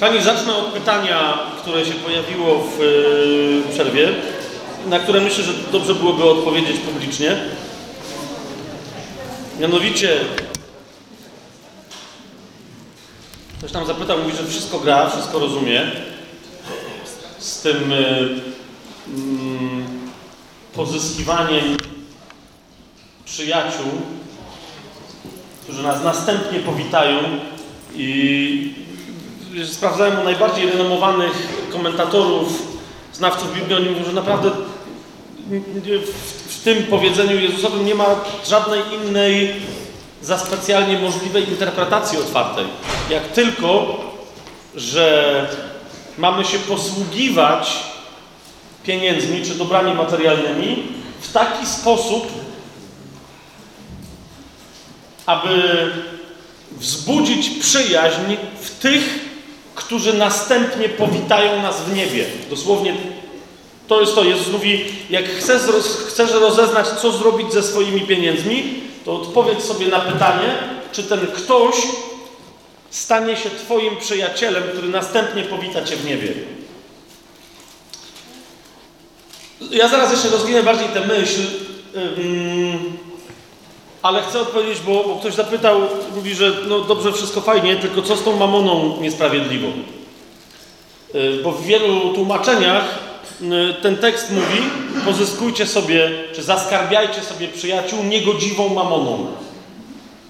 Pani, zacznę od pytania, które się pojawiło w yy, przerwie, na które myślę, że dobrze byłoby odpowiedzieć publicznie. Mianowicie, ktoś tam zapytał, mówi, że wszystko gra, wszystko rozumie. Z tym yy, yy, pozyskiwaniem przyjaciół, którzy nas następnie powitają i sprawdzałem u najbardziej renomowanych komentatorów, znawców Biblii, oni mówią, że naprawdę w, tym powiedzeniu Jezusowym nie ma żadnej innej za specjalnie możliwej interpretacji otwartej. Jak tylko, że mamy się posługiwać pieniędzmi czy dobrami materialnymi w taki sposób, aby wzbudzić przyjaźń w tych, którzy następnie powitają nas w niebie. Dosłownie to jest to. Jezus mówi, jak chcesz, chcesz rozeznać, co zrobić ze swoimi pieniędzmi, to odpowiedz sobie na pytanie, czy ten ktoś stanie się Twoim przyjacielem, który następnie powita Cię w niebie. Ja zaraz jeszcze rozwinę bardziej tę myśl, ale chcę odpowiedzieć, bo, bo, ktoś zapytał, mówi, że no dobrze, wszystko fajnie, tylko co z tą mamoną niesprawiedliwą? Bo w wielu tłumaczeniach ten tekst mówi, pozyskujcie sobie, czy zaskarbiajcie sobie przyjaciół niegodziwą mamoną.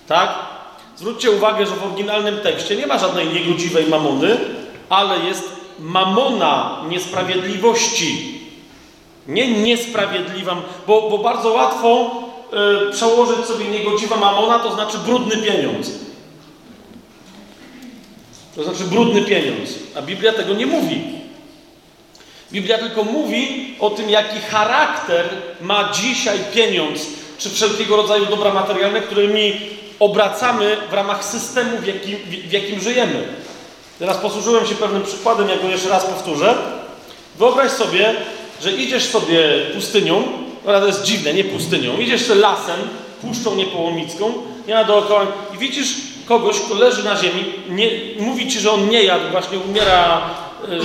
Tak? Zwróćcie uwagę, że w oryginalnym tekście nie ma żadnej niegodziwej mamony, ale jest mamona niesprawiedliwości. Nie niesprawiedliwa, bo, bo bardzo łatwo y, przełożyć sobie niegodziwa mamona, to znaczy brudny pieniądz. To znaczy brudny pieniądz. A Biblia tego nie mówi. Biblia tylko mówi o tym, jaki charakter ma dzisiaj pieniądz, czy wszelkiego rodzaju dobra materialne, którymi obracamy w ramach systemu, w jakim, w jakim żyjemy. Teraz posłużyłem się pewnym przykładem, jak go jeszcze raz powtórzę. Wyobraź sobie, że idziesz sobie pustynią, to jest dziwne, nie pustynią, idziesz sobie lasem, puszczą niepołomicką, nie dookoła i widzisz kogoś, kto leży na ziemi, nie, mówi ci, że on nie jadł, właśnie umiera y,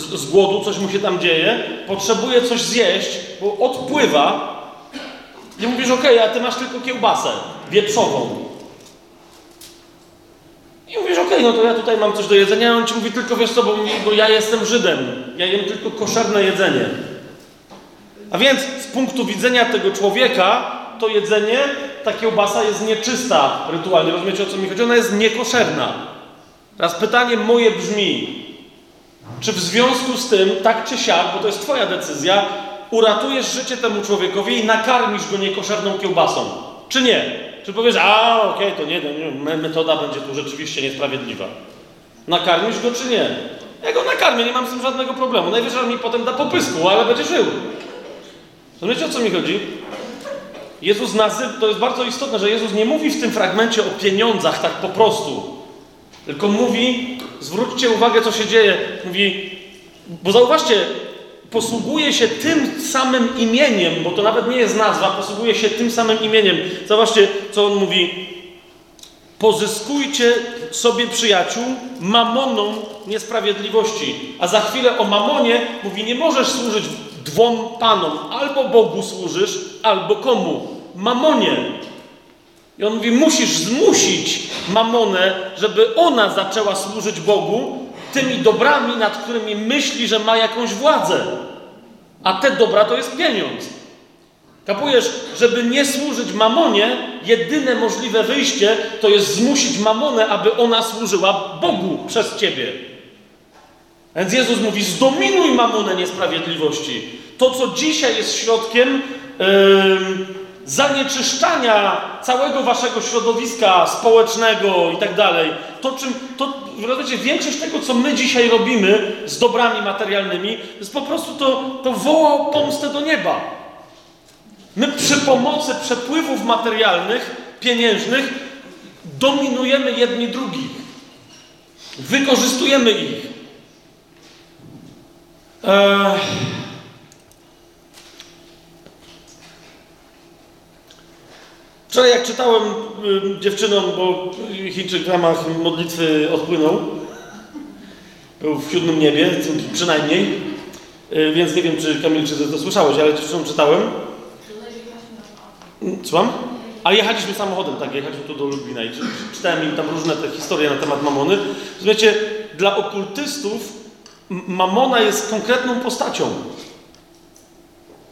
z, z, głodu, coś mu się tam dzieje, potrzebuje coś zjeść, bo odpływa. I mówisz, okej, okay, a ty masz tylko kiełbasę wieprzową. I mówisz, okej, okay, no to ja tutaj mam coś do jedzenia, a on ci mówi tylko, wiesz co, bo, bo ja jestem Żydem, ja jem tylko koszerne jedzenie. A więc z punktu widzenia tego człowieka, to jedzenie, ta kiełbasa jest nieczysta rytualnie. Rozumiecie o co mi chodzi? Ona jest niekoszerna. Teraz pytanie moje brzmi, czy w związku z tym, tak czy siak, bo to jest Twoja decyzja, uratujesz życie temu człowiekowi i nakarmisz go niekoszerną kiełbasą? Czy nie? Czy powiesz, a okej, okay, to nie, nie, metoda będzie tu rzeczywiście niesprawiedliwa. Nakarmisz go czy nie? Ja go nakarmię, nie mam z tym żadnego problemu. Najwyżej mi potem da popysku, ale będzie żył. Rozumiecie o co mi chodzi? Jezus nazywa, to jest bardzo istotne, że Jezus nie mówi w tym fragmencie o pieniądzach tak po prostu. Tylko mówi, zwróćcie uwagę, co się dzieje. Mówi, bo zauważcie, posługuje się tym samym imieniem, bo to nawet nie jest nazwa, posługuje się tym samym imieniem. Zobaczcie, co on mówi. Pozyskujcie sobie przyjaciół mamoną niesprawiedliwości. A za chwilę o mamonie mówi, nie możesz służyć dwom panom. Albo Bogu służysz, albo komu? Mamonie. I on mówi, musisz zmusić mamonę, żeby ona zaczęła służyć Bogu tymi dobrami, nad którymi myśli, że ma jakąś władzę. A te dobra to jest pieniądz. Kapujesz, żeby nie służyć mamonie, jedyne możliwe wyjście to jest zmusić mamonę, aby ona służyła Bogu przez ciebie. Więc Jezus mówi: zdominuj mamonę niesprawiedliwości. To, co dzisiaj jest środkiem yy, zanieczyszczania całego waszego środowiska społecznego i tak dalej. To, czym, to, rozumiecie, większość tego, co my dzisiaj robimy z dobrami materialnymi, jest po prostu to, to woła o pomstę do nieba. My przy pomocy przepływów materialnych, pieniężnych, dominujemy jedni drugich. Wykorzystujemy ich. Eee... Wczoraj jak czytałem y, dziewczynom, bo Chińczyk w ramach modlitwy odpłynął, Był w siódmym niebie, przynajmniej. Y, więc nie wiem, czy Kamil, czy to słyszałeś, ale zresztą czytałem. Słucham? Ale jechaliśmy samochodem, tak, jechaliśmy tu do Lublina i czytałem im tam różne te historie na temat mamony. Słuchajcie, dla okultystów mamona jest konkretną postacią.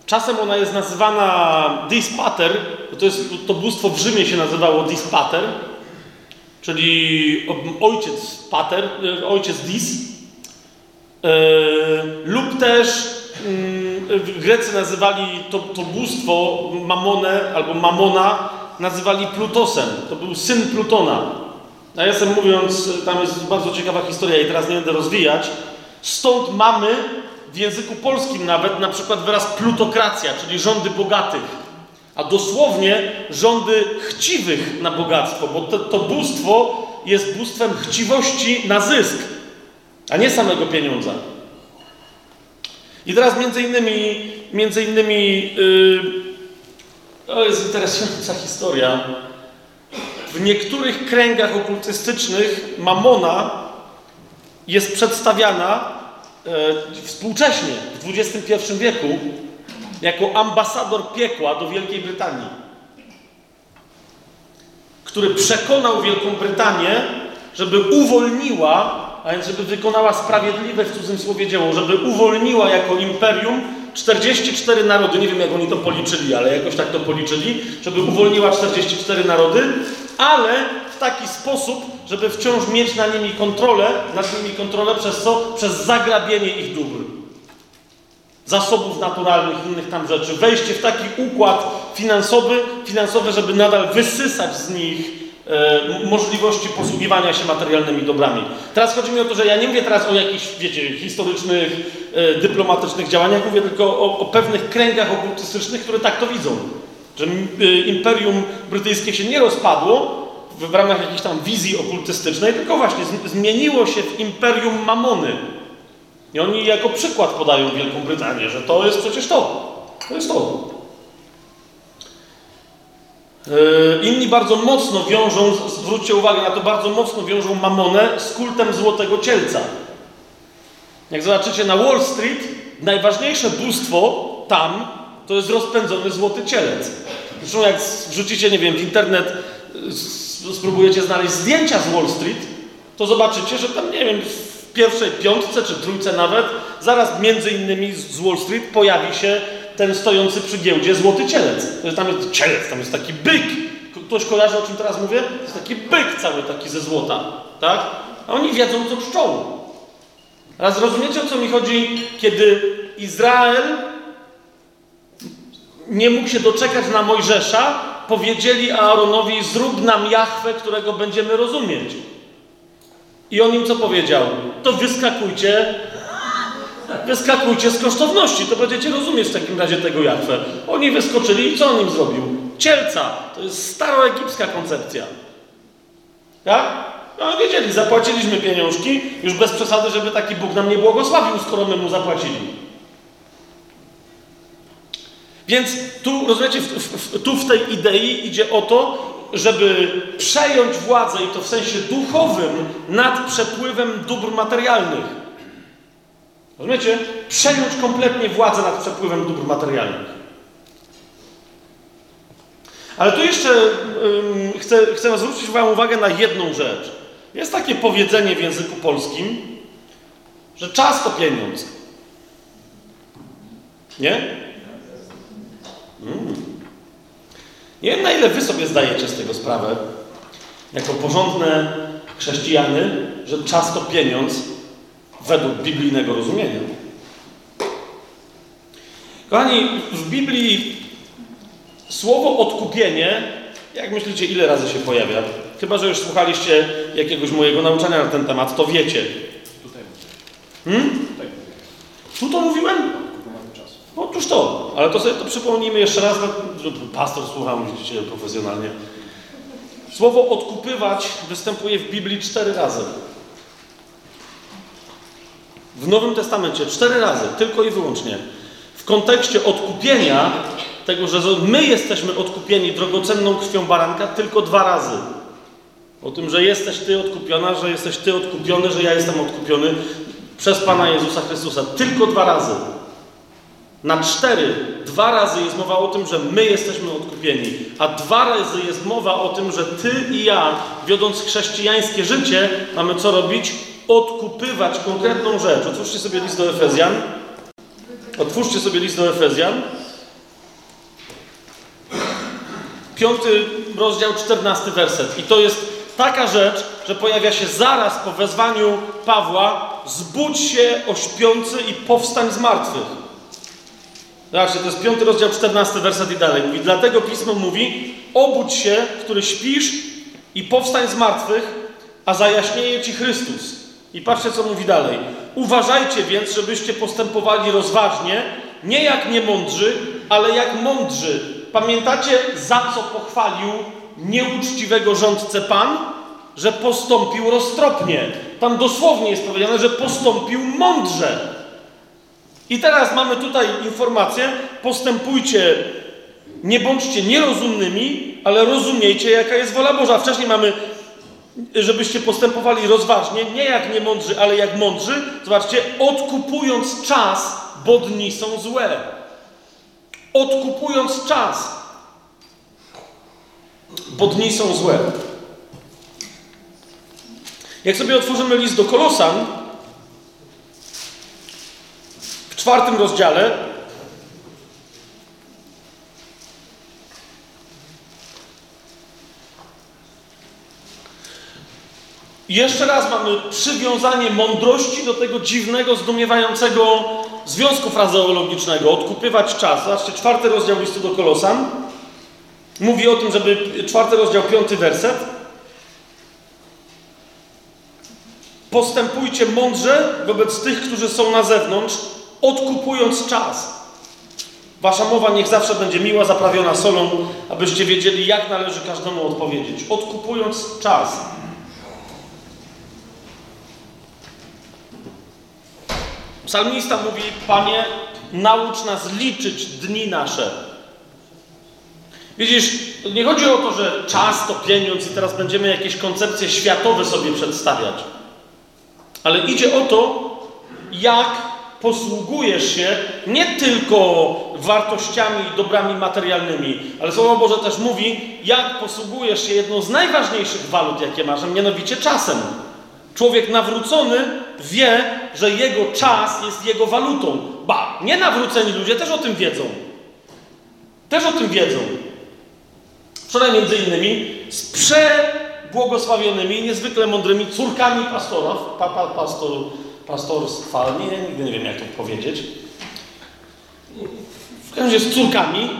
Czasem ona jest nazywana Dispater, to, jest, to bóstwo w Rzymie się nazywało Dispater, czyli ojciec pater, e, ojciec Dis, e, lub też yy, Grecy nazywali to, to bóstwo Mamonę albo Mamona nazywali Plutosem. To był syn Plutona. Sam mówiąc, tam jest bardzo ciekawa historia i teraz nie będę rozwijać. Stąd mamy w języku polskim nawet na przykład wyraz plutokracja, czyli rządy bogatych, a dosłownie rządy chciwych na bogactwo, bo to, to bóstwo jest bóstwem chciwości na zysk, a nie samego pieniądza. I teraz między innymi, między innymi yy, to jest interesująca historia. W niektórych kręgach okultystycznych mamona jest przedstawiana e, współcześnie, w XXI wieku, jako ambasador piekła do Wielkiej Brytanii, który przekonał Wielką Brytanię, żeby uwolniła, a więc żeby wykonała sprawiedliwe w cudzym słowie dzieło, żeby uwolniła jako imperium 44 narody, nie wiem jak oni to policzyli, ale jakoś tak to policzyli, żeby uwolniła 44 narody, ale taki sposób, żeby wciąż mieć na nimi kontrolę, nad nimi kontrolę przez co? Przez zagrabienie ich dóbr. Zasobów naturalnych, innych tam rzeczy. Wejście w taki układ finansowy, finansowy żeby nadal wysysać z nich E, możliwości posługiwania się materialnymi dobrami. Teraz chodzi mi o to, że ja nie mówię teraz o jakichś, wiecie, historycznych, e, dyplomatycznych działaniach, mówię tylko o, o pewnych kręgach okultystycznych, które tak to widzą. Że e, Imperium Brytyjskie się nie rozpadło w, ramach jakiejś tam wizji okultystycznej, tylko właśnie zmieniło się w Imperium Mamony. I oni jako przykład podają Wielką Brytanię, że to jest przecież to. To jest to. E, inni bardzo mocno wiążą, zwróćcie uwagę na to, bardzo mocno wiążą mamonę z kultem złotego cielca. Jak zobaczycie na Wall Street, najważniejsze bóstwo tam to jest rozpędzony złoty cielec. Zresztą jak wrzucicie, nie wiem, w internet, spróbujecie znaleźć zdjęcia z Wall Street, to zobaczycie, że tam, nie wiem, w pierwszej piątce czy trójce nawet, zaraz między innymi z Wall Street pojawi się ten stojący przy giełdzie złoty cielec. Tam jest cielec, tam jest taki byk. Ktoś kojarzy, o czym teraz mówię? To jest taki byk cały taki ze złota, tak? A oni wiedzą, co czczą. Teraz rozumiecie, o co mi chodzi, kiedy Izrael nie mógł się doczekać na Mojżesza, powiedzieli Aaronowi, zrób nam Jachwę, którego będziemy rozumieć. I on im co powiedział? To wyskakujcie Wyskakujcie z kosztowności, to będziecie rozumieć w takim razie tego Jachwę. Oni wyskoczyli i co on im zrobił? Cielca. To jest staroegipska koncepcja. Tak? No wiedzieli, zapłaciliśmy pieniążki, już bez przesady, żeby taki Bóg nam nie błogosławił, skoro my mu zapłacili. Więc tu, rozumiecie, w, w, tu w tej idei idzie o to, żeby przejąć władzę i to w sensie duchowym nad przepływem dóbr materialnych. Rozumiecie? Przejąć kompletnie władzę nad przepływem dóbr materialnych. Ale tu jeszcze um, chcę, chcę zwrócić Wam uwagę na jedną rzecz. Jest takie powiedzenie w języku polskim, że czas to pieniądz. Nie? Mm. Nie wiem, na ile Wy sobie zdajecie z tego sprawę, jako porządne chrześcijany, że czas to pieniądz, według biblijnego rozumienia. Kochani, w Biblii słowo odkupienie, jak myślicie, ile razy się pojawia? Chyba, że już słuchaliście jakiegoś mojego nauczania na ten temat, to wiecie. Tutaj. Hmm? Tu to mówiłem? No, otóż to, ale to sobie to przypomnijmy jeszcze raz. Pastor słuchał, widzicie, profesjonalnie. Słowo odkupywać występuje w Biblii cztery razy. W Nowym Testamencie cztery razy, tylko i wyłącznie. W kontekście odkupienia, tego, że my jesteśmy odkupieni drogocenną krwią baranka, tylko dwa razy. O tym, że jesteś Ty odkupiona, że jesteś Ty odkupiony, że ja jestem odkupiony. przez Pana Jezusa Chrystusa. Tylko dwa razy. Na cztery, dwa razy jest mowa o tym, że my jesteśmy odkupieni, a dwa razy jest mowa o tym, że ty i ja, wiodąc chrześcijańskie życie, mamy co robić? Odkupywać konkretną rzecz. Otwórzcie sobie list do Efezjan. Otwórzcie sobie list do Efezjan. Piąty rozdział, czternasty werset. I to jest taka rzecz, że pojawia się zaraz po wezwaniu Pawła: zbudź się, ośpiący i powstań z martwych. Zobaczcie, to jest piąty rozdział, czternasty werset i dalej. Mówi, dlatego Pismo mówi, obudź się, który śpisz i powstań z martwych, a zajaśnieje Ci Chrystus. I patrzcie, co mówi dalej. Uważajcie więc, żebyście postępowali rozważnie, nie jak niemądrzy, ale jak mądrzy. Pamiętacie, za co pochwalił nieuczciwego rządcę Pan? Że postąpił roztropnie. Tam dosłownie jest powiedziane, że postąpił mądrze. I teraz mamy tutaj informację: postępujcie, nie bądźcie nierozumnymi, ale rozumiejcie, jaka jest wola Boża. Wcześniej mamy, żebyście postępowali rozważnie, nie jak niemądrzy, ale jak mądrzy. Zobaczcie, odkupując czas, bo dni są złe. Odkupując czas, bo dni są złe. Jak sobie otworzymy list do Kolosan, czwartym rozdziale jeszcze raz mamy przywiązanie mądrości do tego dziwnego, zdumiewającego związku frazeologicznego. Odkupywać czas. Zobaczcie, czwarty rozdział listu do Kolosan. Mówi o tym, żeby... Czwarty rozdział, piąty werset. Postępujcie mądrze wobec tych, którzy są na zewnątrz, odkupując czas. Wasza mowa niech zawsze będzie miła, zaprawiona solą, abyście wiedzieli, jak należy każdemu odpowiedzieć. Odkupując czas. Psalmista mówi: Panie, naucz nas liczyć dni nasze. Widzisz, nie chodzi o to, że czas to pieniądz i teraz będziemy jakieś koncepcje światowe sobie przedstawiać. Ale idzie o to, jak posługujesz się nie tylko wartościami i dobrami materialnymi, ale Słowo Boże też mówi, jak posługujesz się jedną z najważniejszych walut, jakie masz, a mianowicie czasem. Człowiek nawrócony wie, że jego czas jest jego walutą. Ba, nienawróceni ludzie też o tym wiedzą. Też o tym wiedzą. Wczoraj między innymi z przebłogosławionymi, niezwykle mądrymi córkami pastorów, pa, pa, pastorów, pastorstwa, nie, nigdy nie wiem jak to powiedzieć. W każdym razie z córkami,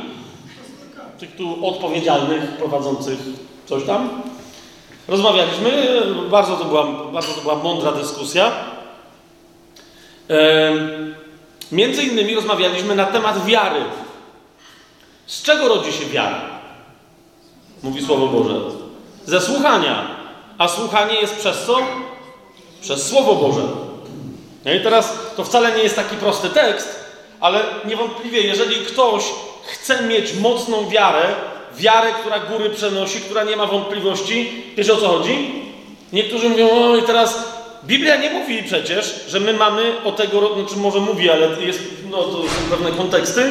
tych tu odpowiedzialnych, prowadzących coś tam. Rozmawialiśmy, bardzo to była, bardzo to była mądra dyskusja. Między innymi rozmawialiśmy na temat wiary. Z czego rodzi się wiara? Mówi Słowo Boże. Ze słuchania. A słuchanie jest przez co? Przez Słowo Boże. No i teraz to wcale nie jest taki prosty tekst, ale niewątpliwie, jeżeli ktoś chce mieć mocną wiarę, wiarę, która góry przenosi, która nie ma wątpliwości, wiesz o co chodzi? Niektórzy mówią, o i teraz Biblia nie mówi przecież, że my mamy o tego, znaczy może mówi, ale jest, no to są pewne konteksty,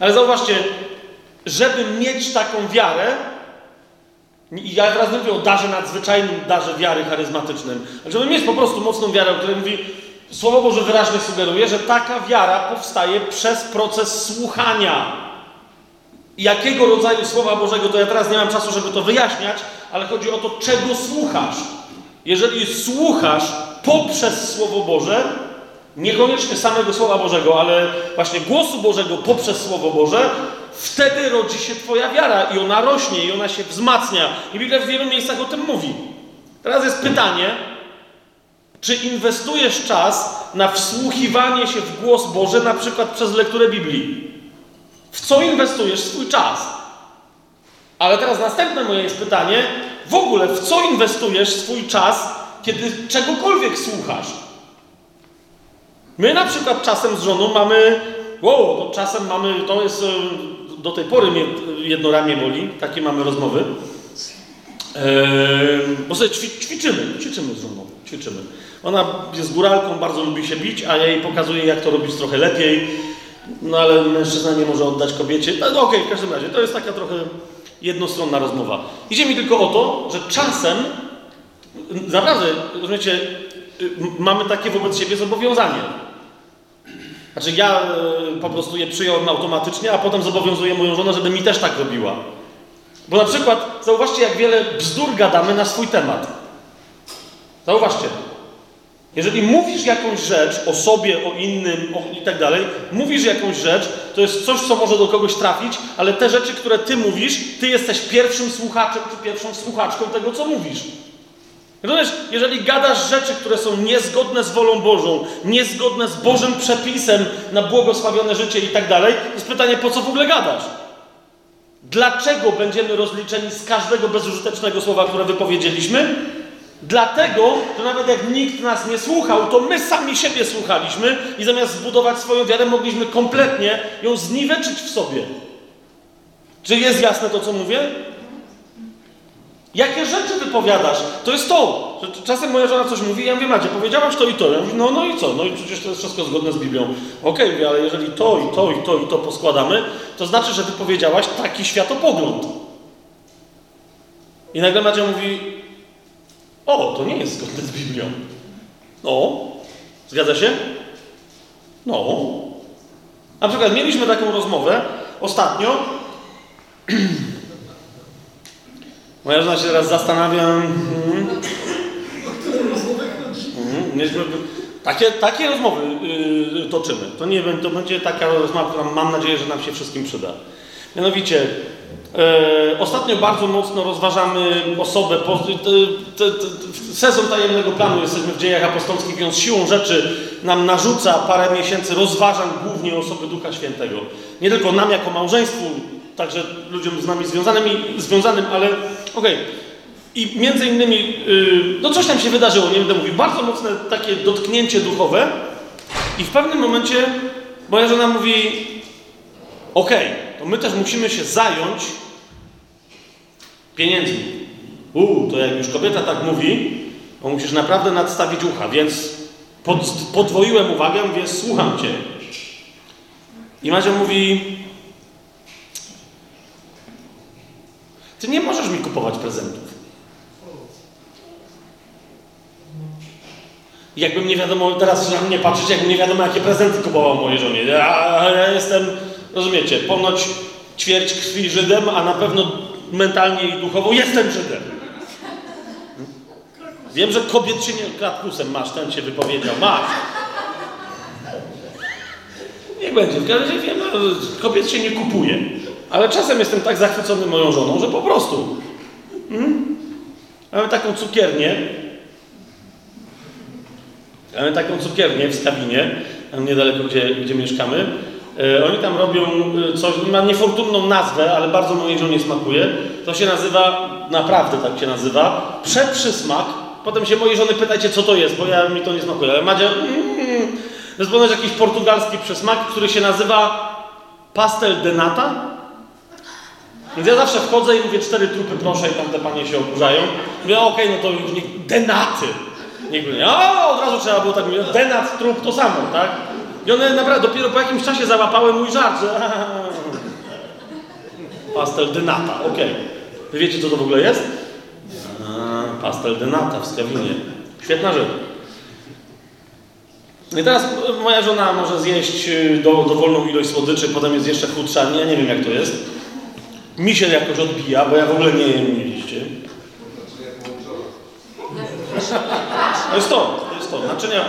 ale zauważcie, żeby mieć taką wiarę, i ja teraz mówię o darze nadzwyczajnym, darze wiary charyzmatycznym, ale żeby mieć po prostu mocną wiarę, o której mówi, Słowo Boże wyraźnie sugeruje, że taka wiara powstaje przez proces słuchania. Jakiego rodzaju Słowa Bożego, to ja teraz nie mam czasu, żeby to wyjaśniać, ale chodzi o to, czego słuchasz. Jeżeli słuchasz poprzez Słowo Boże, niekoniecznie samego Słowa Bożego, ale właśnie głosu Bożego poprzez Słowo Boże, wtedy rodzi się Twoja wiara i ona rośnie, i ona się wzmacnia. I Biblia w wielu miejscach o tym mówi. Teraz jest pytanie, czy inwestujesz czas na wsłuchiwanie się w głos Boży, na przykład przez lekturę Biblii? W co inwestujesz swój czas? Ale teraz następne moje jest pytanie: w ogóle w co inwestujesz swój czas, kiedy czegokolwiek słuchasz? My na przykład czasem z żoną mamy, wow, to czasem mamy, to jest, e, do tej pory mnie jedno ramię boli, takie mamy rozmowy. Bo sobie ćwi- ćwiczymy, ćwiczymy z żoną, ćwiczymy. Ona jest góralką, bardzo lubi się bić, a ja jej pokazuję, jak to robić trochę lepiej. No ale mężczyzna nie może oddać kobiecie. No, okej, w każdym razie, to jest taka trochę jednostronna rozmowa. Idzie mi tylko o to, że czasem, naprawdę, rozumiecie, y, mamy takie wobec siebie zobowiązanie. Znaczy ja y, po prostu je przyjąłem automatycznie, a potem zobowiązuję moją żonę, żeby mi też tak robiła. Bo na przykład, zauważcie, jak wiele bzdur gadamy na swój temat. Zauważcie. Jeżeli mówisz jakąś rzecz o sobie, o innym o, i tak dalej, mówisz jakąś rzecz, to jest coś, co może do kogoś trafić, ale te rzeczy, które ty mówisz, ty jesteś pierwszym słuchaczem czy pierwszą słuchaczką tego, co mówisz. Rozumiesz, jeżeli gadasz rzeczy, które są niezgodne z wolą Bożą, niezgodne z Bożym przepisem na błogosławione życie i tak dalej, to jest pytanie, po co w ogóle gadasz? Dlaczego będziemy rozliczeni z każdego bezużytecznego słowa, które wypowiedzieliśmy? Dlatego, że nawet jak nikt nas nie słuchał, to my sami siebie słuchaliśmy i zamiast zbudować swoją wiarę, mogliśmy kompletnie ją zniweczyć w sobie. Czy jest jasne to, co mówię? Jakie rzeczy wypowiadasz? To jest to, że czasem moja żona coś mówi, ja mówię, Macie, powiedziałaś to i to. Ja mówię, no, no i co? No i przecież to jest wszystko zgodne z Biblią. Okej, okay, ale jeżeli to i to i to i to poskładamy, to znaczy, że wypowiedziałaś taki światopogląd. I nagle Macie mówi, o, to nie jest zgodne z Biblią. No, zgadza się? No. Na przykład mieliśmy taką rozmowę ostatnio. Moja żona się teraz zastanawia. Hmm. Takie, takie rozmowy yy, toczymy. To nie to będzie taka rozmowa, która mam nadzieję, że nam się wszystkim przyda. Mianowicie, E, ostatnio bardzo mocno rozważamy osobę, po, sezon tajemnego planu, jesteśmy w dziejach apostolskich, więc siłą rzeczy nam narzuca parę miesięcy rozważań głównie osoby Ducha Świętego. Nie tylko nam jako małżeństwu, także ludziom z nami związanym, związanym ale okej. Okay. I między innymi, yy, no coś tam się wydarzyło, nie będę mówił, bardzo mocne takie dotknięcie duchowe i w pewnym momencie moja żona mówi, okej, okay, to my też musimy się zająć pieniędzmi. Uuu, to jak już kobieta tak mówi, to musisz naprawdę nadstawić ucha, więc pod, podwoiłem uwagę, mówię, słucham Cię. I Madzia mówi, Ty nie możesz mi kupować prezentów. Jakbym nie wiadomo, teraz na mnie patrzeć, jakbym nie wiadomo, jakie prezenty kupował mojej żonie. Ja, ja jestem, rozumiecie, ponoć ćwierć krwi Żydem, a na pewno mentalnie i duchowo jestem Żydem. Wiem, że kobiet się nie... Kratkusem masz, ten się wypowiedział. Masz. Niech będzie. W każdym razie wiem, kobiet się nie kupuje. Ale czasem jestem tak zachwycony moją żoną, że po prostu. Hmm? Mamy taką cukiernię. Mamy taką cukiernię w Skabinie, niedaleko, gdzie, gdzie mieszkamy. E, oni tam robią e, coś, ma niefortunną nazwę, ale bardzo mojej żonie smakuje. To się nazywa, naprawdę tak się nazywa, przeprzysmak. Potem się mojej żony pytajcie, co to jest, bo ja mi to nie smakuje. Ale Madzia, mm, to jest jakiś portugalski przysmak, który się nazywa pastel de nata. Więc ja zawsze wchodzę i mówię cztery trupy proszę i tam te panie się oburzają. Mówię, okej, okay, no to już nie, denaty. Niech nie, o, od razu trzeba było tak mówić, denat, trup to samo, tak? I one naprawdę dopiero po jakimś czasie załapały mój żart, że pastel de nata, okej. Okay. Wy wiecie, co to w ogóle jest? A, pastel de nata w Skawinie. Świetna rzecz. I teraz moja żona może zjeść y, do, dowolną ilość słodyczy, potem jest jeszcze chudsza. Ja nie wiem, jak to jest. Mi się jakoś odbija, bo ja w ogóle nie jem liście. To jest to, to jest to. Naczynia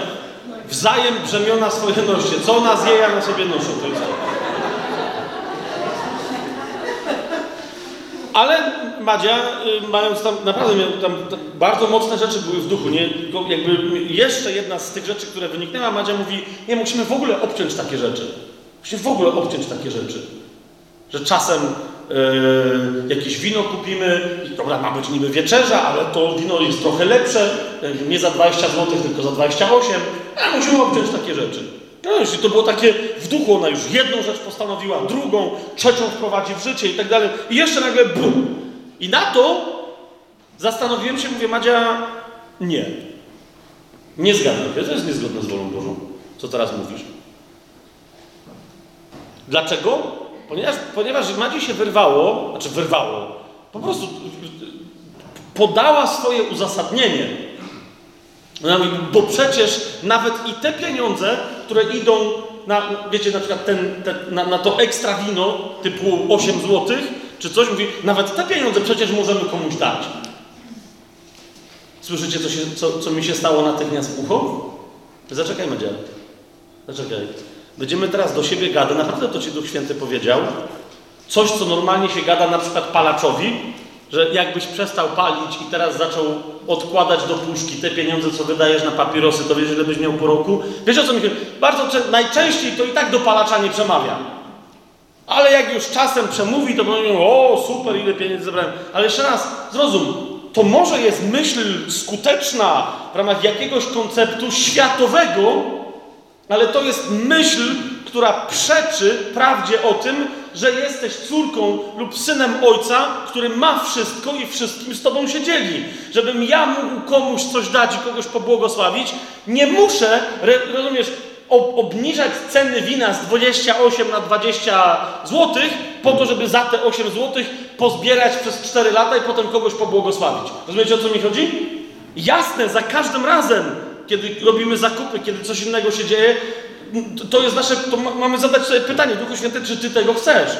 Wzajem brzemiona swoje noście. Co ona zje, ja na sobie noszę. To jest to. Ale Madzia, y, mając tam, naprawdę tam, tam, bardzo mocne rzeczy były w duchu, nie? Jakby jeszcze jedna z tych rzeczy, które wyniknęła, Madzia mówi, nie, musimy w ogóle obciąć takie rzeczy. Musimy w ogóle obciąć takie rzeczy. Że czasem Yy, jakieś wino kupimy i dobra, ma być niby wieczerza, ale to wino jest trochę lepsze, yy, nie za 20 zł, tylko za 28, a musimy obciąć takie rzeczy. No, jeśli to było takie w duchu, ona już jedną rzecz postanowiła, drugą, trzecią wprowadzi w życie i tak dalej. I jeszcze nagle bum. I na to Zastanowiłem się, mówię, Madzia, nie. Nie zgadzam się, to jest niezgodne z wolą Bożą, co teraz mówisz. Dlaczego? Ponieważ, ponieważ Madzi się wyrwało, znaczy wyrwało, po prostu podała swoje uzasadnienie. Mówi, bo przecież nawet i te pieniądze, które idą na, wiecie, na przykład ten, ten, na, na to ekstra wino typu 8 zł, czy coś, mówi, nawet te pieniądze przecież możemy komuś dać. Słyszycie, co, się, co, co mi się stało natychmiast ucho? Zaczekaj, Madzia. Zaczekaj. Będziemy teraz do siebie gadać. Naprawdę to Ci Duch Święty powiedział. Coś, co normalnie się gada na przykład palaczowi, że jakbyś przestał palić i teraz zaczął odkładać do puszki te pieniądze, co wydajesz na papierosy, to wiesz, ile byś miał po roku? Wiesz o co mi chodzi? Bardzo najczęściej to i tak do palacza nie przemawia. Ale jak już czasem przemówi, to mówią, o super, ile pieniędzy zebrałem. Ale jeszcze raz, zrozum, to może jest myśl skuteczna w ramach jakiegoś konceptu światowego, ale to jest myśl, która przeczy prawdzie o tym, że jesteś córką lub synem ojca, który ma wszystko i wszystkim z tobą się dzieli. Żebym ja mógł komuś coś dać i kogoś pobłogosławić, nie muszę, rozumiesz, obniżać ceny wina z 28 na 20 zł, po to, żeby za te 8 zł pozbierać przez 4 lata i potem kogoś pobłogosławić. Rozumiecie o co mi chodzi? Jasne, za każdym razem, kiedy robimy zakupy, kiedy coś innego się dzieje, to jest nasze, to mamy zadać sobie pytanie, Duchu Święty, czy Ty tego chcesz?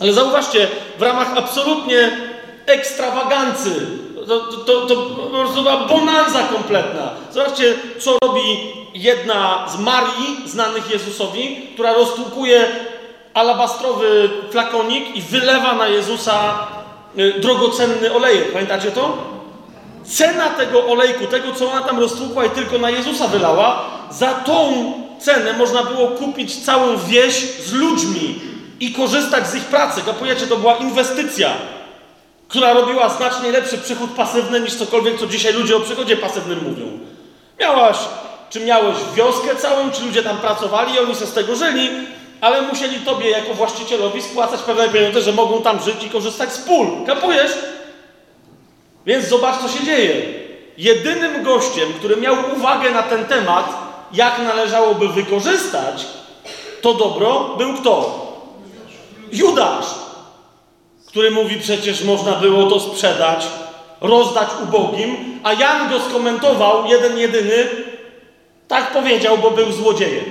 Ale zauważcie, w ramach absolutnie ekstrawagancy, to, to, to, po prostu bonanza kompletna. Zobaczcie, co robi jedna z Marii, znanych Jezusowi, która roztłukuje alabastrowy flakonik i wylewa na Jezusa y, drogocenny olejek. Pamiętacie to? Cena tego olejku, tego co ona tam roztłukła i tylko na Jezusa wylała, za tą cenę można było kupić całą wieś z ludźmi i korzystać z ich pracy. Kapujecie, to była inwestycja, która robiła znacznie lepszy przychód pasywny niż cokolwiek, co dzisiaj ludzie o przychodzie pasywnym mówią. Miałaś, czy miałeś wioskę całą, czy ludzie tam pracowali oni się z tego żyli, ale musieli tobie jako właścicielowi spłacać pewne pieniądze, że mogą tam żyć i korzystać z pól. Kapujesz? Więc zobacz, co się dzieje. Jedynym gościem, który miał uwagę na ten temat, jak należałoby wykorzystać to dobro, był kto? Judasz, który mówi przecież można było to sprzedać, rozdać ubogim, a Jan go skomentował, jeden jedyny, tak powiedział, bo był złodziejem.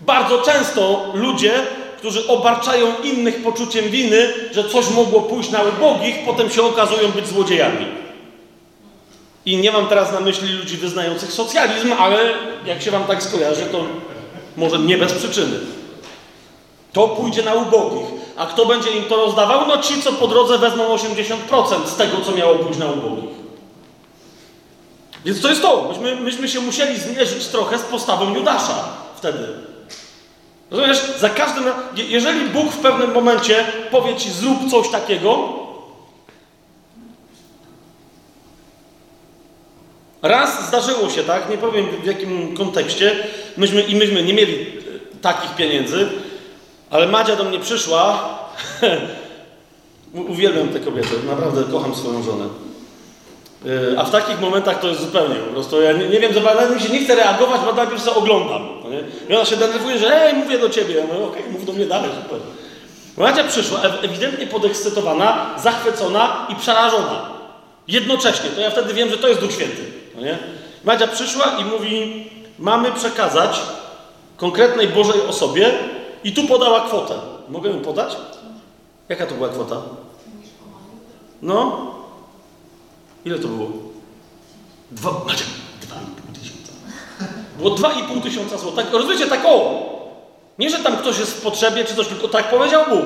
Bardzo często ludzie którzy obarczają innych poczuciem winy, że coś mogło pójść na ubogich, potem się okazują być złodziejami. I nie mam teraz na myśli ludzi wyznających socjalizm, ale jak się wam tak skojarzy, to może nie bez przyczyny. To pójdzie na ubogich. A kto będzie im to rozdawał? No ci, co po drodze wezmą 80% z tego, co miało pójść na ubogich. Więc to jest to. Myśmy, myśmy się musieli zmierzyć trochę z postawą Judasza wtedy. Rozumiesz? Za każdym jeżeli Bóg w pewnym momencie powie ci zrób coś takiego, raz zdarzyło się tak, nie powiem w jakim kontekście, myśmy i myśmy nie mieli e, takich pieniędzy, ale Madzia do mnie przyszła, uwielbiam tę kobietę, naprawdę kocham swoją żonę. E, a w takich momentach to jest zupełnie po prostu. Ja nie, nie wiem, nawet mi się nie chce reagować, bo najpierw sobie oglądam. No nie? I ona się denerwuje, że ej, mówię do ciebie. No okej, okay, mów do mnie dalej, super. Macia przyszła ewidentnie podekscytowana, zachwycona i przerażona. Jednocześnie. To ja wtedy wiem, że to jest Duch Święty. No nie? Madzia przyszła i mówi, mamy przekazać konkretnej Bożej osobie i tu podała kwotę. Mogę ją podać? Jaka to była kwota? No, Ile to było? Dwa, macie, dwa. Było dwa i pół tysiąca złotych. Tak, rozumiecie, tak o! Nie, że tam ktoś jest w potrzebie czy coś, tylko tak powiedział Bóg.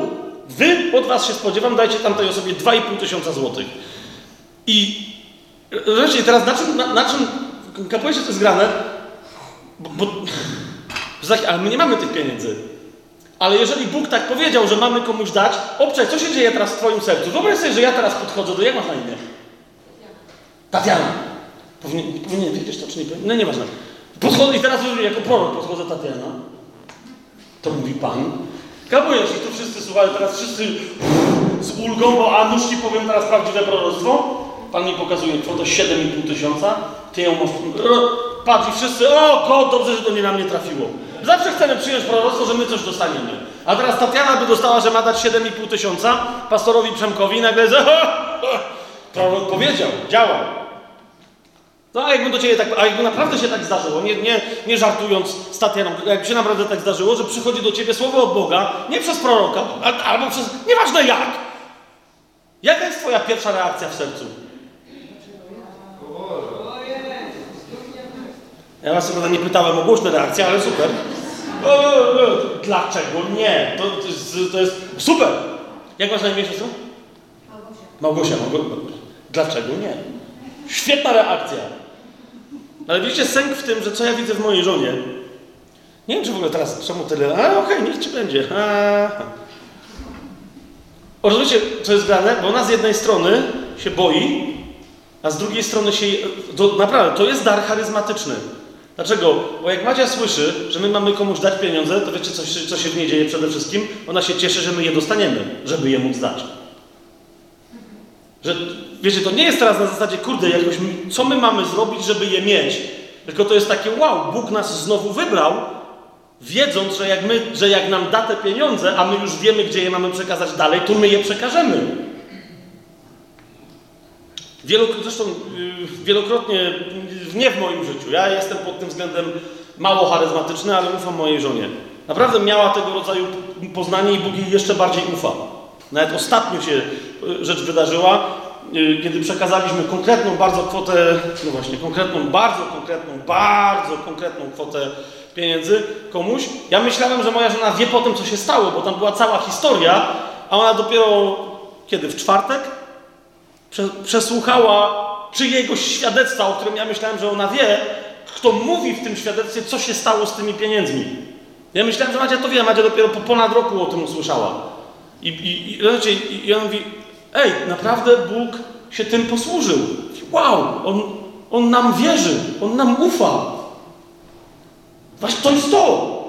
Wy, od was się spodziewam, dajcie tamtej osobie dwa i pół tysiąca złotych. I rozumiecie, teraz na czym, na, na czym, kapujecie to jest grane? Bo, bo, ale my nie mamy tych pieniędzy. Ale jeżeli Bóg tak powiedział, że mamy komuś dać, obczaj, co się dzieje teraz w twoim sercu? Wyobraź sobie, że ja teraz podchodzę do, jak masz na imię? Tatiana. Powinien, powinien wiedzieć to, czy nie powinien? No nieważne. Podchodzę, I teraz jako prorok podchodzę Tatiana. To mówi Pan. Kabujesz i tu wszyscy słuchają, teraz wszyscy z ulgą, bo a nuż ci powiem teraz prawdziwe proroctwo. Pan mi pokazuje kwotę 7,5 tysiąca. Ty ją masz. Patrz i wszyscy, o dobrze, że to nie na mnie trafiło. Zawsze chcemy przyjąć proroctwo, że my coś dostaniemy. A teraz Tatiana by dostała, że ma dać 7,5 tysiąca pastorowi Przemkowi i nagle, prorok powiedział, działał. No a jakby do ciebie tak, a jakby naprawdę się tak zdarzyło, nie, nie, nie żartując z Tatianą, jakby się naprawdę tak zdarzyło, że przychodzi do ciebie słowo od Boga, nie przez proroka, albo przez, nieważne jak. Jaka jest twoja pierwsza reakcja w sercu? Ja was chyba nie pytałem o głośne reakcje, ale super. Dlaczego nie? To, to, jest, to jest super. Jak masz na imię siostro? Małgosia. Małgosia, Małgosia. Dlaczego nie? Świetna reakcja. Ale widzicie sęk w tym, że co ja widzę w mojej żonie. Nie wiem, czy w ogóle teraz, czemu tyle, ale okej, okay, niech ci będzie. Rozumiecie, co jest grane? Bo ona z jednej strony się boi, a z drugiej strony się... To, naprawdę, to jest dar charyzmatyczny. Dlaczego? Bo jak Madzia słyszy, że my mamy komuś dać pieniądze, to wiecie, co, co się w niej dzieje przede wszystkim? Ona się cieszy, że my je dostaniemy, żeby je móc dać. Że, wiecie, to nie jest teraz na zasadzie, kurde, jakoś, co my mamy zrobić, żeby je mieć? Tylko to jest takie, wow, Bóg nas znowu wybrał, wiedząc, że jak, my, że jak nam da te pieniądze, a my już wiemy, gdzie je mamy przekazać dalej, to my je przekażemy. Wielokrotnie, zresztą yy, wielokrotnie, nie w moim życiu, ja jestem pod tym względem mało charyzmatyczny, ale ufam mojej żonie. Naprawdę miała tego rodzaju poznanie i Bóg jej jeszcze bardziej ufa. Nawet ostatnio się y, rzecz wydarzyła, y, kiedy przekazaliśmy konkretną bardzo kwotę, no właśnie, konkretną, bardzo konkretną, bardzo konkretną kwotę pieniędzy komuś. Ja myślałem, że moja żona wie po tym, co się stało, bo tam była cała historia, a ona dopiero kiedy? W czwartek? Przesłuchała czyjegoś świadectwa, o którym ja myślałem, że ona wie, kto mówi w tym świadectwie, co się stało z tymi pieniędzmi. Ja myślałem, że Madzia to wie, Madzia dopiero po ponad roku o tym usłyszała. I, i, i, i on mówi, ej, naprawdę Bóg się tym posłużył. Wow, on, on nam wierzy, On nam ufa. Właśnie to jest to.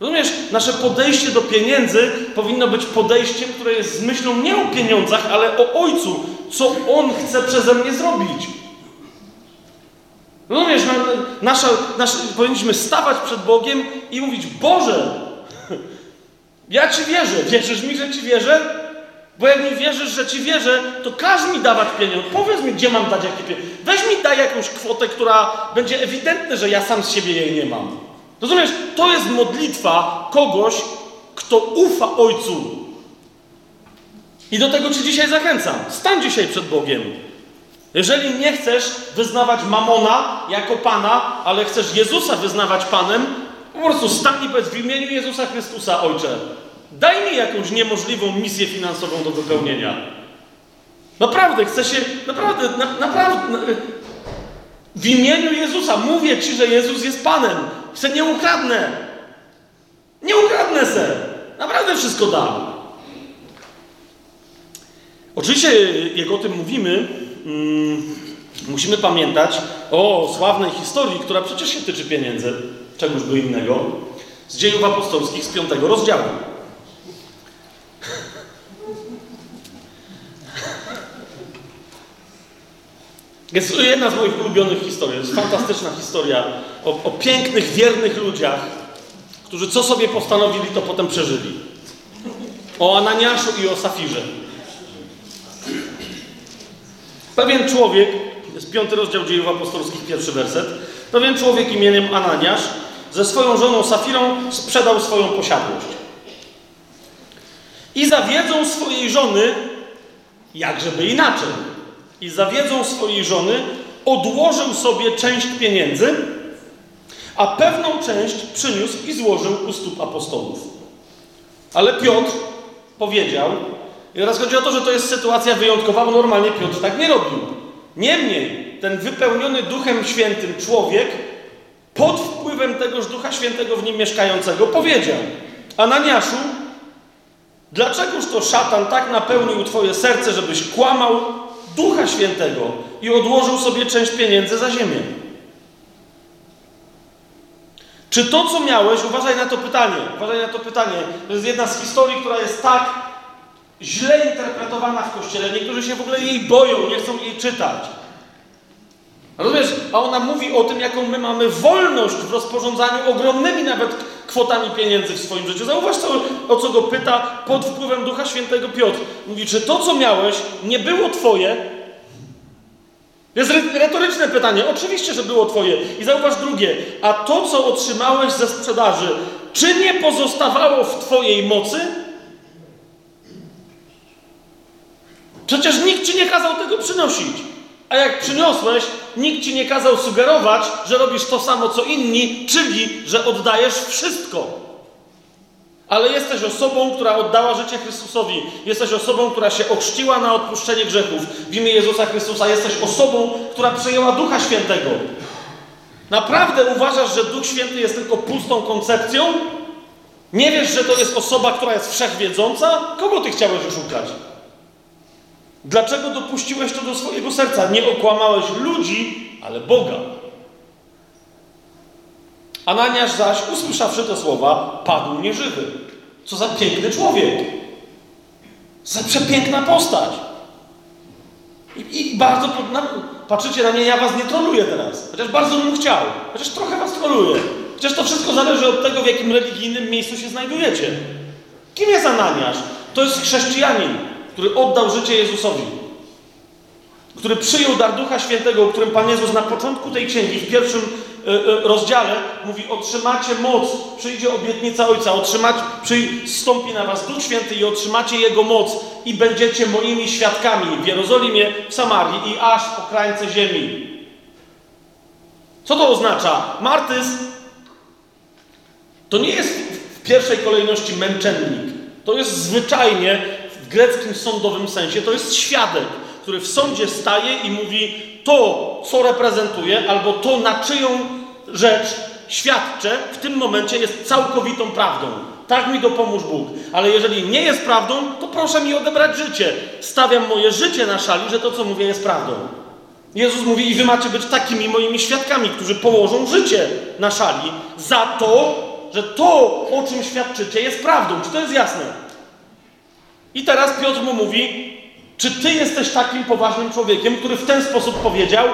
Rozumiesz, nasze podejście do pieniędzy powinno być podejściem, które jest z myślą nie o pieniądzach, ale o Ojcu, co On chce przeze mnie zrobić. Rozumiesz, nasza, nasza, powinniśmy stawać przed Bogiem i mówić, Boże, ja Ci wierzę. Wierzysz mi, że Ci wierzę? Bo jak mi wierzysz, że Ci wierzę, to każ mi dawać pieniądze. Powiedz mi, gdzie mam dać jakie pieniądze. Weź mi daj jakąś kwotę, która będzie ewidentna, że ja sam z siebie jej nie mam. Rozumiesz? To jest modlitwa kogoś, kto ufa Ojcu. I do tego Cię dzisiaj zachęcam. Stań dzisiaj przed Bogiem. Jeżeli nie chcesz wyznawać Mamona jako Pana, ale chcesz Jezusa wyznawać Panem, po prostu stań i w imieniu Jezusa Chrystusa, Ojcze, daj mi jakąś niemożliwą misję finansową do wypełnienia. Naprawdę, chcę się, naprawdę, na, naprawdę, na, w imieniu Jezusa mówię Ci, że Jezus jest Panem. Chcę, nie ukradnę. Nie ukradnę se. Naprawdę wszystko dam. Oczywiście, jak o tym mówimy, mm, musimy pamiętać o sławnej historii, która przecież się tyczy pieniędzy czegoś by innego, z dziejów apostolskich z piątego rozdziału. Jest jedna z moich ulubionych historii. To jest fantastyczna historia o, o, pięknych, wiernych ludziach, którzy co sobie postanowili, to potem przeżyli. O Ananiaszu i o Safirze. Pewien człowiek, jest piąty rozdział dziejów apostolskich, pierwszy werset. Pewien człowiek imieniem Ananiasz ze swoją żoną Safirą sprzedał swoją posiadłość. I za wiedzą swojej żony, jakżeby inaczej, i za wiedzą swojej żony odłożył sobie część pieniędzy, a pewną część przyniósł i złożył u stóp apostołów. Ale Piotr powiedział, i teraz chodzi o to, że to jest sytuacja wyjątkowa, bo normalnie Piotr tak nie robił. Niemniej, ten wypełniony Duchem Świętym człowiek pod wpływem tegoż Ducha Świętego w nim mieszkającego powiedział: Ananiaszu, dlaczegoż to szatan tak napełnił Twoje serce, żebyś kłamał Ducha Świętego i odłożył sobie część pieniędzy za ziemię? Czy to, co miałeś, uważaj na to pytanie, uważaj na to pytanie, to jest jedna z historii, która jest tak źle interpretowana w kościele. Niektórzy się w ogóle jej boją, nie chcą jej czytać. Rozumiesz? A ona mówi o tym, jaką my mamy wolność w rozporządzaniu ogromnymi nawet kwotami pieniędzy w swoim życiu. Zauważ, co, o co go pyta pod wpływem Ducha Świętego Piotr. Mówi, czy to, co miałeś, nie było Twoje? Jest retoryczne pytanie. Oczywiście, że było Twoje. I zauważ drugie. A to, co otrzymałeś ze sprzedaży, czy nie pozostawało w Twojej mocy? Przecież nikt Ci nie kazał tego przynosić. A jak przyniosłeś, nikt ci nie kazał sugerować, że robisz to samo co inni, czyli że oddajesz wszystko. Ale jesteś osobą, która oddała życie Chrystusowi. Jesteś osobą, która się ochrzciła na odpuszczenie grzechów w imię Jezusa Chrystusa. Jesteś osobą, która przyjęła Ducha Świętego. Naprawdę uważasz, że Duch Święty jest tylko pustą koncepcją? Nie wiesz, że to jest osoba, która jest wszechwiedząca? Kogo ty chciałeś oszukać? Dlaczego dopuściłeś to do swojego serca? Nie okłamałeś ludzi, ale Boga. Ananiasz zaś, usłyszawszy te słowa, padł nieżywy. Co za piękny człowiek. Za przepiękna postać. I, i bardzo, na, patrzycie na mnie, ja was nie troluję teraz. Chociaż bardzo bym chciał. Chociaż trochę was troluję. Chociaż to wszystko zależy od tego, w jakim religijnym miejscu się znajdujecie. Kim jest Ananiasz? To jest chrześcijanin który oddał życie Jezusowi, który przyjął dar Ducha Świętego, o którym Pan Jezus na początku tej księgi, w pierwszym y, y, rozdziale, mówi: Otrzymacie moc, przyjdzie obietnica Ojca, otrzymacie, przystąpi na Was Duch Święty i otrzymacie Jego moc, i będziecie moimi świadkami w Jerozolimie, w Samarii i aż po krańce ziemi. Co to oznacza? Martyzm to nie jest w pierwszej kolejności męczennik. To jest zwyczajnie greckim sądowym sensie to jest świadek, który w sądzie staje i mówi to, co reprezentuje, albo to, na czyją rzecz świadczę, w tym momencie jest całkowitą prawdą. Tak mi dopomóż Bóg. Ale jeżeli nie jest prawdą, to proszę mi odebrać życie. Stawiam moje życie na szali, że to, co mówię, jest prawdą. Jezus mówi, i wy macie być takimi moimi świadkami, którzy położą życie na szali za to, że to, o czym świadczycie, jest prawdą. Czy to jest jasne? I teraz Piotr mu mówi: Czy ty jesteś takim poważnym człowiekiem, który w ten sposób powiedział: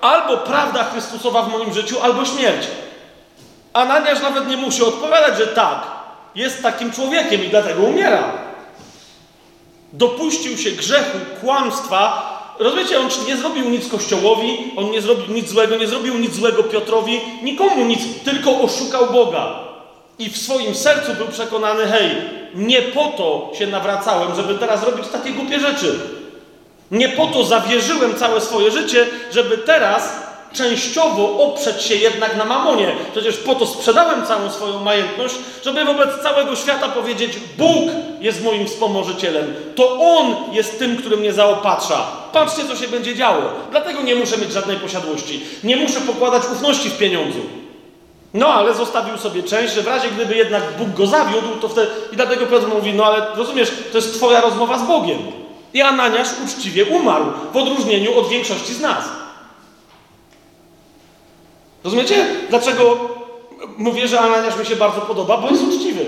albo prawda Chrystusowa w moim życiu, albo śmierć? Ananiasz nawet nie musi odpowiadać, że tak, jest takim człowiekiem i dlatego umiera. Dopuścił się grzechu, kłamstwa. Rozumiecie, on nie zrobił nic Kościołowi, on nie zrobił nic złego, nie zrobił nic złego Piotrowi, nikomu nic, tylko oszukał Boga. I w swoim sercu był przekonany, hej, nie po to się nawracałem, żeby teraz robić takie głupie rzeczy. Nie po to zawierzyłem całe swoje życie, żeby teraz częściowo oprzeć się jednak na mamonie. Przecież po to sprzedałem całą swoją majętność, żeby wobec całego świata powiedzieć: Bóg jest moim wspomożycielem. To On jest tym, który mnie zaopatrza. Patrzcie, co się będzie działo. Dlatego nie muszę mieć żadnej posiadłości. Nie muszę pokładać ufności w pieniądzu. No, ale zostawił sobie część, że w razie gdyby jednak Bóg go zawiódł, to wtedy... I dlatego Piotr mówi, no ale rozumiesz, to jest twoja rozmowa z Bogiem. I Ananiasz uczciwie umarł, w odróżnieniu od większości z nas. Rozumiecie? Dlaczego mówię, że Ananiasz mi się bardzo podoba? Bo jest uczciwy.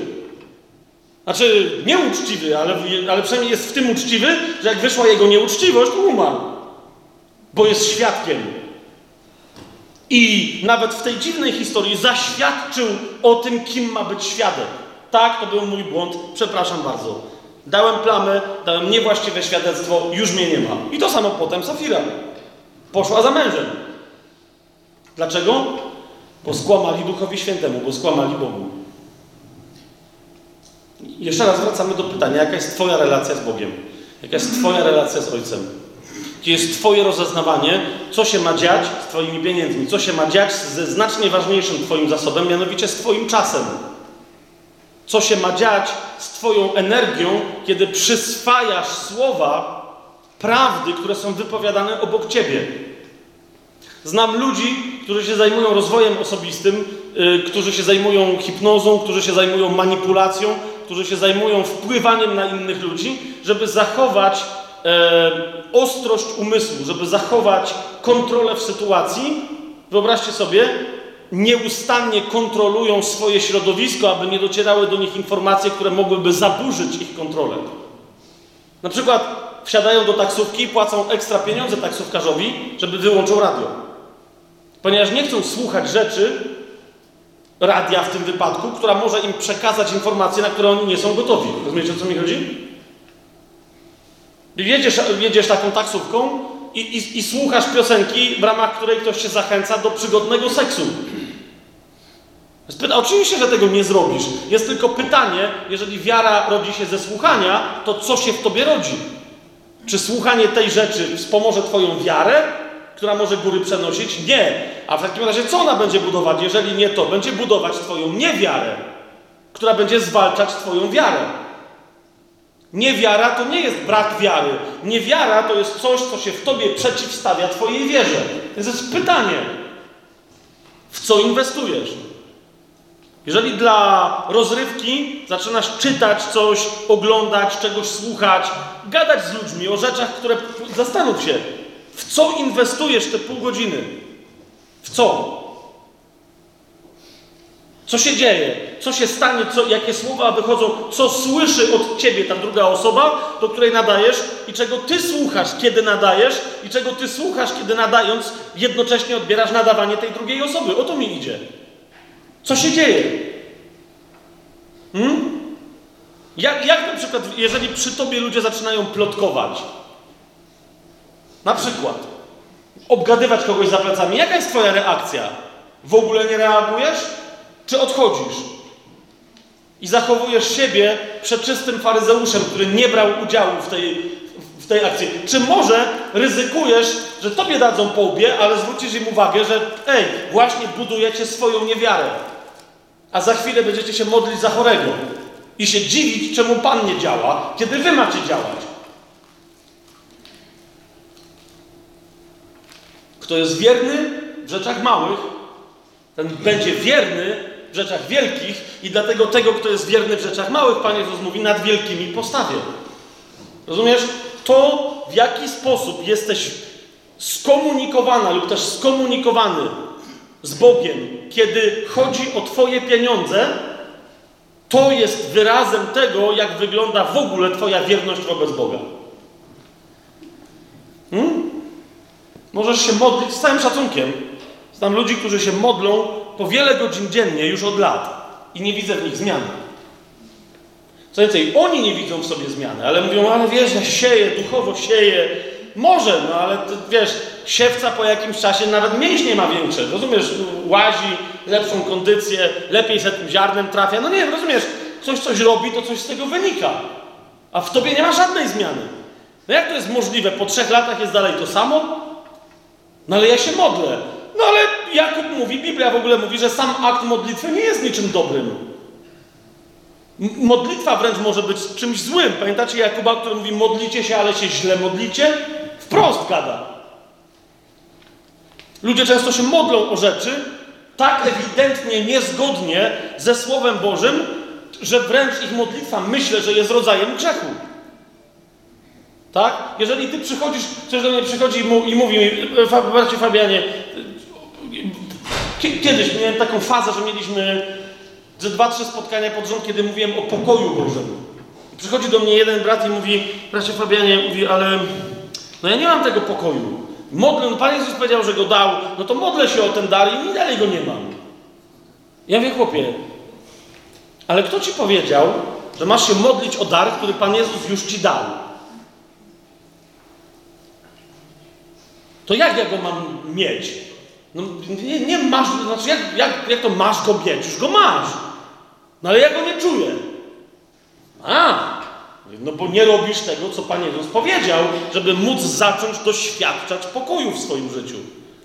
Znaczy, nieuczciwy, ale, ale przynajmniej jest w tym uczciwy, że jak wyszła jego nieuczciwość, umarł. Bo jest świadkiem i nawet w tej dziwnej historii zaświadczył o tym, kim ma być świadek. Tak, to był mój błąd, przepraszam bardzo. Dałem plamę, dałem niewłaściwe świadectwo, już mnie nie ma. I to samo potem Safira. Poszła za mężem. Dlaczego? Bo skłamali Duchowi Świętemu, bo skłamali Bogu. Jeszcze raz wracamy do pytania, jaka jest Twoja relacja z Bogiem? Jaka jest Twoja relacja z Ojcem? Jest Twoje rozeznawanie, co się ma dziać z Twoimi pieniędzmi, co się ma dziać ze znacznie ważniejszym Twoim zasobem, mianowicie z Twoim czasem. Co się ma dziać z Twoją energią, kiedy przyswajasz słowa prawdy, które są wypowiadane obok Ciebie. Znam ludzi, którzy się zajmują rozwojem osobistym, yy, którzy się zajmują hipnozą, którzy się zajmują manipulacją, którzy się zajmują wpływaniem na innych ludzi, żeby zachować e, ostrość umysłu, żeby zachować kontrolę w sytuacji, wyobraźcie sobie, nieustannie kontrolują swoje środowisko, aby nie docierały do nich informacje, które mogłyby zaburzyć ich kontrolę. Na przykład wsiadają do taksówki, płacą ekstra pieniądze taksówkarzowi, żeby wyłączył radio. Ponieważ nie chcą słuchać rzeczy, radia w tym wypadku, która może im przekazać informacje, na które oni nie są gotowi. Rozumiecie, o co mi chodzi? Jedziesz, jedziesz taką taksówką i, i, i słuchasz piosenki, w ramach której ktoś cię zachęca do przygodnego seksu. Oczywiście, że tego nie zrobisz. Jest tylko pytanie, jeżeli wiara rodzi się ze słuchania, to co się w tobie rodzi? Czy słuchanie tej rzeczy wspomoże Twoją wiarę, która może góry przenosić? Nie. A w takim razie co ona będzie budować? Jeżeli nie to, będzie budować Twoją niewiarę, która będzie zwalczać Twoją wiarę. Niewiara to nie jest brak wiary. Niewiara to jest coś, co się w Tobie przeciwstawia Twojej wierze. Więc jest pytanie, w co inwestujesz? Jeżeli dla rozrywki zaczynasz czytać coś, oglądać, czegoś słuchać, gadać z ludźmi o rzeczach, które. Zastanów się, w co inwestujesz te pół godziny? W co? Co się dzieje? Co się stanie? Co, jakie słowa wychodzą? Co słyszy od ciebie ta druga osoba, do której nadajesz i czego ty słuchasz, kiedy nadajesz i czego ty słuchasz, kiedy nadając, jednocześnie odbierasz nadawanie tej drugiej osoby. O to mi idzie. Co się dzieje? Hmm? Jak, jak na przykład, jeżeli przy tobie ludzie zaczynają plotkować? Na przykład, obgadywać kogoś za plecami, jaka jest twoja reakcja? W ogóle nie reagujesz? Czy odchodzisz? I zachowujesz siebie przeczystym faryzeuszem, który nie brał udziału w tej, w tej akcji. Czy może ryzykujesz, że tobie dadzą po łbie, ale zwrócisz im uwagę, że ej, właśnie budujecie swoją niewiarę a za chwilę będziecie się modlić za chorego i się dziwić, czemu Pan nie działa, kiedy Wy macie działać. Kto jest wierny w rzeczach małych, ten będzie wierny w rzeczach wielkich i dlatego tego, kto jest wierny w rzeczach małych, Pan Jezus mówi, nad wielkimi postawię. Rozumiesz? To, w jaki sposób jesteś skomunikowana lub też skomunikowany z Bogiem, kiedy chodzi o Twoje pieniądze, to jest wyrazem tego, jak wygląda w ogóle Twoja wierność wobec Boga. Hmm? Możesz się modlić z całym szacunkiem. Znam ludzi, którzy się modlą po wiele godzin dziennie już od lat i nie widzę w nich zmiany. Co więcej, oni nie widzą w sobie zmiany, ale mówią, ale wiesz, ja sieję, duchowo sieję. Może, no ale ty, wiesz, siewca po jakimś czasie nawet mięśnie ma większe, rozumiesz, łazi, lepszą kondycję, lepiej się tym ziarnem trafia. No nie, rozumiesz, coś coś robi, to coś z tego wynika. A w tobie nie ma żadnej zmiany. No jak to jest możliwe? Po trzech latach jest dalej to samo? No ale ja się modlę. No ale Jakub mówi, Biblia w ogóle mówi, że sam akt modlitwy nie jest niczym dobrym. Modlitwa wręcz może być czymś złym. Pamiętacie Jakuba, który mówi modlicie się, ale się źle modlicie? Wprost gada. Ludzie często się modlą o rzeczy tak ewidentnie niezgodnie ze Słowem Bożym, że wręcz ich modlitwa myślę, że jest rodzajem grzechu. Tak? Jeżeli ty przychodzisz, ktoś do mnie przychodzi i mówi mi, bracie Fabianie, kiedyś miałem taką fazę, że mieliśmy ze dwa, trzy spotkania pod rząd, kiedy mówiłem o pokoju Bożym. Przychodzi do mnie jeden brat i mówi, bracie Fabianie, mówi, ale no ja nie mam tego pokoju. Modlę, no Pan Jezus powiedział, że go dał, no to modlę się o ten dar i dalej go nie mam. Ja wiem, chłopie, ale kto ci powiedział, że masz się modlić o dar, który Pan Jezus już ci dał? To jak ja go mam mieć? No nie, nie masz, znaczy jak, jak, jak to masz go mieć? Już go masz. No ale ja go nie czuję. A, no bo nie robisz tego, co Pan Jezus powiedział, żeby móc zacząć doświadczać pokoju w swoim życiu.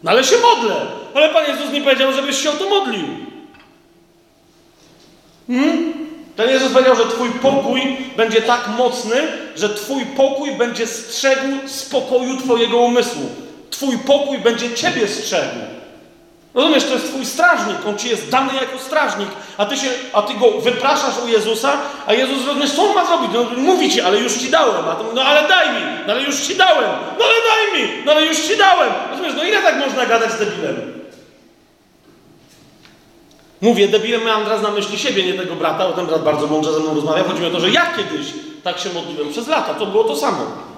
No ale się modlę. Ale Pan Jezus nie powiedział, żebyś się o to modlił. Hmm? Pan Jezus powiedział, że Twój pokój będzie tak mocny, że Twój pokój będzie strzegł spokoju Twojego umysłu. Twój pokój będzie Ciebie strzegł. Rozumiesz, to jest twój strażnik, on ci jest dany jako strażnik, a ty, się, a ty go wypraszasz u Jezusa, a Jezus rozumiesz, co on ma zrobić? No, mówi ci, ale już ci dałem. A ty, no ale daj mi, no ale już ci dałem, no ale daj mi, no ale już ci dałem. Rozumiesz, no ile tak można gadać z debilem? Mówię, debilem miałem teraz na myśli siebie, nie tego brata, bo ten brat bardzo mądrze ze mną rozmawia. Chodzi mi o to, że ja kiedyś Tak się modliłem przez lata, to było to samo.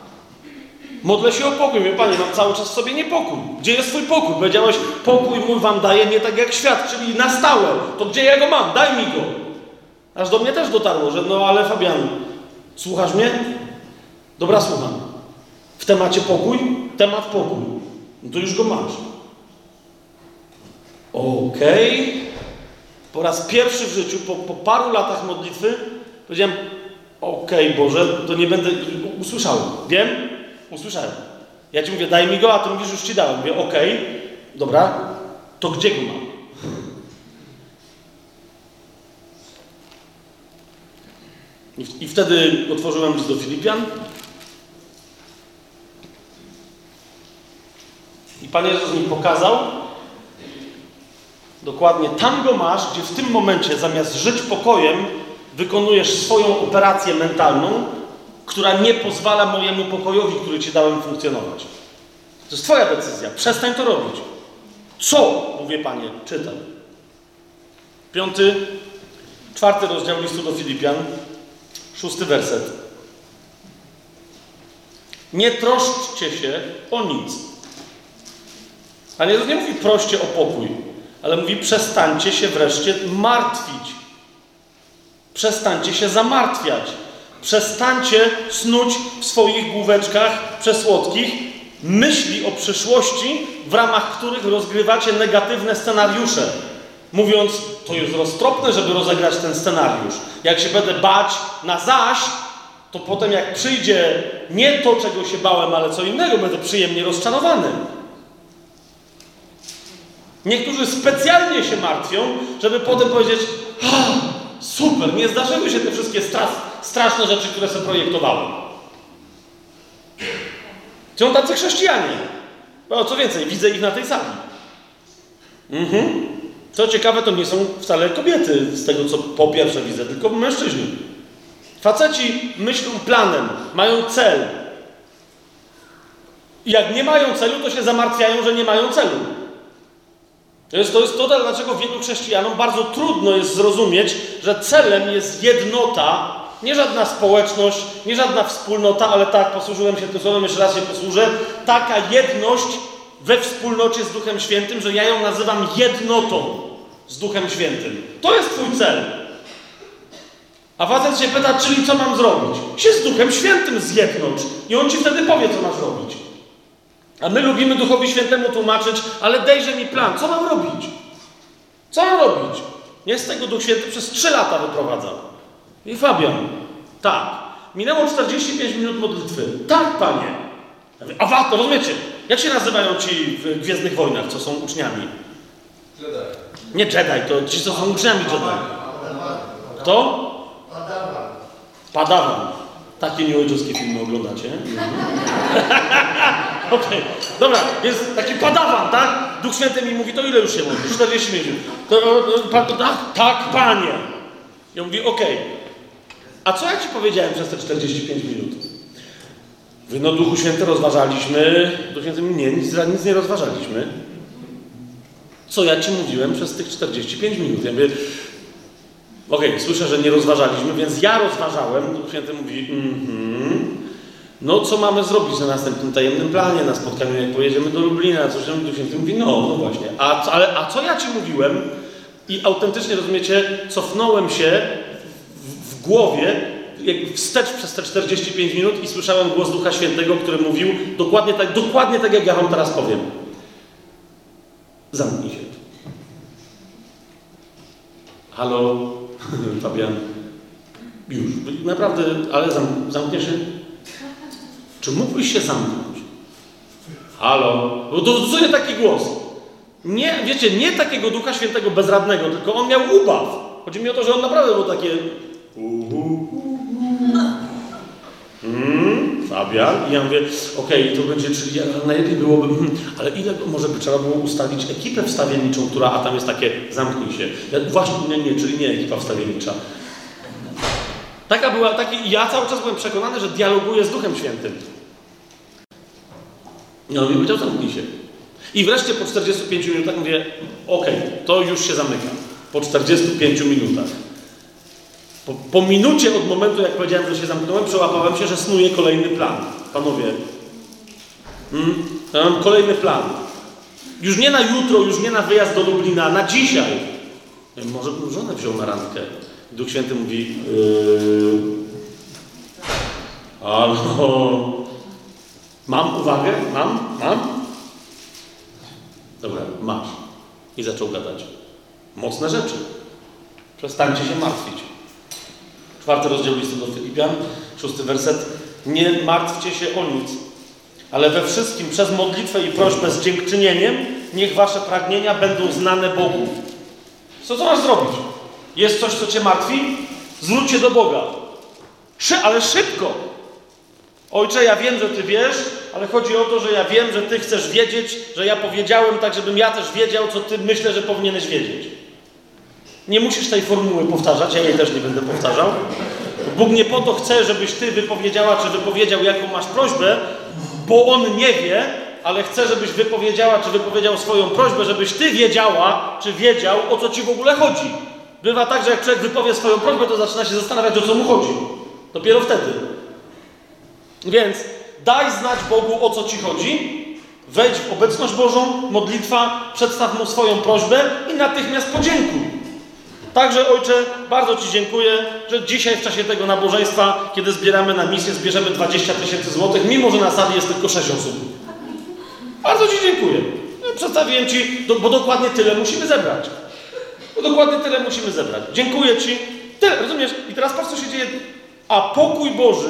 Modlę się o pokój. Mówię, Panie, mam cały czas w sobie niepokój. Gdzie jest Twój pokój? Powiedziałeś, pokój mój Wam daje nie tak jak świat, czyli na stałe. To gdzie ja go mam? Daj mi go. Aż do mnie też dotarło, że no ale Fabian, słuchasz mnie? Dobra, słucham. W temacie pokój? Temat pokój. No to już go masz. Okej. Okay. Po raz pierwszy w życiu, po, po paru latach modlitwy, powiedziałem, okej okay, Boże, to nie będę... Usłyszałem. Wiem? Usłyszałem. Ja Ci mówię, daj mi go, a Ty mówisz, już Ci dałem. Mówię, okej, okay, dobra, to gdzie go mam? I, wtedy otworzyłem list do Filipian. I Pan Jezus mi pokazał, dokładnie tam go masz, gdzie w tym momencie zamiast żyć pokojem, wykonujesz swoją operację mentalną, która nie pozwala mojemu pokojowi, który Ci dałem, funkcjonować. To jest Twoja decyzja. Przestań to robić. Co? Mówię Panie, czytam. Piąty, czwarty rozdział listu do Filipian, szósty werset. Nie troszczcie się o nic. A Jezus nie mówi proście o pokój, ale mówi przestańcie się wreszcie martwić. Przestańcie się zamartwiać. Przestańcie snuć w swoich główeczkach przesłodkich myśli o przyszłości, w ramach których rozgrywacie negatywne scenariusze. Mówiąc, to jest roztropne, żeby rozegrać ten scenariusz. Jak się będę bać na zaś, to potem jak przyjdzie nie to, czego się bałem, ale co innego, będę przyjemnie rozczarowany. Niektórzy specjalnie się martwią, żeby potem powiedzieć: Super, nie zdarzyły się te wszystkie straszne rzeczy, które sobie projektowałem. Są tacy chrześcijanie. No, co więcej, widzę ich na tej sali. Mhm. Co ciekawe, to nie są wcale kobiety, z tego co po pierwsze widzę, tylko mężczyźni. Faceci myślą planem, mają cel. I jak nie mają celu, to się zamartwiają, że nie mają celu. To jest, to jest to, dlaczego wielu chrześcijanom bardzo trudno jest zrozumieć, że celem jest jednota, nie żadna społeczność, nie żadna wspólnota, ale tak, posłużyłem się tym słowem, jeszcze raz się posłużę, taka jedność we wspólnocie z Duchem Świętym, że ja ją nazywam jednotą z Duchem Świętym. To jest Twój cel. A facet się pyta, czyli co mam zrobić? Się z Duchem Świętym zjednocz i on Ci wtedy powie, co masz robić. A my lubimy Duchowi Świętemu tłumaczyć, ale dejże mi plan, co mam robić? Co mam robić? Nie z tego Duch Święty przez trzy lata wyprowadzał. I Fabian, tak. Minęło 45 minut modlitwy. Tak, panie. A warto, rozumiecie? Jak się nazywają ci w Gwiezdnych Wojnach, co są uczniami? Jedi. Nie Jedi, to ci, co są uczniami Jedi. Kto? Padawan. Padawan. Takie nieojczowskie filmy oglądacie? Okej, okay. dobra, jest taki padawan, tak? Duch Święty mi mówi, to ile już się mówi? 40 minut. To, tak, tak, panie. Ja mówię, okej. Okay. A co ja ci powiedziałem przez te 45 minut? Wy, no Duchu Święty rozważaliśmy. Duch Święty nie, nic, nic nie rozważaliśmy. Co ja ci mówiłem przez tych 45 minut? Ja mówię, okej, okay, słyszę, że nie rozważaliśmy, więc ja rozważałem. Duch Święty mówi, mhm. No, co mamy zrobić na następnym tajemnym planie, na spotkaniu, jak pojedziemy do Lublina, coś tam Duch Święty mówi, no, no właśnie. A, ale, a co ja ci mówiłem? I autentycznie, rozumiecie, cofnąłem się w głowie, wstecz przez te 45 minut i słyszałem głos Ducha Świętego, który mówił dokładnie tak, dokładnie tak jak ja wam teraz powiem. Zamknij się. Halo, Fabian. Już, naprawdę, ale zam, zamkniesz się? Czy mógłbyś się zamknąć? Halo. Bo to, to nie taki głos. Nie, wiecie, nie takiego Ducha Świętego bezradnego, tylko on miał ubaw. Chodzi mi o to, że on naprawdę był takie Hmm, Fabian. I ja mówię, okej, okay, to będzie, czyli ja, najlepiej byłoby, ale ile, może by trzeba było ustawić ekipę wstawienniczą, która, a tam jest takie, zamknij się. Ja, właśnie, nie, nie, czyli nie ekipa wstawiennicza. Taka była, taki, ja cały czas byłem przekonany, że dialoguję z Duchem Świętym. On mi powiedział, zamknij się. I wreszcie po 45 minutach mówię, okej, okay, to już się zamyka. Po 45 minutach. Po, po minucie od momentu, jak powiedziałem, że się zamknąłem, przełapałem się, że snuję kolejny plan. Panowie, hmm? ja mam kolejny plan. Już nie na jutro, już nie na wyjazd do Lublina, na dzisiaj. Może bym żonę wziął na randkę. Duch Święty mówi, yy... Mam uwagę? Mam? Mam? Dobra, masz. I zaczął gadać. Mocne rzeczy. Przestańcie się martwić. Czwarty rozdział listu do Filipian, szósty werset. Nie martwcie się o nic, ale we wszystkim przez modlitwę i prośbę z dziękczynieniem niech wasze pragnienia będą znane Bogu. Co to masz zrobić? Jest coś, co cię martwi? Zwróć się do Boga. Szy ale szybko! Ojcze, ja wiem, że Ty wiesz, ale chodzi o to, że ja wiem, że Ty chcesz wiedzieć, że ja powiedziałem tak, żebym ja też wiedział, co Ty myślę, że powinieneś wiedzieć. Nie musisz tej formuły powtarzać, ja jej też nie będę powtarzał. Bóg nie po to chce, żebyś Ty wypowiedziała, czy wypowiedział, jaką masz prośbę, bo On nie wie, ale chce, żebyś wypowiedziała, czy wypowiedział swoją prośbę, żebyś Ty wiedziała, czy wiedział, o co Ci w ogóle chodzi. Bywa tak, że jak człowiek wypowie swoją prośbę, to zaczyna się zastanawiać, o co mu chodzi. Dopiero wtedy. Więc daj znać Bogu, o co Ci chodzi, wejdź w obecność Bożą, modlitwa, przedstaw Mu swoją prośbę i natychmiast podziękuj. Także Ojcze, bardzo Ci dziękuję, że dzisiaj w czasie tego nabożeństwa, kiedy zbieramy na misję, zbierzemy 20 tysięcy złotych, mimo że na sali jest tylko 6 osób. Bardzo Ci dziękuję. Przedstawiłem Ci, bo dokładnie tyle musimy zebrać. Bo dokładnie tyle musimy zebrać. Dziękuję Ci. Tyle, rozumiesz? I teraz patrz, co się dzieje. A pokój Boży,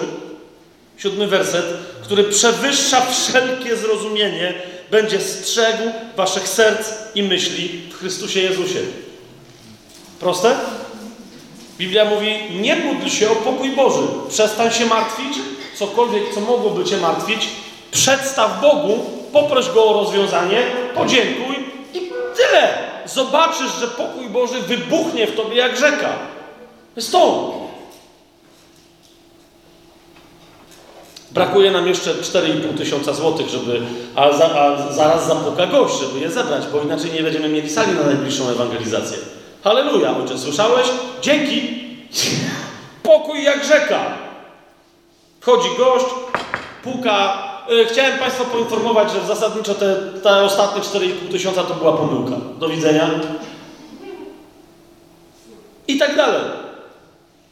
siódmy werset, który przewyższa wszelkie zrozumienie, będzie strzegł waszych serc i myśli w Chrystusie Jezusie. Proste? Biblia mówi, nie módl się o pokój Boży. Przestań się martwić, cokolwiek, co mogłoby cię martwić, przedstaw Bogu, poproś Go o rozwiązanie, podziękuj i tyle. Zobaczysz, że pokój Boży wybuchnie w tobie jak rzeka. To. Brakuje nam jeszcze 4,5 tysiąca złotych, żeby, a, za, a zaraz zapuka gość, żeby je zebrać, bo inaczej nie będziemy mieli sali na najbliższą ewangelizację. Halleluja, ojcze, słyszałeś? Dzięki! Pokój jak rzeka. Wchodzi gość, puka. E, chciałem Państwa poinformować, że zasadniczo te, te ostatnie 4,5 tysiąca to była pomyłka. Do widzenia. I tak dalej.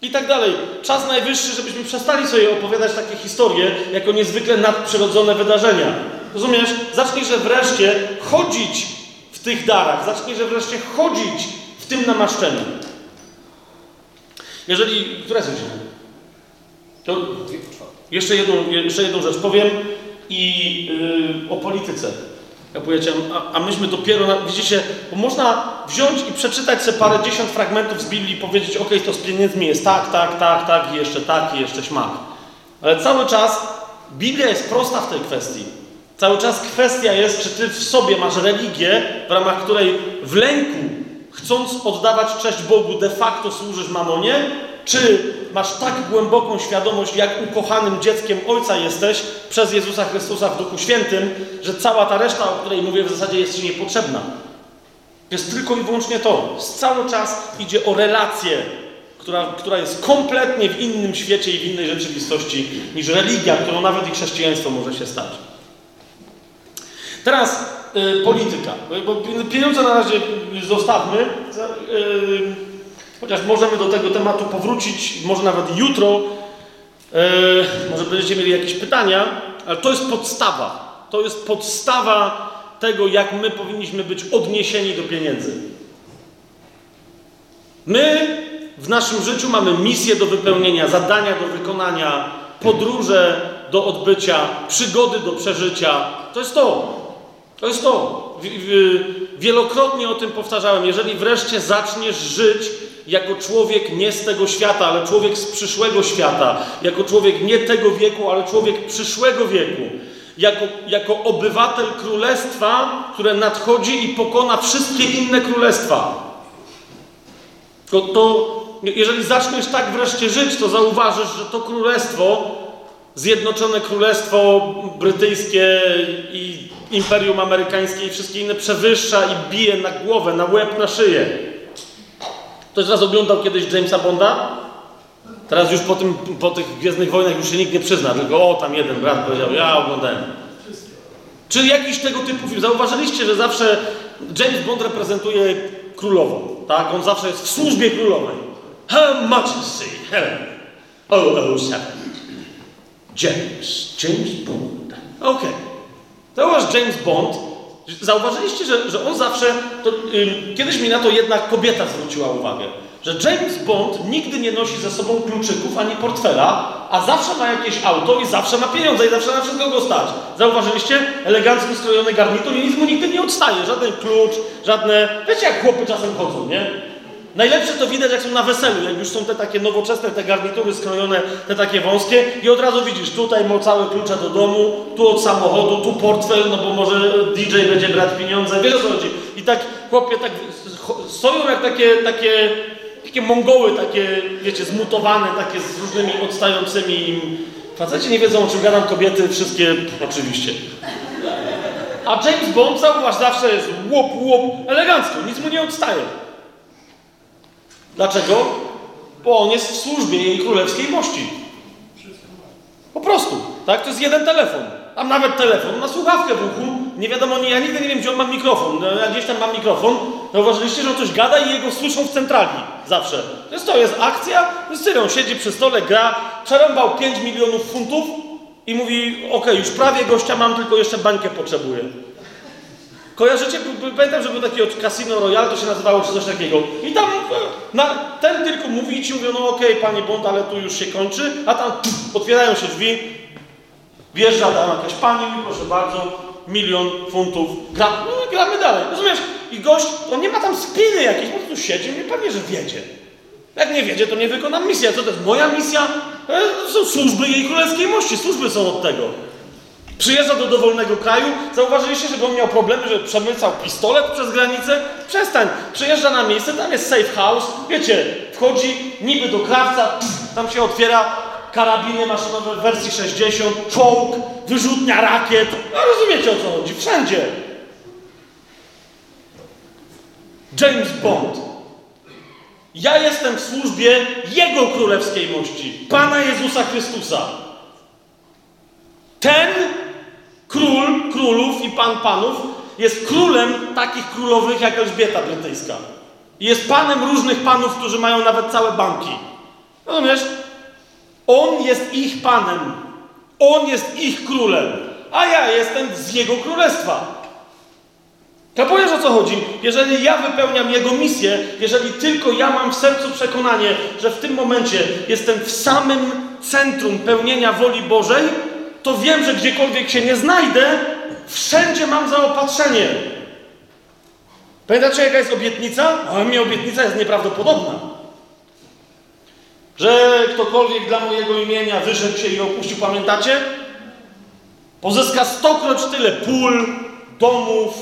I tak dalej. Czas najwyższy, żebyśmy przestali sobie opowiadać takie historie jako niezwykle nadprzyrodzone wydarzenia. Rozumiesz? Zacznijże wreszcie chodzić w tych darach. Zacznijże wreszcie chodzić tym namaszczeniu. Jeżeli... Która jest godzina? To jeszcze jedną, jeszcze jedną rzecz powiem i yy, o polityce. Ja powiedziałem, a, a myśmy dopiero, na, widzicie, bo można wziąć i przeczytać sobie parę dziesiąt fragmentów z Biblii i powiedzieć, ok, to z pieniędzmi jest tak, tak, tak, tak, i jeszcze tak, i jeszcze śmak. Ale cały czas Biblia jest prosta w tej kwestii. Cały czas kwestia jest, czy ty w sobie masz religię, w ramach której w lęku, chcąc oddawać cześć Bogu, de facto służysz mamonie, czy masz tak głęboką świadomość, jak ukochanym dzieckiem Ojca jesteś przez Jezusa Chrystusa w Duchu Świętym, że cała ta reszta, o której mówię, w zasadzie jest Ci niepotrzebna. Jest tylko i wyłącznie to. Cały czas idzie o relację, która, która jest kompletnie w innym świecie i w innej rzeczywistości niż religia, którą nawet i chrześcijaństwo może się stać. Teraz y, polityka. Bo pieniądze na razie zostawmy. Y, Chociaż możemy do tego tematu powrócić, może nawet jutro. Yy, może będziecie mieli jakieś pytania, ale to jest podstawa. To jest podstawa tego, jak my powinniśmy być odniesieni do pieniędzy. My w naszym życiu mamy misję do wypełnienia, zadania do wykonania, podróże do odbycia, przygody do przeżycia. To jest to. To jest to. Wielokrotnie o tym powtarzałem. Jeżeli wreszcie zaczniesz żyć jako człowiek nie z tego świata, ale człowiek z przyszłego świata, jako człowiek nie tego wieku, ale człowiek przyszłego wieku, jako, jako obywatel królestwa, które nadchodzi i pokona wszystkie inne królestwa. To, to jeżeli zaczniesz tak wreszcie żyć, to zauważysz, że to królestwo, Zjednoczone Królestwo Brytyjskie i Imperium Amerykańskie i wszystkie inne przewyższa i bije na głowę, na łeb, na szyję. Ktoś z Was oglądał kiedyś Jamesa Bonda? Teraz już po, tym, po tych Gwiezdnych Wojnach już się nikt nie przyzna, tylko o, tam jeden brat powiedział, ja oglądałem. Czy jakiś tego typu film. Zauważyliście, że zawsze James Bond reprezentuje królową, tak? On zawsze jest w służbie królowej. Her Majesty, Helen. Oh, oh, seven. James, James Bond. Okej. Okay. Zauważ James Bond. Zauważyliście, że, że on zawsze. To, kiedyś mi na to jedna kobieta zwróciła uwagę że James Bond nigdy nie nosi ze sobą kluczyków ani portfela, a zawsze ma jakieś auto i zawsze ma pieniądze i zawsze na wszystko go stać. Zauważyliście? Elegancko skrojony garnitur i nic mu nigdy nie odstaje. Żaden klucz, żadne... Wiecie jak chłopy czasem chodzą, nie? Najlepsze to widać jak są na weselu, jak już są te takie nowoczesne, te garnitury skrojone, te takie wąskie i od razu widzisz, tutaj ma całe klucze do domu, tu od samochodu, tu portfel, no bo może DJ będzie brać pieniądze, wiesz o co chodzi. I tak chłopie tak stoją jak takie, takie takie mongoły, takie, wiecie, zmutowane, takie z różnymi odstającymi. Faceci nie wiedzą, o czym gadam, kobiety wszystkie oczywiście. A James Bond, zauważ, zawsze jest łop, łop, elegancko, nic mu nie odstaje. Dlaczego? Bo on jest w służbie jej królewskiej mości. Po prostu, tak? To jest jeden telefon. A nawet telefon ma słuchawkę w uchu. Nie wiadomo, nie, ja nigdy nie wiem, gdzie on ma mikrofon. No, ja gdzieś tam mam mikrofon. Zauważyliście, że on coś gada i jego słyszą w centrali. Zawsze. Więc to jest akcja. Więc on siedzi przy stole, gra. Przerąbał 5 milionów funtów i mówi, ok, już prawie gościa mam, tylko jeszcze bańkę potrzebuję. Kojarzycie? Pamiętam, że był taki od Casino Royale, to się nazywało czy coś takiego. I tam na, ten tylko mówi i ci mówią, no okej, okay, panie Bond, ale tu już się kończy. A tam otwierają się drzwi, wjeżdża tam jakaś pani, proszę bardzo, milion funtów, gra, no, gramy dalej. Rozumiesz? I gość, on nie ma tam spiny jakiejś, po prostu siedzi, nie pewnie, że wiedzie. Jak nie wiedzie, to nie wykonam misji. A co to jest moja misja? E, to są służby jej królewskiej mości. Służby są od tego. Przyjeżdża do dowolnego kraju. Zauważyliście, że on miał problemy, że przemycał pistolet przez granicę? Przestań. Przyjeżdża na miejsce, tam jest safe house. Wiecie, wchodzi niby do krawca, tam się otwiera karabiny maszynowe w wersji 60, czołg, wyrzutnia rakiet. No rozumiecie o co chodzi? Wszędzie. James Bond. Ja jestem w służbie Jego królewskiej mości, Pana Jezusa Chrystusa. Ten król królów i pan panów jest królem takich królowych jak Elżbieta Brytyjska. Jest panem różnych panów, którzy mają nawet całe banki. Rozumiesz? On jest ich panem. On jest ich królem. A ja jestem z jego królestwa. Kapujesz o co chodzi? Jeżeli ja wypełniam Jego misję, jeżeli tylko ja mam w sercu przekonanie, że w tym momencie jestem w samym centrum pełnienia woli Bożej, to wiem, że gdziekolwiek się nie znajdę, wszędzie mam zaopatrzenie. Pamiętacie, jaka jest obietnica? A mi obietnica jest nieprawdopodobna. Że ktokolwiek dla mojego imienia wyszedł się i opuścił, pamiętacie? Pozyska stokroć tyle pól, domów,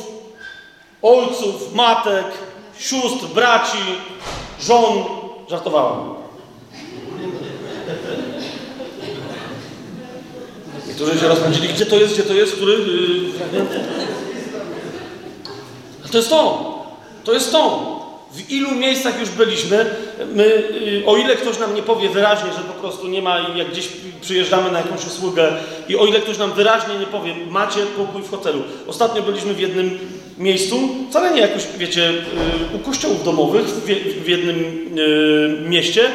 ojców, matek, sióstr, braci, żon. Żartowałem. Niektórzy się rozpędzili, gdzie to jest, gdzie to jest, który... Yy, to jest to. To jest to. W ilu miejscach już byliśmy, my, y, o ile ktoś nam nie powie wyraźnie, że po prostu nie ma, jak gdzieś przyjeżdżamy na jakąś usługę i o ile ktoś nam wyraźnie nie powie, macie pokój w hotelu. Ostatnio byliśmy w jednym miejscu, wcale nie jakoś, wiecie, y, u kościołów domowych w jednym y, mieście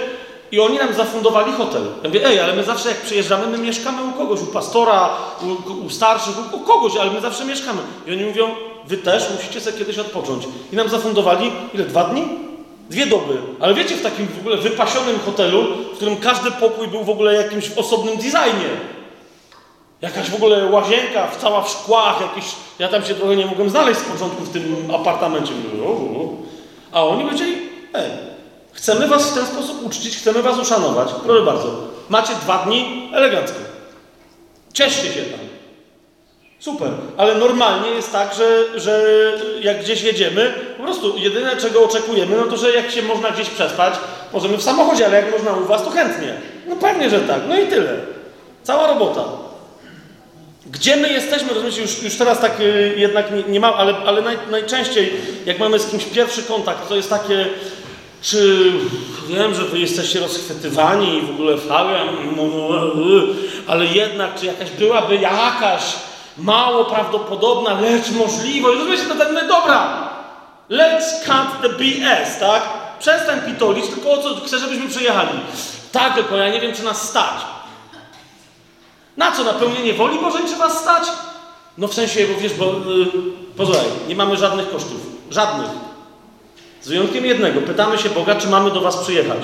i oni nam zafundowali hotel. Ja mówię, ej, ale my zawsze jak przyjeżdżamy, my mieszkamy u kogoś, u pastora, u, u starszych, u, u kogoś, ale my zawsze mieszkamy. I oni mówią, wy też musicie sobie kiedyś odpocząć. I nam zafundowali, ile, dwa dni? Dwie doby. Ale wiecie, w takim w ogóle wypasionym hotelu, w którym każdy pokój był w ogóle jakimś osobnym designie. Jakaś w ogóle łazienka, w cała w szkłach, jakieś... Ja tam się trochę nie mogłem znaleźć z początku w tym apartamencie. A oni powiedzieli, ej, chcemy was w ten sposób uczcić, chcemy was uszanować. Proszę bardzo. Macie dwa dni elegancko. Cieszcie się tam. Super, ale normalnie jest tak, że, że jak gdzieś jedziemy, po prostu jedyne czego oczekujemy, no to że jak się można gdzieś przespać, możemy w samochodzie, ale jak można u Was, to chętnie. No pewnie, że tak, no i tyle. Cała robota. Gdzie my jesteśmy, rozumiecie, już, już teraz tak y, jednak nie, nie ale, ale naj, najczęściej jak mamy z kimś pierwszy kontakt, to jest takie, czy wiem, że wy jesteście rozchwytywani i w ogóle fałem, ale jednak, czy jakaś byłaby jakaś mało prawdopodobna, lecz możliwość. Rozumiecie, to tak, no dobra, let's cut the BS, tak? Przestań pitolić, tylko o co chcę, żebyśmy przyjechali. Tak, tylko ja nie wiem, czy nas stać. Na co? Na pełnienie woli Bożej czy was stać? No w sensie, bo wiesz, bo yy, nie mamy żadnych kosztów. Żadnych. Z wyjątkiem jednego. Pytamy się Boga, czy mamy do was przyjechać.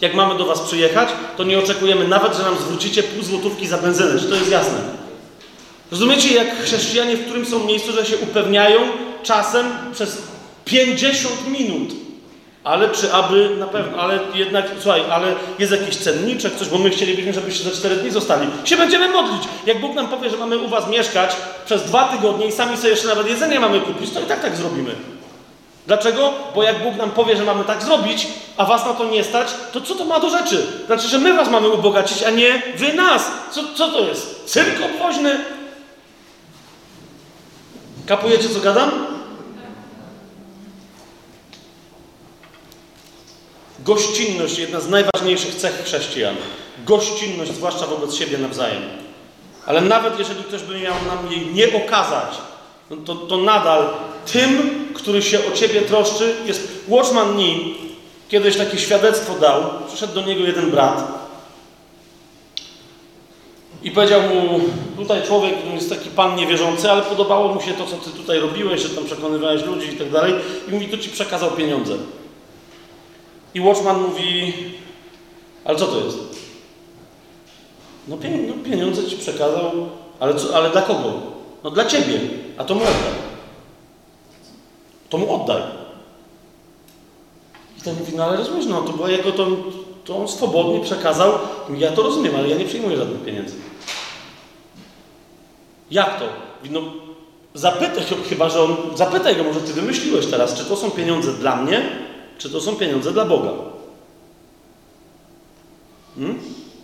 Jak mamy do was przyjechać, to nie oczekujemy nawet, że nam zwrócicie pół złotówki za benzynę. Czy to jest jasne? Rozumiecie, jak chrześcijanie w którym są miejscu, że się upewniają czasem przez 50 minut. Ale czy aby na pewno, ale jednak, słuchaj, ale jest jakiś cenniczek, coś, bo my chcielibyśmy, żebyście za 4 dni zostali. Się będziemy modlić. Jak Bóg nam powie, że mamy u was mieszkać przez dwa tygodnie i sami sobie jeszcze nawet jedzenie mamy kupić, to i tak tak zrobimy. Dlaczego? Bo jak Bóg nam powie, że mamy tak zrobić, a was na to nie stać, to co to ma do rzeczy? Znaczy, że my was mamy ubogacić, a nie wy nas. Co, co to jest? Cyrk obwoźny? Kapujecie, co gadam? Gościnność, jedna z najważniejszych cech chrześcijan. Gościnność, zwłaszcza wobec siebie nawzajem. Ale nawet jeżeli ktoś by miał nam jej nie okazać, no to, to nadal tym, który się o ciebie troszczy, jest Watchman Nee. Kiedyś takie świadectwo dał. Przyszedł do niego jeden brat i powiedział mu, tutaj człowiek jest taki pan niewierzący, ale podobało mu się to, co ty tutaj robiłeś, że tam przekonywałeś ludzi i tak dalej. I mówi, to ci przekazał pieniądze. I Watchman mówi, ale co to jest? No, no pieniądze ci przekazał, ale, co, ale dla kogo? No dla ciebie, a to mu oddaj. To mu oddaj. I ten mówi, no ale rozumiesz, no to była jego, to, to on swobodnie przekazał. Ja to rozumiem, ale ja nie przyjmuję żadnych pieniędzy. Jak to? No, zapytaj go, chyba że on, zapytaj go, może ty wymyśliłeś teraz, czy to są pieniądze dla mnie, czy to są pieniądze dla Boga. Hmm?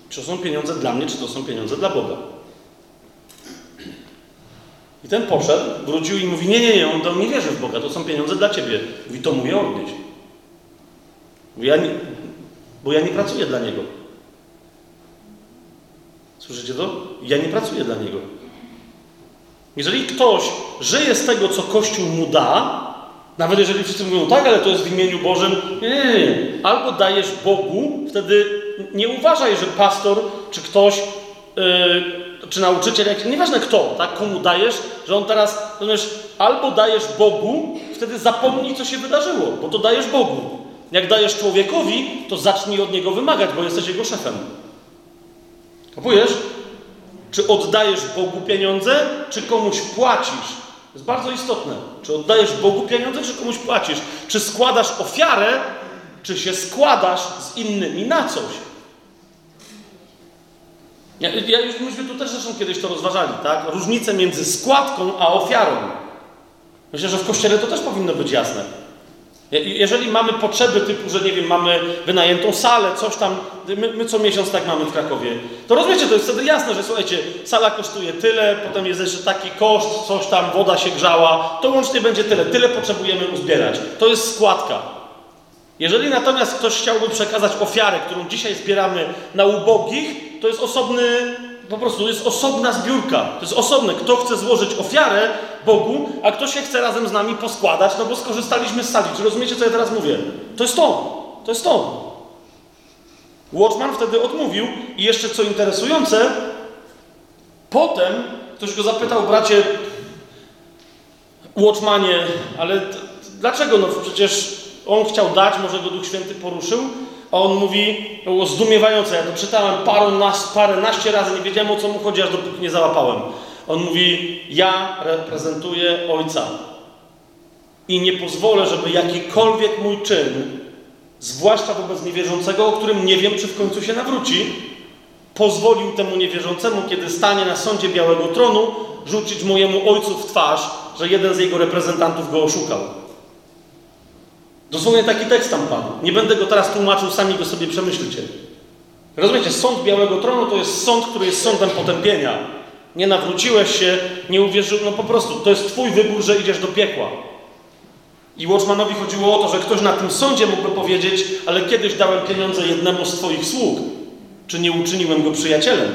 Czy to są pieniądze dla mnie, czy to są pieniądze dla Boga. I ten poszedł, wrócił i mówi, nie, nie, nie, on, on nie wierzy w Boga, to są pieniądze dla Ciebie. Mówi, to je odnieść. Mówi, ja nie, bo ja nie pracuję dla Niego. Słyszycie to? Ja nie pracuję dla Niego. Jeżeli ktoś żyje z tego, co Kościół mu da, nawet jeżeli wszyscy mówią, tak, ale to jest w imieniu Bożym, nie, nie, nie. Albo dajesz Bogu, wtedy nie uważaj, że pastor czy ktoś, yy, czy nauczyciel, jak, nieważne kto, tak, komu dajesz, że on teraz, rozumiesz, albo dajesz Bogu, wtedy zapomnij, co się wydarzyło, bo to dajesz Bogu. Jak dajesz człowiekowi, to zacznij od niego wymagać, bo jesteś jego szefem. Kapujesz? Czy oddajesz Bogu pieniądze, czy komuś płacisz? To jest bardzo istotne. Czy oddajesz Bogu pieniądze, czy komuś płacisz? Czy składasz ofiarę, czy się składasz z innymi na coś? Ja, ja już myśmy tu też zresztą kiedyś to rozważali, tak? Różnicę między składką a ofiarą. Myślę, że w kościele to też powinno być jasne. Jeżeli mamy potrzeby typu, że nie wiem, mamy wynajętą salę, coś tam, my, my, co miesiąc tak mamy w Krakowie, to rozumiecie, to jest wtedy jasne, że słuchajcie, sala kosztuje tyle, potem jest jeszcze taki koszt, coś tam, woda się grzała, to łącznie będzie tyle, tyle potrzebujemy uzbierać. To jest składka. Jeżeli natomiast ktoś chciałby przekazać ofiarę, którą dzisiaj zbieramy na ubogich, to jest osobny po prostu jest osobna zbiórka. To jest osobne. Kto chce złożyć ofiarę Bogu, a kto się chce razem z nami poskładać, no bo skorzystaliśmy z sali. Czy rozumiecie, co ja teraz mówię? To jest to. To jest to. Watchman wtedy odmówił i jeszcze co interesujące, potem ktoś go zapytał, bracie Watchmanie, ale dlaczego? No przecież on chciał dać, może go Duch Święty poruszył, a on mówi, to było zdumiewające, ja to czytałem parę, nas, naście razy, nie wiedziałem o co mu chodzi, aż dopóki nie załapałem. On mówi, ja reprezentuję Ojca i nie pozwolę, żeby jakikolwiek mój czyn, zwłaszcza wobec niewierzącego, o którym nie wiem, czy w końcu się nawróci, pozwolił temu niewierzącemu, kiedy stanie na sądzie Białego Tronu, rzucić mojemu Ojcu w twarz, że jeden z jego reprezentantów go oszukał. Dosłownie taki tekst tam padł. Nie będę go teraz tłumaczył, sami go sobie przemyślcie. Rozumiecie, sąd Białego Tronu to jest sąd, który jest sądem potępienia. Nie nawróciłeś się, nie uwierzył, no po prostu, to jest twój wybór, że idziesz do piekła. I Watchmanowi chodziło o to, że ktoś na tym sądzie mógłby powiedzieć, ale kiedyś dałem pieniądze jednemu z Twoich sług. Czy nie uczyniłem go przyjacielem?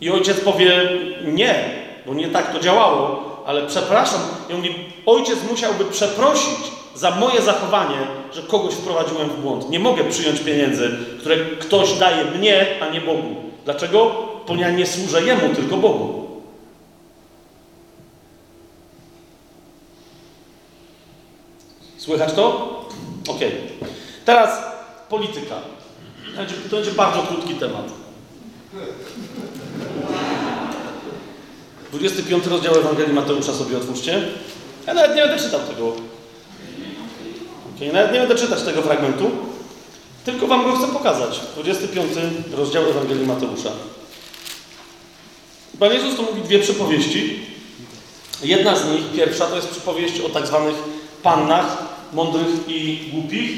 I ojciec powie, nie, bo nie tak to działało, ale przepraszam. I on mówi, ojciec musiałby przeprosić za moje zachowanie, że kogoś wprowadziłem w błąd. Nie mogę przyjąć pieniędzy, które ktoś daje mnie, a nie Bogu. Dlaczego? Bo ja nie służę Jemu, tylko Bogu. Słychać to? Ok. Teraz polityka. To będzie bardzo krótki temat. 25 rozdział Ewangelii Mateusza sobie otwórzcie. Ja nawet nie będę czytał tego. Okay, nawet nie będę czytać tego fragmentu, tylko wam go chcę pokazać. 25 rozdział Ewangelii Mateusza. Pan Jezus tu mówi dwie przypowieści. Jedna z nich, pierwsza, to jest przypowieść o tak zwanych pannach, mądrych i głupich.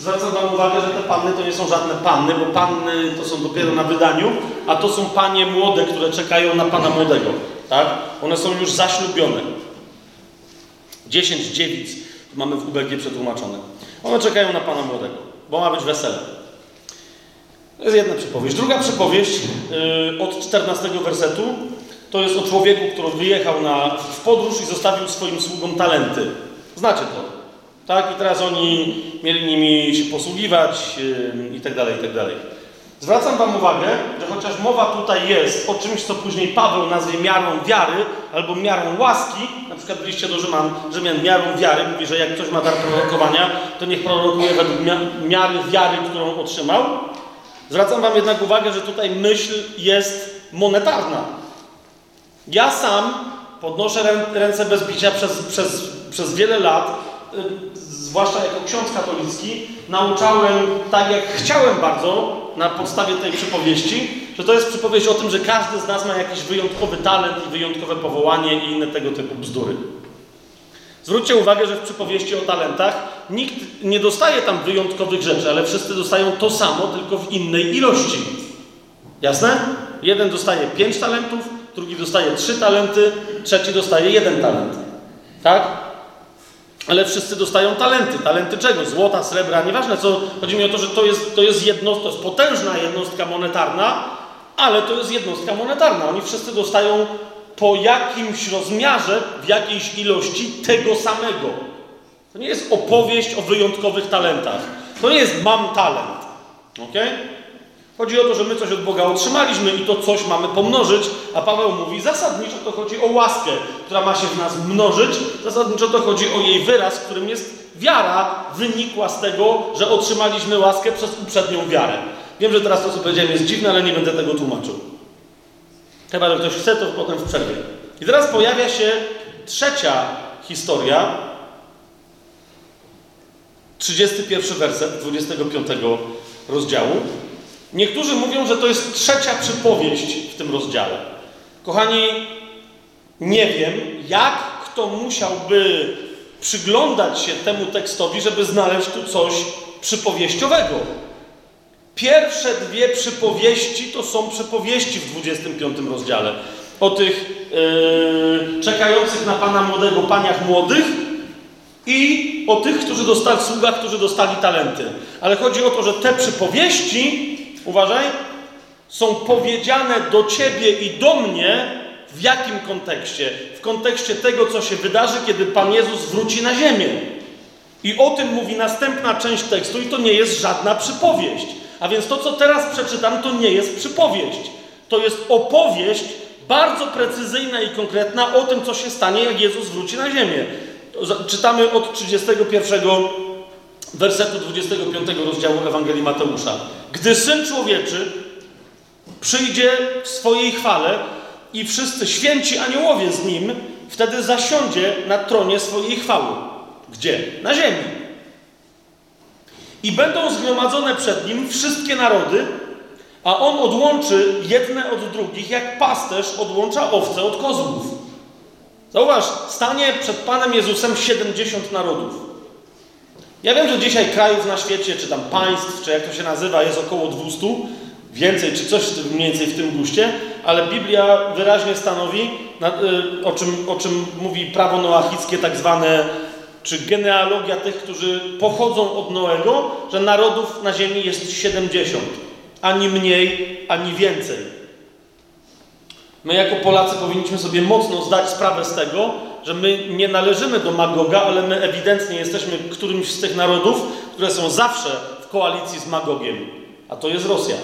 Zwracam Wam uwagę, że te panny to nie są żadne panny, bo panny to są dopiero na wydaniu, a to są panie młode, które czekają na pana młodego. Tak? One są już zaślubione. Dziesięć dziewic, mamy w UBG przetłumaczone. One czekają na pana młodego, bo ma być wesele. To jest jedna przypowieść. Druga przypowieść yy, od 14 wersetu to jest o człowieku, który wyjechał na, w podróż i zostawił swoim sługom talenty. Znacie to. Tak? I teraz oni mieli nimi się posługiwać yy, i tak dalej, i tak dalej. Zwracam Wam uwagę, że chociaż mowa tutaj jest o czymś, co później Paweł nazwie miarą wiary albo miarą łaski, na przykład w liście do Rzyman, Rzymian miarą wiary, mówi, że jak ktoś ma dar prorokowania, to niech prorokuje według miary wiary, którą otrzymał. Zwracam Wam jednak uwagę, że tutaj myśl jest monetarna. Ja sam podnoszę ręce bez bicia przez, przez, przez wiele lat, y, zwłaszcza jako ksiądz katolicki, nauczałem tak, jak chciałem bardzo, na podstawie tej przypowieści, że to jest przypowieść o tym, że każdy z nas ma jakiś wyjątkowy talent i wyjątkowe powołanie i inne tego typu bzdury. Zwróćcie uwagę, że w przypowieści o talentach nikt nie dostaje tam wyjątkowych rzeczy, ale wszyscy dostają to samo, tylko w innej ilości. Jasne? Jeden dostaje pięć talentów, drugi dostaje trzy talenty, trzeci dostaje jeden talent. Tak? Ale wszyscy dostają talenty. Talenty czego? Złota, srebra, nieważne co. Chodzi mi o to, że to jest, to jest, jedno, to jest potężna jednostka monetarna, ale to jest jednostka monetarna. Oni wszyscy dostają po jakimś rozmiarze, w jakiejś ilości tego samego. To nie jest opowieść o wyjątkowych talentach. To nie jest mam talent. ok? Chodzi o to, że my coś od Boga otrzymaliśmy i to coś mamy pomnożyć, a Paweł mówi, zasadniczo to chodzi o łaskę, która ma się w nas mnożyć, zasadniczo to chodzi o jej wyraz, którym jest wiara wynikła z tego, że otrzymaliśmy łaskę przez uprzednią wiarę. Wiem, że teraz to, co powiedziałem, jest dziwne, ale nie będę tego tłumaczył. Chyba, że ktoś chce, to potem w przerwie. I teraz pojawia się trzecia historia, 31 werset 25 rozdziału. Niektórzy mówią, że to jest trzecia przypowieść w tym rozdziale. Kochani, nie wiem, jak kto musiałby przyglądać się temu tekstowi, żeby znaleźć tu coś przypowieściowego. Pierwsze dwie przypowieści to są przypowieści w 25 rozdziale. O tych yy, czekających na Pana młodego, paniach młodych i o tych, którzy dostali, sługach, którzy dostali talenty. Ale chodzi o to, że te przypowieści uważaj, są powiedziane do ciebie i do mnie w jakim kontekście? W kontekście tego, co się wydarzy, kiedy Pan Jezus wróci na ziemię. I o tym mówi następna część tekstu, i to nie jest żadna przypowieść. A więc to, co teraz przeczytam, to nie jest przypowieść. To jest opowieść bardzo precyzyjna i konkretna o tym, co się stanie, jak Jezus wróci na ziemię. Czytamy od 31 wersetu 25 rozdziału Ewangelii Mateusza. Gdy Syn Człowieczy przyjdzie w swojej chwale i wszyscy święci aniołowie z Nim, wtedy zasiądzie na tronie swojej chwały. Gdzie? Na ziemi. I będą zgromadzone przed Nim wszystkie narody, a On odłączy jedne od drugich, jak pasterz odłącza owce od kozłów. Zauważ, stanie przed Panem Jezusem 70 narodów. Ja wiem, że dzisiaj krajów na świecie, czy tam państw, czy jak to się nazywa, jest około 200, więcej, czy coś mniej więcej w tym guście, ale Biblia wyraźnie stanowi, y, o czym, o czym mówi prawo noachickie, tak zwane czy genealogia tych, którzy pochodzą od Noego, że narodów na ziemi jest 70. Ani mniej, ani więcej. My jako Polacy powinniśmy sobie mocno zdać sprawę z tego, że my nie należymy do Magoga, ale my ewidentnie jesteśmy którymś z tych narodów, które są zawsze w koalicji z Magogiem. A to jest Rosja.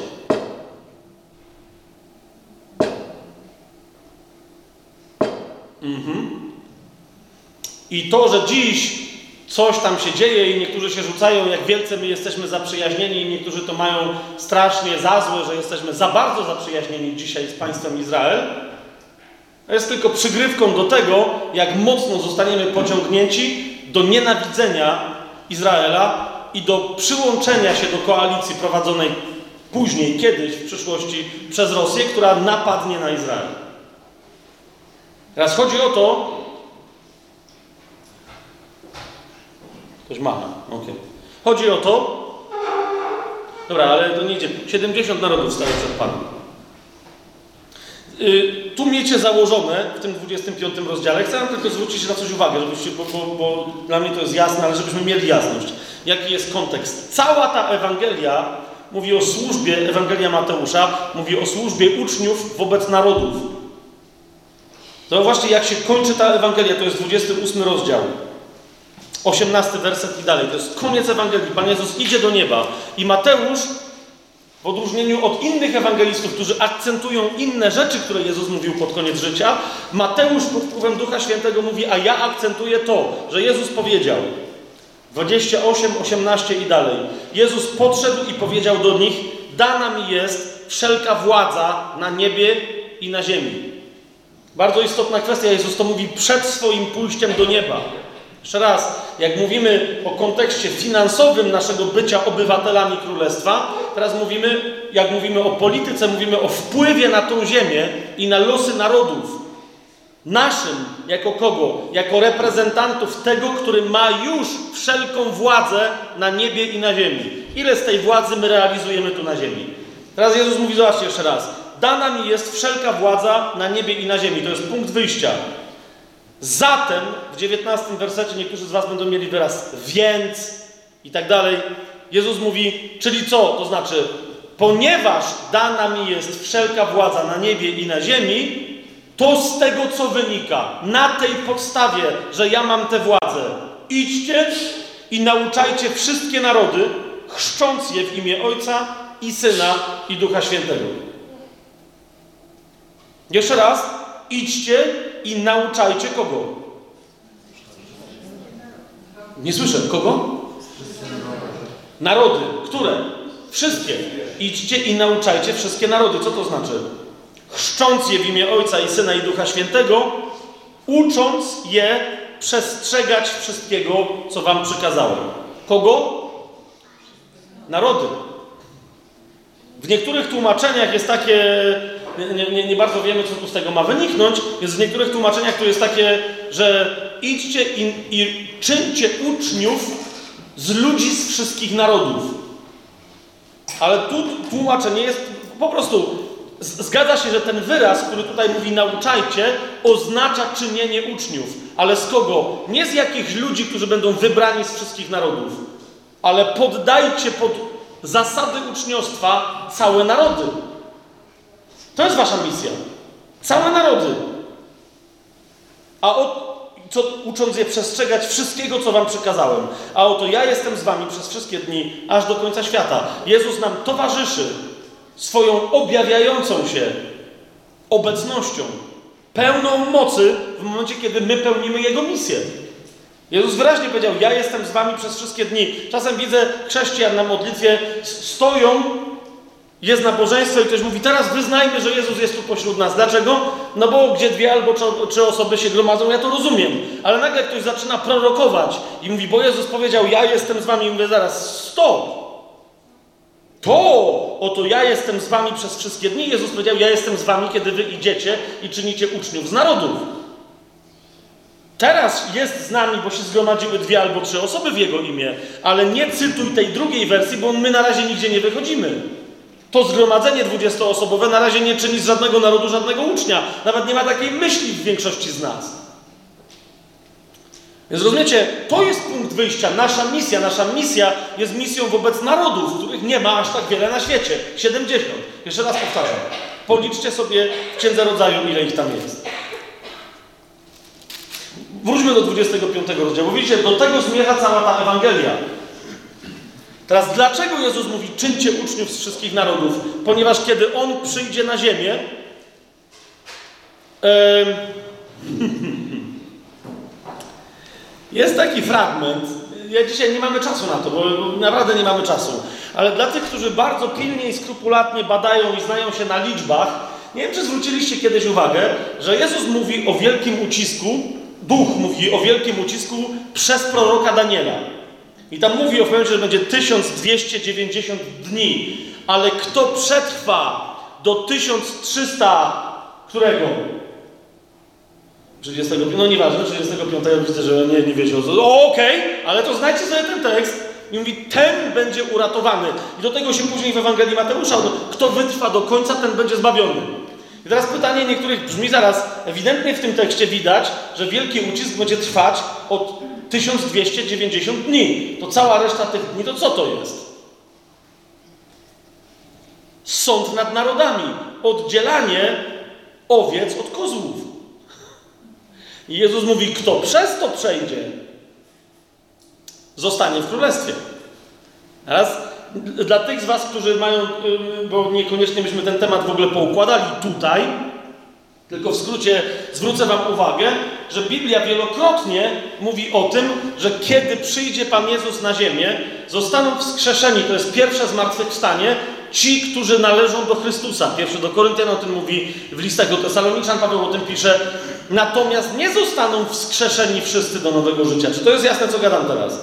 Mhm. I to, że dziś coś tam się dzieje i niektórzy się rzucają, jak wielce my jesteśmy zaprzyjaźnieni, i niektórzy to mają strasznie za złe, że jesteśmy za bardzo zaprzyjaźnieni dzisiaj z państwem Izrael, jest tylko przygrywką do tego, jak mocno zostaniemy pociągnięci do nienawidzenia Izraela i do przyłączenia się do koalicji prowadzonej później, kiedyś w przyszłości przez Rosję, która napadnie na Izrael. Teraz chodzi o to. Ktoś ma. Okay. Chodzi o to. Dobra, ale to nie idzie. 70 narodów staje przed Panem. Yy, tu miecie założone w tym 25 rozdziale. Chcę tylko zwrócić na coś uwagę, żebyście, bo, bo, bo dla mnie to jest jasne, ale żebyśmy mieli jasność. Jaki jest kontekst? Cała ta Ewangelia mówi o służbie, Ewangelia Mateusza mówi o służbie uczniów wobec narodów. To właśnie jak się kończy ta Ewangelia, to jest 28 rozdział. 18 werset i dalej. To jest koniec Ewangelii. Pan Jezus idzie do nieba. I Mateusz, w odróżnieniu od innych ewangelistów, którzy akcentują inne rzeczy, które Jezus mówił pod koniec życia, Mateusz pod wpływem Ducha Świętego mówi, a ja akcentuję to, że Jezus powiedział. 28, 18 i dalej. Jezus podszedł i powiedział do nich: Dana mi jest wszelka władza na niebie i na ziemi. Bardzo istotna kwestia. Jezus to mówi przed swoim pójściem do nieba. Jeszcze raz, jak mówimy o kontekście finansowym naszego bycia obywatelami królestwa, teraz mówimy, jak mówimy o polityce, mówimy o wpływie na tą ziemię i na losy narodów. Naszym, jako kogo? Jako reprezentantów tego, który ma już wszelką władzę na niebie i na ziemi. Ile z tej władzy my realizujemy tu na ziemi? Teraz Jezus mówi, zobaczcie jeszcze raz. Dana mi jest wszelka władza na niebie i na ziemi. To jest punkt wyjścia. Zatem w 19 wersecie niektórzy z Was będą mieli wyraz więc i tak dalej. Jezus mówi, czyli co? To znaczy, ponieważ dana mi jest wszelka władza na niebie i na ziemi, to z tego co wynika, na tej podstawie, że ja mam tę władzę, idźcie i nauczajcie wszystkie narody, chrzcząc je w imię Ojca i Syna i Ducha Świętego. Jeszcze raz, idźcie i nauczajcie kogo? Nie słyszę. Kogo? Narody. Które? Wszystkie. Idźcie i nauczajcie wszystkie narody. Co to znaczy? Chrzcząc je w imię Ojca i Syna i Ducha Świętego, ucząc je przestrzegać wszystkiego, co wam przykazałem. Kogo? Narody. W niektórych tłumaczeniach jest takie nie, nie, nie, bardzo wiemy, co tu z tego ma wyniknąć, więc w niektórych tłumaczeniach to jest takie, że idźcie i, i czyńcie uczniów z ludzi z wszystkich narodów. Ale tu tłumaczenie jest po prostu, zgadza się, że ten wyraz, który tutaj mówi nauczajcie, oznacza czynienie uczniów. Ale z kogo? Nie z jakichś ludzi, którzy będą wybrani z wszystkich narodów, ale poddajcie pod zasady uczniostwa całe narody. To jest wasza misja. Całe narody. A o, co, ucząc je przestrzegać wszystkiego, co wam przekazałem. A oto ja jestem z wami przez wszystkie dni, aż do końca świata. Jezus nam towarzyszy swoją objawiającą się obecnością, pełną mocy w momencie, kiedy my pełnimy Jego misję. Jezus wyraźnie powiedział: Ja jestem z wami przez wszystkie dni. Czasem widzę chrześcijan na modlitwie, stoją jest nabożeństwo i ktoś mówi, teraz wyznajmy, że Jezus jest tu pośród nas. Dlaczego? No bo gdzie dwie albo trzy osoby się gromadzą, ja to rozumiem. Ale nagle ktoś zaczyna prorokować i mówi, bo Jezus powiedział, ja jestem z wami. I mówię, zaraz, stop! To, oto ja jestem z wami przez wszystkie dni. Jezus powiedział, ja jestem z wami, kiedy wy idziecie i czynicie uczniów z narodów. Teraz jest z nami, bo się zgromadziły dwie albo trzy osoby w Jego imię, ale nie cytuj tej drugiej wersji, bo my na razie nigdzie nie wychodzimy. To zgromadzenie dwudziestoosobowe na razie nie czyni z żadnego narodu żadnego ucznia. Nawet nie ma takiej myśli w większości z nas. Więc rozumiecie, to jest punkt wyjścia, nasza misja. Nasza misja jest misją wobec narodów, których nie ma aż tak wiele na świecie. 70. Jeszcze raz powtarzam. Policzcie sobie w Księdze Rodzaju, ile ich tam jest. Wróćmy do 25 rozdziału. Widzicie, do tego zmierza cała ta Ewangelia. Teraz dlaczego Jezus mówi, czyńcie uczniów z wszystkich narodów? Ponieważ kiedy On przyjdzie na ziemię, jest taki fragment, ja dzisiaj nie mamy czasu na to, bo naprawdę nie mamy czasu, ale dla tych, którzy bardzo pilnie i skrupulatnie badają i znają się na liczbach, nie wiem, czy zwróciliście kiedyś uwagę, że Jezus mówi o wielkim ucisku, Duch mówi o wielkim ucisku przez proroka Daniela. I tam mówi o pewnym, że będzie 1290 dni, ale kto przetrwa do 1300 którego? 35, no nieważne, 35 widzę, że nie, nie wiecie o co. Okej, okay, ale to znajdźcie sobie ten tekst. I mówi, ten będzie uratowany. I do tego się później w Ewangelii Mateusza, kto wytrwa do końca, ten będzie zbawiony. I teraz pytanie niektórych brzmi zaraz, ewidentnie w tym tekście widać, że wielki ucisk będzie trwać od 1290 dni. To cała reszta tych dni, to co to jest? Sąd nad narodami. Oddzielanie owiec od kozłów. I Jezus mówi, kto przez to przejdzie, zostanie w królestwie. Teraz dla tych z Was, którzy mają, bo niekoniecznie byśmy ten temat w ogóle poukładali tutaj, tylko w skrócie zwrócę Wam uwagę, że Biblia wielokrotnie mówi o tym, że kiedy przyjdzie Pan Jezus na ziemię, zostaną wskrzeszeni, to jest pierwsze zmartwychwstanie, ci, którzy należą do Chrystusa. Pierwszy do Koryntian o tym mówi, w listach do Tesaloniczan Paweł o tym pisze. Natomiast nie zostaną wskrzeszeni wszyscy do nowego życia. Czy to jest jasne, co gadam teraz?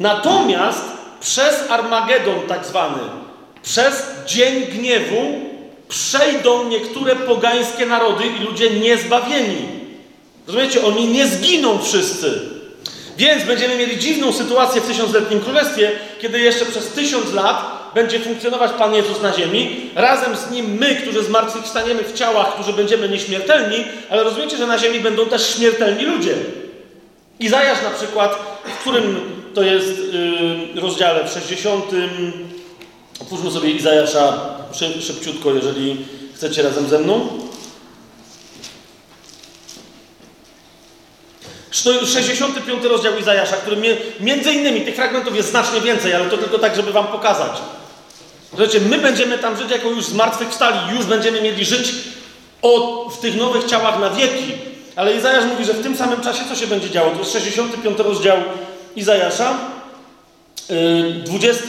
Natomiast przez Armagedon tak zwany, przez dzień gniewu przejdą niektóre pogańskie narody i ludzie niezbawieni. Rozumiecie? Oni nie zginą wszyscy. Więc będziemy mieli dziwną sytuację w tysiącletnim królestwie, kiedy jeszcze przez tysiąc lat będzie funkcjonować Pan Jezus na ziemi, razem z Nim my, którzy zmartwychwstaniemy w ciałach, którzy będziemy nieśmiertelni, ale rozumiecie, że na ziemi będą też śmiertelni ludzie. Izajasz na przykład, w którym to jest yy, rozdziale w 60. Otwórzmy sobie Izajasza szybciutko, jeżeli chcecie razem ze mną. 65 rozdział Izajasza, który między innymi, tych fragmentów jest znacznie więcej, ale to tylko tak, żeby wam pokazać. Słuchajcie, my będziemy tam żyć jako już zmartwychwstali, już będziemy mieli żyć od, w tych nowych ciałach na wieki. Ale Izajasz mówi, że w tym samym czasie co się będzie działo? To jest 65 rozdział Izajasza, 20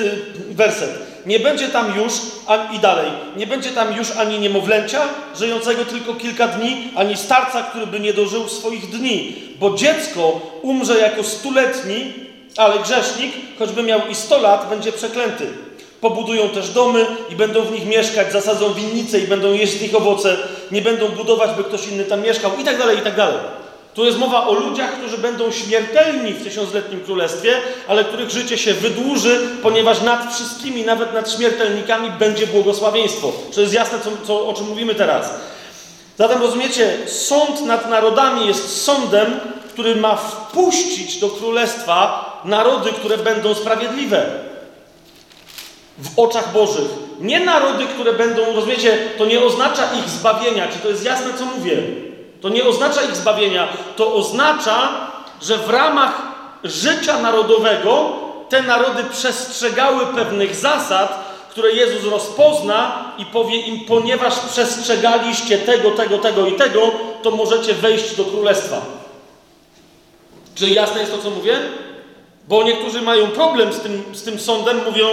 werset. Nie będzie tam już, i dalej, nie będzie tam już ani niemowlęcia, żyjącego tylko kilka dni, ani starca, który by nie dożył swoich dni, bo dziecko umrze jako stuletni, ale grzesznik, choćby miał i 100 lat, będzie przeklęty. Pobudują też domy i będą w nich mieszkać, zasadzą winnice i będą jeść z nich owoce, nie będą budować, by ktoś inny tam mieszkał, i tak dalej, i tak dalej. Tu jest mowa o ludziach, którzy będą śmiertelni w tysiącletnim królestwie, ale których życie się wydłuży, ponieważ nad wszystkimi, nawet nad śmiertelnikami, będzie błogosławieństwo. To jest jasne, co, co, o czym mówimy teraz. Zatem rozumiecie, sąd nad narodami jest sądem, który ma wpuścić do królestwa narody, które będą sprawiedliwe w oczach Bożych. Nie narody, które będą, rozumiecie, to nie oznacza ich zbawienia. Czy to jest jasne, co mówię? To nie oznacza ich zbawienia. To oznacza, że w ramach życia narodowego te narody przestrzegały pewnych zasad, które Jezus rozpozna i powie im, ponieważ przestrzegaliście tego, tego, tego i tego, to możecie wejść do królestwa. Czy jasne jest to, co mówię? Bo niektórzy mają problem z tym, z tym sądem, mówią,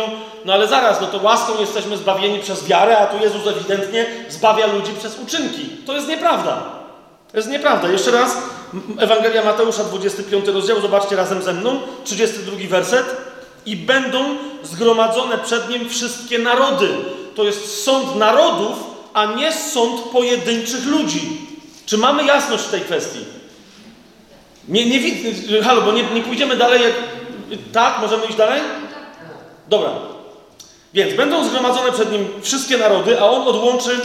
no ale zaraz, no to łaską jesteśmy zbawieni przez wiarę, a tu Jezus ewidentnie zbawia ludzi przez uczynki. To jest nieprawda. To jest nieprawda. Jeszcze raz, Ewangelia Mateusza, 25 rozdział, zobaczcie razem ze mną, 32 werset. I będą zgromadzone przed Nim wszystkie narody. To jest sąd narodów, a nie sąd pojedynczych ludzi. Czy mamy jasność w tej kwestii? Nie, nie widzę, halo, bo nie, nie pójdziemy dalej jak... Tak? Możemy iść dalej? Dobra. Więc będą zgromadzone przed nim wszystkie narody, a on odłączy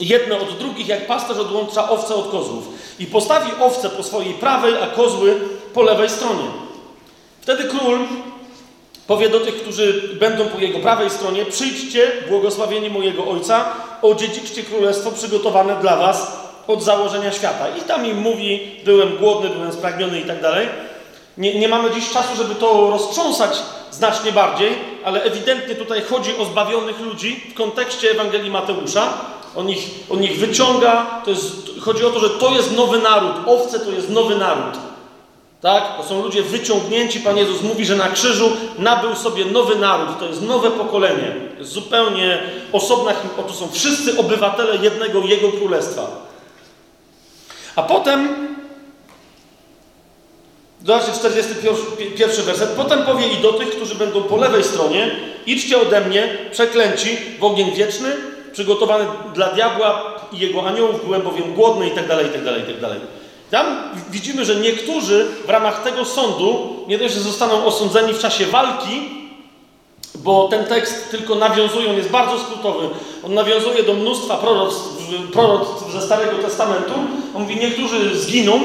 jedne od drugich, jak pasterz odłącza owce od kozłów. I postawi owce po swojej prawej, a kozły po lewej stronie. Wtedy król powie do tych, którzy będą po jego prawej stronie: Przyjdźcie, błogosławieni mojego ojca, odziedziczcie królestwo przygotowane dla was od założenia świata. I tam im mówi: Byłem głodny, byłem spragniony i tak dalej. Nie, nie mamy dziś czasu, żeby to roztrząsać znacznie bardziej, ale ewidentnie tutaj chodzi o zbawionych ludzi w kontekście Ewangelii Mateusza. On ich, on ich wyciąga, to jest, chodzi o to, że to jest nowy naród. Owce to jest nowy naród. Tak? To są ludzie wyciągnięci. Pan Jezus mówi, że na krzyżu nabył sobie nowy naród. To jest nowe pokolenie. Jest zupełnie osobna. To są wszyscy obywatele jednego Jego królestwa. A potem Zobaczcie, 41 werset. Potem powie i do tych, którzy będą po lewej stronie: Idźcie ode mnie, przeklęci, w ogień wieczny, przygotowany dla diabła i jego aniołów, byłem bowiem głodny i tak dalej, i tak dalej, i tak dalej. Tam widzimy, że niektórzy w ramach tego sądu nie dość, że zostaną osądzeni w czasie walki, bo ten tekst tylko nawiązuje, on jest bardzo skrótowy, on nawiązuje do mnóstwa proroctw, proroctw ze Starego Testamentu. On mówi, niektórzy zginą,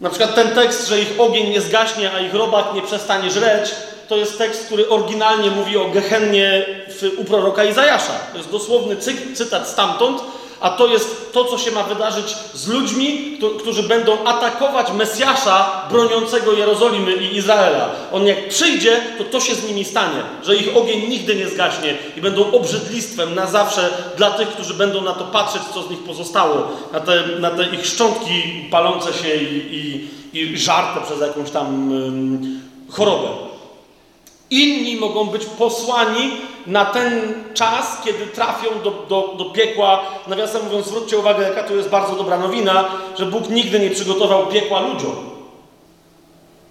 na przykład ten tekst, że ich ogień nie zgaśnie, a ich robak nie przestanie żreć, to jest tekst, który oryginalnie mówi o Gehennie w, u proroka Izajasza. To jest dosłowny cy, cytat stamtąd, a to jest to, co się ma wydarzyć z ludźmi, którzy będą atakować Mesjasza broniącego Jerozolimy i Izraela. On jak przyjdzie, to to się z nimi stanie, że ich ogień nigdy nie zgaśnie i będą obrzydlistwem na zawsze dla tych, którzy będą na to patrzeć, co z nich pozostało, na te, na te ich szczątki palące się i, i, i żarte przez jakąś tam chorobę. Inni mogą być posłani na ten czas, kiedy trafią do, do, do piekła. Nawiasem mówiąc, zwróćcie uwagę, jaka to jest bardzo dobra nowina, że Bóg nigdy nie przygotował piekła ludziom.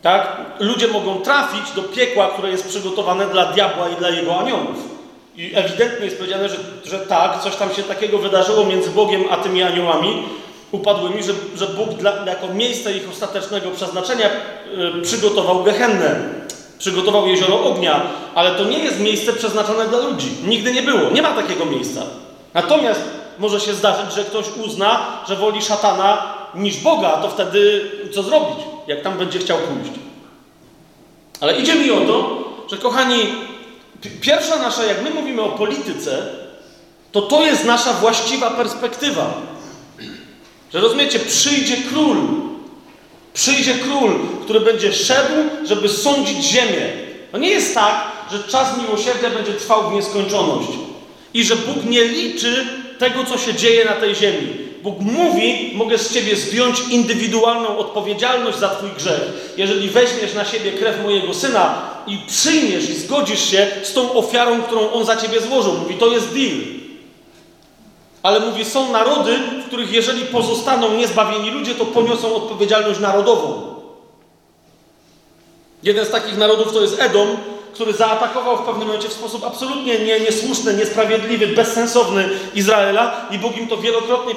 Tak? Ludzie mogą trafić do piekła, które jest przygotowane dla diabła i dla jego aniołów. I ewidentnie jest powiedziane, że, że tak, coś tam się takiego wydarzyło między Bogiem a tymi aniołami upadłymi, że, że Bóg dla, jako miejsce ich ostatecznego przeznaczenia yy, przygotował Gehennę przygotował jezioro ognia, ale to nie jest miejsce przeznaczone dla ludzi. Nigdy nie było. Nie ma takiego miejsca. Natomiast może się zdarzyć, że ktoś uzna, że woli szatana niż Boga, to wtedy co zrobić, jak tam będzie chciał pójść? Ale idzie mi o to, że kochani, pierwsza nasza, jak my mówimy o polityce, to to jest nasza właściwa perspektywa. Że rozumiecie, przyjdzie król, Przyjdzie król, który będzie szedł, żeby sądzić ziemię. To nie jest tak, że czas miłosierdzia będzie trwał w nieskończoność i że Bóg nie liczy tego, co się dzieje na tej ziemi. Bóg mówi: Mogę z ciebie zdjąć indywidualną odpowiedzialność za twój grzech. Jeżeli weźmiesz na siebie krew mojego syna i przyjmiesz i zgodzisz się z tą ofiarą, którą on za ciebie złożył. Mówi: To jest deal. Ale mówi, są narody, w których jeżeli pozostaną niezbawieni ludzie, to poniosą odpowiedzialność narodową. Jeden z takich narodów to jest Edom, który zaatakował w pewnym momencie w sposób absolutnie nie, niesłuszny, niesprawiedliwy, bezsensowny Izraela i Bóg im to wielokrotnie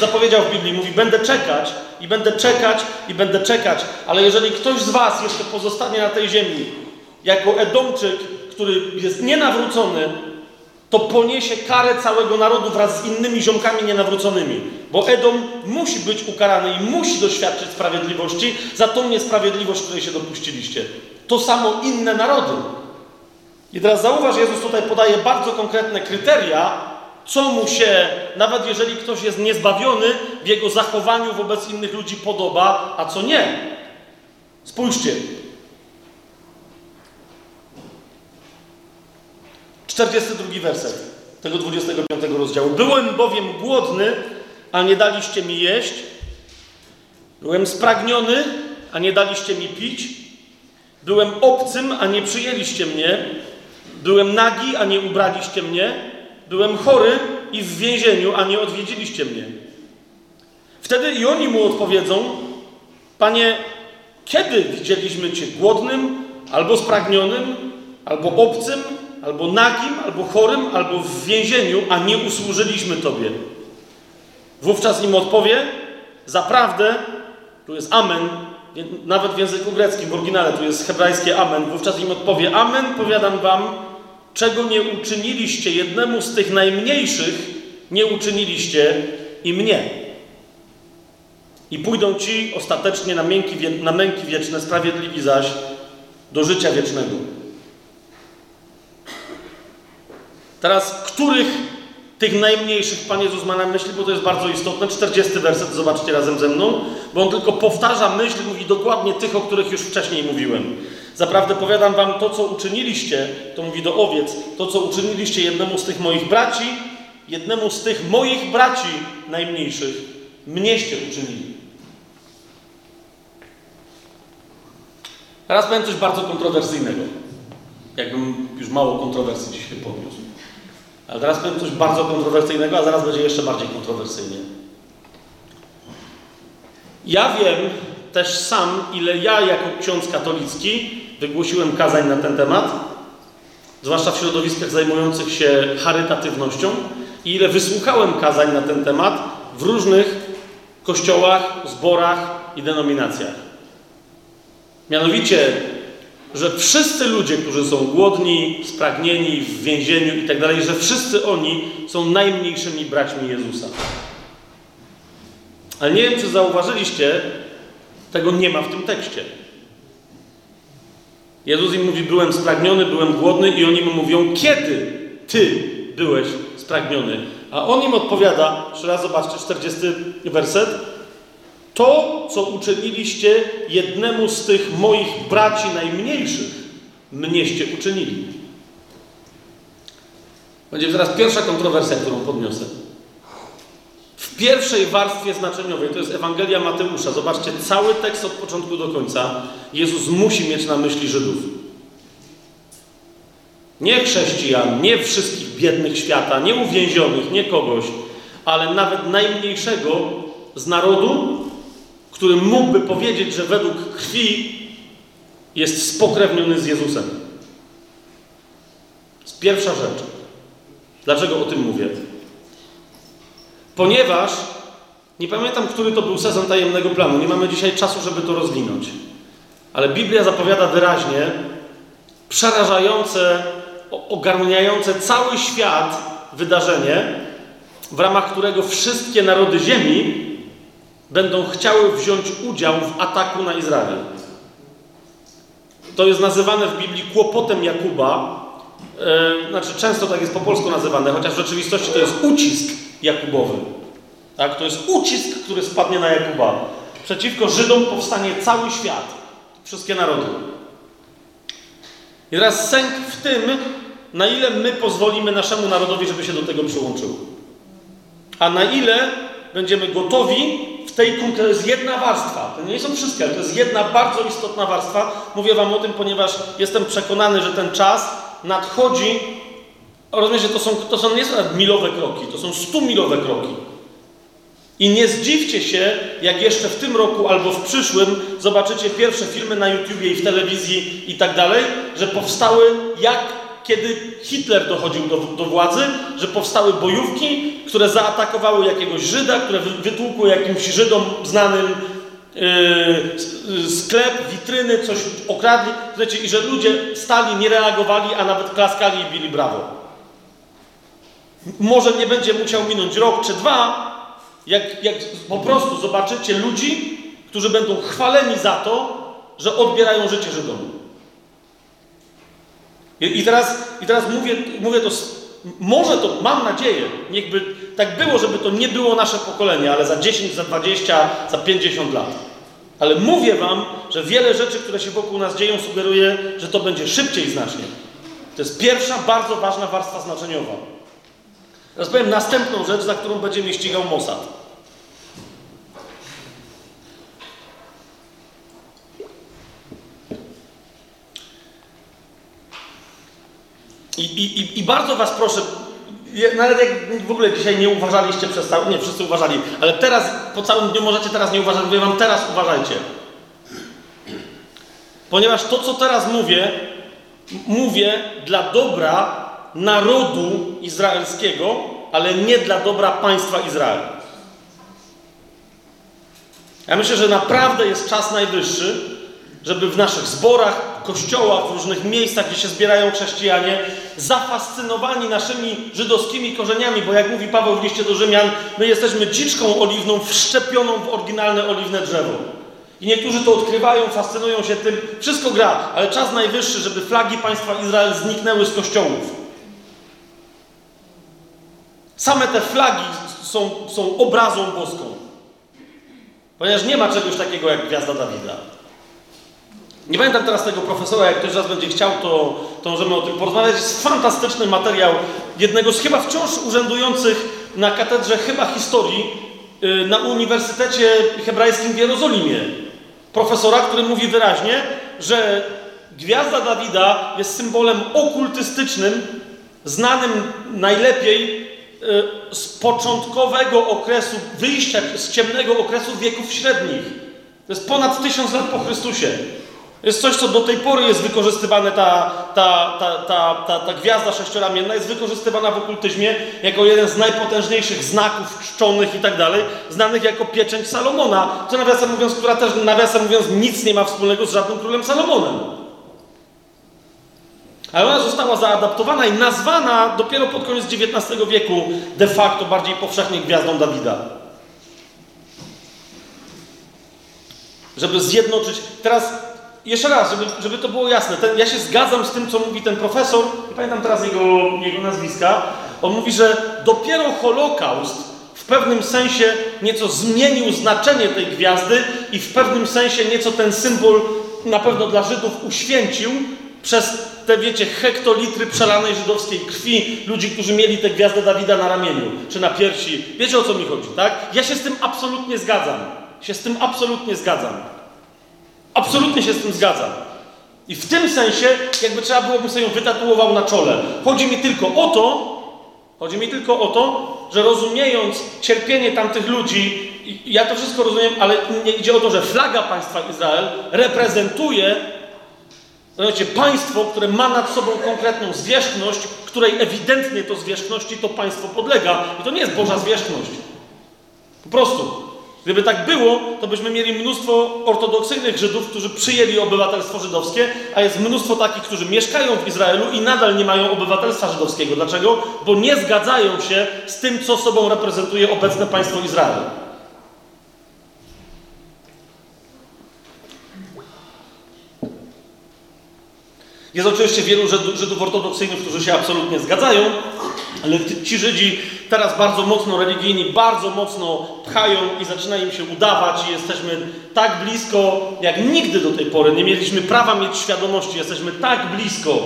zapowiedział w Biblii. Mówi, będę czekać i będę czekać i będę czekać, ale jeżeli ktoś z was jeszcze pozostanie na tej ziemi jako Edomczyk, który jest nienawrócony, to poniesie karę całego narodu wraz z innymi ziomkami nienawróconymi. Bo Edom musi być ukarany i musi doświadczyć sprawiedliwości za tą niesprawiedliwość, której się dopuściliście. To samo inne narody. I teraz zauważ, Jezus tutaj podaje bardzo konkretne kryteria, co mu się, nawet jeżeli ktoś jest niezbawiony, w jego zachowaniu wobec innych ludzi podoba, a co nie. Spójrzcie, 42 werset tego 25 rozdziału. Byłem bowiem głodny, a nie daliście mi jeść. Byłem spragniony, a nie daliście mi pić. Byłem obcym, a nie przyjęliście mnie. Byłem nagi, a nie ubraliście mnie. Byłem chory i w więzieniu, a nie odwiedziliście mnie. Wtedy i oni mu odpowiedzą: Panie, kiedy widzieliśmy Cię głodnym, albo spragnionym, albo obcym, albo nagim, albo chorym, albo w więzieniu, a nie usłużyliśmy Tobie. Wówczas im odpowie, zaprawdę, tu jest amen, nawet w języku greckim, w oryginale tu jest hebrajskie amen, wówczas im odpowie, amen, powiadam wam, czego nie uczyniliście jednemu z tych najmniejszych, nie uczyniliście i mnie. I pójdą ci ostatecznie na męki, na męki wieczne, sprawiedliwi zaś do życia wiecznego. Teraz, których tych najmniejszych Pan Jezus ma na myśli, bo to jest bardzo istotne. 40 werset, zobaczcie razem ze mną, bo on tylko powtarza myśl, mówi dokładnie tych, o których już wcześniej mówiłem. Zaprawdę powiadam wam, to co uczyniliście, to mówi do owiec, to co uczyniliście jednemu z tych moich braci, jednemu z tych moich braci najmniejszych, mnieście uczynili. Teraz powiem coś bardzo kontrowersyjnego. Jakbym już mało kontrowersji dzisiaj podniósł. Ale teraz powiem coś bardzo kontrowersyjnego, a zaraz będzie jeszcze bardziej kontrowersyjnie. Ja wiem też sam, ile ja jako ksiądz katolicki wygłosiłem kazań na ten temat, zwłaszcza w środowiskach zajmujących się charytatywnością, i ile wysłuchałem kazań na ten temat w różnych kościołach, zborach i denominacjach. Mianowicie, że wszyscy ludzie, którzy są głodni, spragnieni, w więzieniu i tak dalej, że wszyscy oni są najmniejszymi braćmi Jezusa. Ale nie wiem, czy zauważyliście, tego nie ma w tym tekście. Jezus im mówi: Byłem spragniony, byłem głodny, i oni mu mówią: Kiedy ty byłeś spragniony? A on im odpowiada, jeszcze raz zobaczcie, 40 werset. To, co uczyniliście jednemu z tych moich braci najmniejszych, mnieście uczynili. Będzie teraz pierwsza kontrowersja, którą podniosę. W pierwszej warstwie znaczeniowej, to jest Ewangelia Mateusza, zobaczcie, cały tekst od początku do końca, Jezus musi mieć na myśli Żydów. Nie chrześcijan, nie wszystkich biednych świata, nie uwięzionych, nie kogoś, ale nawet najmniejszego z narodu, który mógłby powiedzieć, że według krwi jest spokrewniony z Jezusem. To jest pierwsza rzecz. Dlaczego o tym mówię? Ponieważ nie pamiętam, który to był sezon tajemnego planu. Nie mamy dzisiaj czasu, żeby to rozwinąć. Ale Biblia zapowiada wyraźnie przerażające, ogarniające cały świat wydarzenie, w ramach którego wszystkie narody ziemi będą chciały wziąć udział w ataku na Izrael. To jest nazywane w Biblii kłopotem Jakuba. Yy, znaczy, często tak jest po polsku nazywane, chociaż w rzeczywistości to jest ucisk Jakubowy. Tak? To jest ucisk, który spadnie na Jakuba. Przeciwko Żydom powstanie cały świat. Wszystkie narody. I teraz sęk w tym, na ile my pozwolimy naszemu narodowi, żeby się do tego przyłączył. A na ile będziemy gotowi tej to jest jedna warstwa. To nie są wszystkie, ale to jest jedna bardzo istotna warstwa. Mówię Wam o tym, ponieważ jestem przekonany, że ten czas nadchodzi. Rozumiecie, to są, to są nie są milowe kroki, to są stumilowe kroki. I nie zdziwcie się, jak jeszcze w tym roku albo w przyszłym zobaczycie pierwsze filmy na YouTubie i w telewizji i tak dalej, że powstały jak kiedy Hitler dochodził do, do, władzy, że powstały bojówki, które zaatakowały jakiegoś Żyda, które wytłukły jakimś Żydom znanym yy, sklep, witryny, coś okradli, wiecie, i że ludzie stali, nie reagowali, a nawet klaskali i bili brawo. Może nie będzie musiał minąć rok czy dwa, jak, jak po prostu zobaczycie ludzi, którzy będą chwaleni za to, że odbierają życie Żydom. I, teraz, i teraz mówię, mówię to, może to, mam nadzieję, niechby tak było, żeby to nie było nasze pokolenie, ale za 10, za 20, za 50 lat. Ale mówię Wam, że wiele rzeczy, które się wokół nas dzieją, sugeruje, że to będzie szybciej znacznie. To jest pierwsza, bardzo ważna warstwa znaczeniowa. Teraz powiem następną rzecz, za którą będzie mnie ścigał Mossad. I, i, I bardzo Was proszę, nawet jak w ogóle dzisiaj nie uważaliście przez cały, nie, wszyscy uważali, ale teraz, po całym dniu możecie teraz nie uważać, mówię Wam teraz uważajcie. Ponieważ to, co teraz mówię, mówię dla dobra narodu izraelskiego, ale nie dla dobra państwa Izrael. Ja myślę, że naprawdę jest czas najwyższy, żeby w naszych zborach, kościołach, w różnych miejscach, gdzie się zbierają chrześcijanie, zafascynowani naszymi żydowskimi korzeniami, bo jak mówi Paweł w liście do Rzymian, my jesteśmy dziczką oliwną wszczepioną w oryginalne oliwne drzewo. I niektórzy to odkrywają, fascynują się tym, wszystko gra, ale czas najwyższy, żeby flagi państwa Izrael zniknęły z kościołów. Same te flagi są, są obrazą boską. Ponieważ nie ma czegoś takiego jak gwiazda Dawida. Nie pamiętam teraz tego profesora, jak ktoś raz będzie chciał, to, to możemy o tym porozmawiać. Jest fantastyczny materiał jednego z chyba wciąż urzędujących na katedrze chyba historii yy, na Uniwersytecie Hebrajskim w Jerozolimie. Profesora, który mówi wyraźnie, że gwiazda Dawida jest symbolem okultystycznym, znanym najlepiej Y, z początkowego okresu, wyjścia z ciemnego okresu wieków średnich. To jest ponad tysiąc lat po Chrystusie. Jest coś, co do tej pory jest wykorzystywane, ta, ta, ta, ta, ta, ta gwiazda sześcioramienna jest wykorzystywana w okultyzmie jako jeden z najpotężniejszych znaków czczonych i tak dalej, znanych jako pieczęć Salomona, co nawiasem mówiąc, która też nawiasem mówiąc nic nie ma wspólnego z żadnym królem Salomonem. Ale ona została zaadaptowana i nazwana dopiero pod koniec XIX wieku de facto bardziej powszechnie gwiazdą Dawida. Żeby zjednoczyć. Teraz jeszcze raz, żeby, żeby to było jasne. Ten, ja się zgadzam z tym, co mówi ten profesor. Nie pamiętam teraz jego, jego nazwiska. On mówi, że dopiero Holokaust w pewnym sensie nieco zmienił znaczenie tej gwiazdy i w pewnym sensie nieco ten symbol na pewno dla Żydów uświęcił przez te, wiecie, hektolitry przelanej żydowskiej krwi ludzi, którzy mieli tę gwiazdę Dawida na ramieniu czy na piersi. Wiecie o co mi chodzi, tak? Ja się z tym absolutnie zgadzam. Się z tym absolutnie zgadzam. Absolutnie się z tym zgadzam. I w tym sensie, jakby trzeba było, bym sobie ją wytatuował na czole. Chodzi mi tylko o to, chodzi mi tylko o to, że rozumiejąc cierpienie tamtych ludzi, ja to wszystko rozumiem, ale nie idzie o to, że flaga państwa Izrael reprezentuje państwo, które ma nad sobą konkretną zwierzchność, której ewidentnie to zwierzchności to państwo podlega. I to nie jest Boża zwierzchność. Po prostu. Gdyby tak było, to byśmy mieli mnóstwo ortodoksyjnych Żydów, którzy przyjęli obywatelstwo żydowskie, a jest mnóstwo takich, którzy mieszkają w Izraelu i nadal nie mają obywatelstwa żydowskiego. Dlaczego? Bo nie zgadzają się z tym, co sobą reprezentuje obecne państwo Izrael. Jest oczywiście wielu Żydów ortodoksyjnych, którzy się absolutnie zgadzają, ale ci Żydzi teraz bardzo mocno religijni, bardzo mocno pchają i zaczyna im się udawać i jesteśmy tak blisko, jak nigdy do tej pory. Nie mieliśmy prawa mieć świadomości, jesteśmy tak blisko,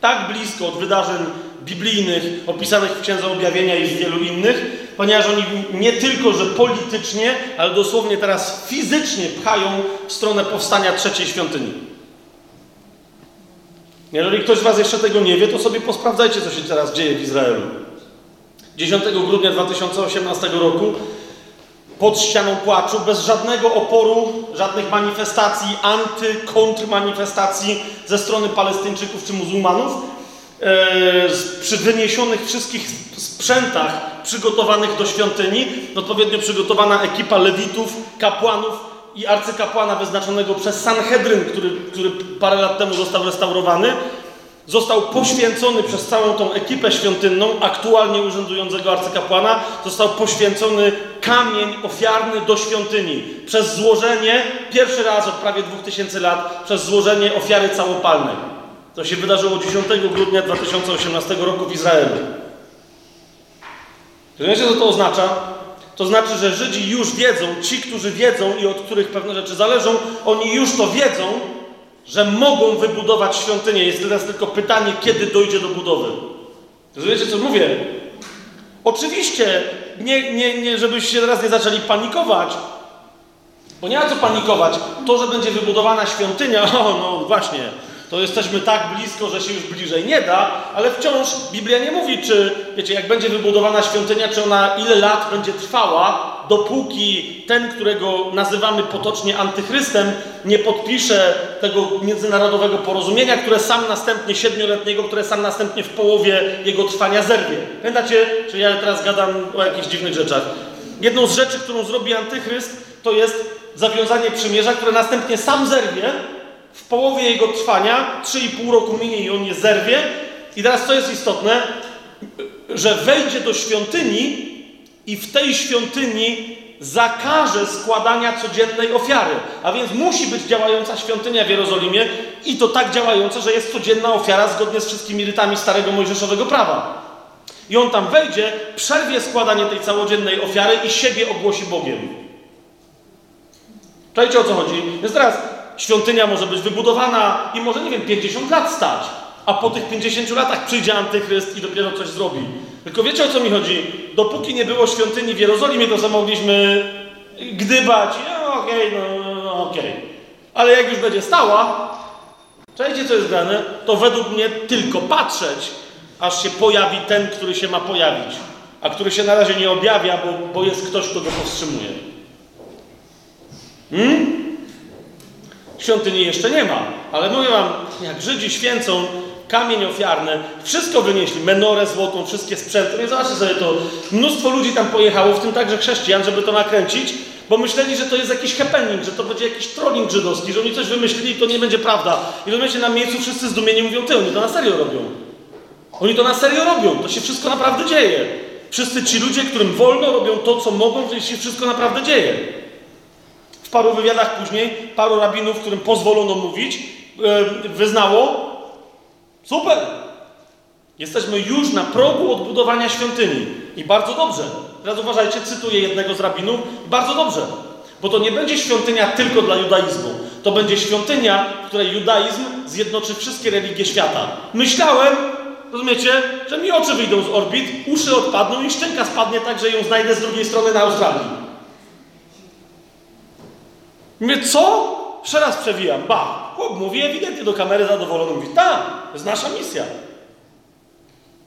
tak blisko od wydarzeń biblijnych opisanych w Księdze Objawienia i w wielu innych, ponieważ oni nie tylko, że politycznie, ale dosłownie teraz fizycznie pchają w stronę powstania trzeciej świątyni. Jeżeli ktoś z Was jeszcze tego nie wie, to sobie posprawdzajcie, co się teraz dzieje w Izraelu. 10 grudnia 2018 roku pod ścianą płaczu, bez żadnego oporu, żadnych manifestacji, anty, kontrmanifestacji ze strony Palestyńczyków czy muzułmanów, e, przy wyniesionych wszystkich sprzętach przygotowanych do świątyni, odpowiednio przygotowana ekipa lewitów, kapłanów, i arcykapłana wyznaczonego przez Sanhedryn, który, który parę lat temu został restaurowany, został poświęcony przez całą tą ekipę świątynną, aktualnie urzędującego arcykapłana, został poświęcony kamień ofiarny do świątyni przez złożenie, pierwszy raz od prawie 2000 lat, przez złożenie ofiary całopalnej. To się wydarzyło 10 grudnia 2018 roku w Izraelu. Wiecie, co to oznacza? To znaczy, że Żydzi już wiedzą, ci, którzy wiedzą i od których pewne rzeczy zależą, oni już to wiedzą, że mogą wybudować świątynię. Jest teraz tylko pytanie, kiedy dojdzie do budowy. Rozumiecie, co mówię? Oczywiście, nie, nie, nie, żebyście teraz nie zaczęli panikować, bo nie ma co panikować. To, że będzie wybudowana świątynia, o, no właśnie, to jesteśmy tak blisko, że się już bliżej nie da, ale wciąż Biblia nie mówi, czy, wiecie, jak będzie wybudowana świątynia, czy ona ile lat będzie trwała, dopóki ten, którego nazywamy potocznie antychrystem, nie podpisze tego międzynarodowego porozumienia, które sam następnie, siedmioletniego, które sam następnie w połowie jego trwania zerwie. Pamiętacie, że ja teraz gadam o jakichś dziwnych rzeczach. Jedną z rzeczy, którą zrobi antychryst, to jest zawiązanie przymierza, które następnie sam zerwie, W połowie jego trwania 3,5 roku minie i on je zerwie. I teraz co jest istotne? Że wejdzie do świątyni i w tej świątyni zakaże składania codziennej ofiary. A więc musi być działająca świątynia w Jerozolimie i to tak działająca, że jest codzienna ofiara zgodnie z wszystkimi rytami starego mojżeszowego prawa. I on tam wejdzie, przerwie składanie tej całodziennej ofiary i siebie ogłosi Bogiem. Czajcie o co chodzi? Więc teraz świątynia może być wybudowana i może, nie wiem, 50 lat stać, a po tych 50 latach przyjdzie antychryst i dopiero coś zrobi. Tylko wiecie o co mi chodzi? Dopóki nie było świątyni w Jerozolimie, to sobie mogliśmy gdybać, no okej, okay, no, no okej. Okay. Ale jak już będzie stała, czajcie co jest grane, to według mnie tylko patrzeć, aż się pojawi ten, który się ma pojawić, a który się na razie nie objawia, bo, bo jest ktoś, kto go powstrzymuje. Hmm? Świątyni jeszcze nie ma, ale mówię wam, jak Żydzi święcą kamień ofiarny, wszystko wynieśli, menorę złotą, wszystkie sprzęty. No i zobaczcie sobie to, mnóstwo ludzi tam pojechało, w tym także chrześcijan, żeby to nakręcić, bo myśleli, że to jest jakiś happening, że to będzie jakiś trolling żydowski, że oni coś wymyślili i to nie będzie prawda. I rozumiecie, na miejscu wszyscy zdumieni mówią, ty, oni to na serio robią. Oni to na serio robią, to się wszystko naprawdę dzieje. Wszyscy ci ludzie, którym wolno, robią to, co mogą, to się wszystko naprawdę dzieje. Paru wywiadach później, paru rabinów, którym pozwolono mówić, wyznało, Super! Jesteśmy już na progu odbudowania świątyni. I bardzo dobrze. Teraz uważajcie, cytuję jednego z rabinów. Bardzo dobrze. Bo to nie będzie świątynia tylko dla judaizmu. To będzie świątynia, w której judaizm zjednoczy wszystkie religie świata. Myślałem, rozumiecie, że mi oczy wyjdą z orbit, uszy odpadną i szczęka spadnie tak, że ją znajdę z drugiej strony na Australii. Mówię, co? Jeszcze raz przewijam. Ba, chłop mówi ewidentnie do kamery zadowolony. Mówi, tak, to jest nasza misja.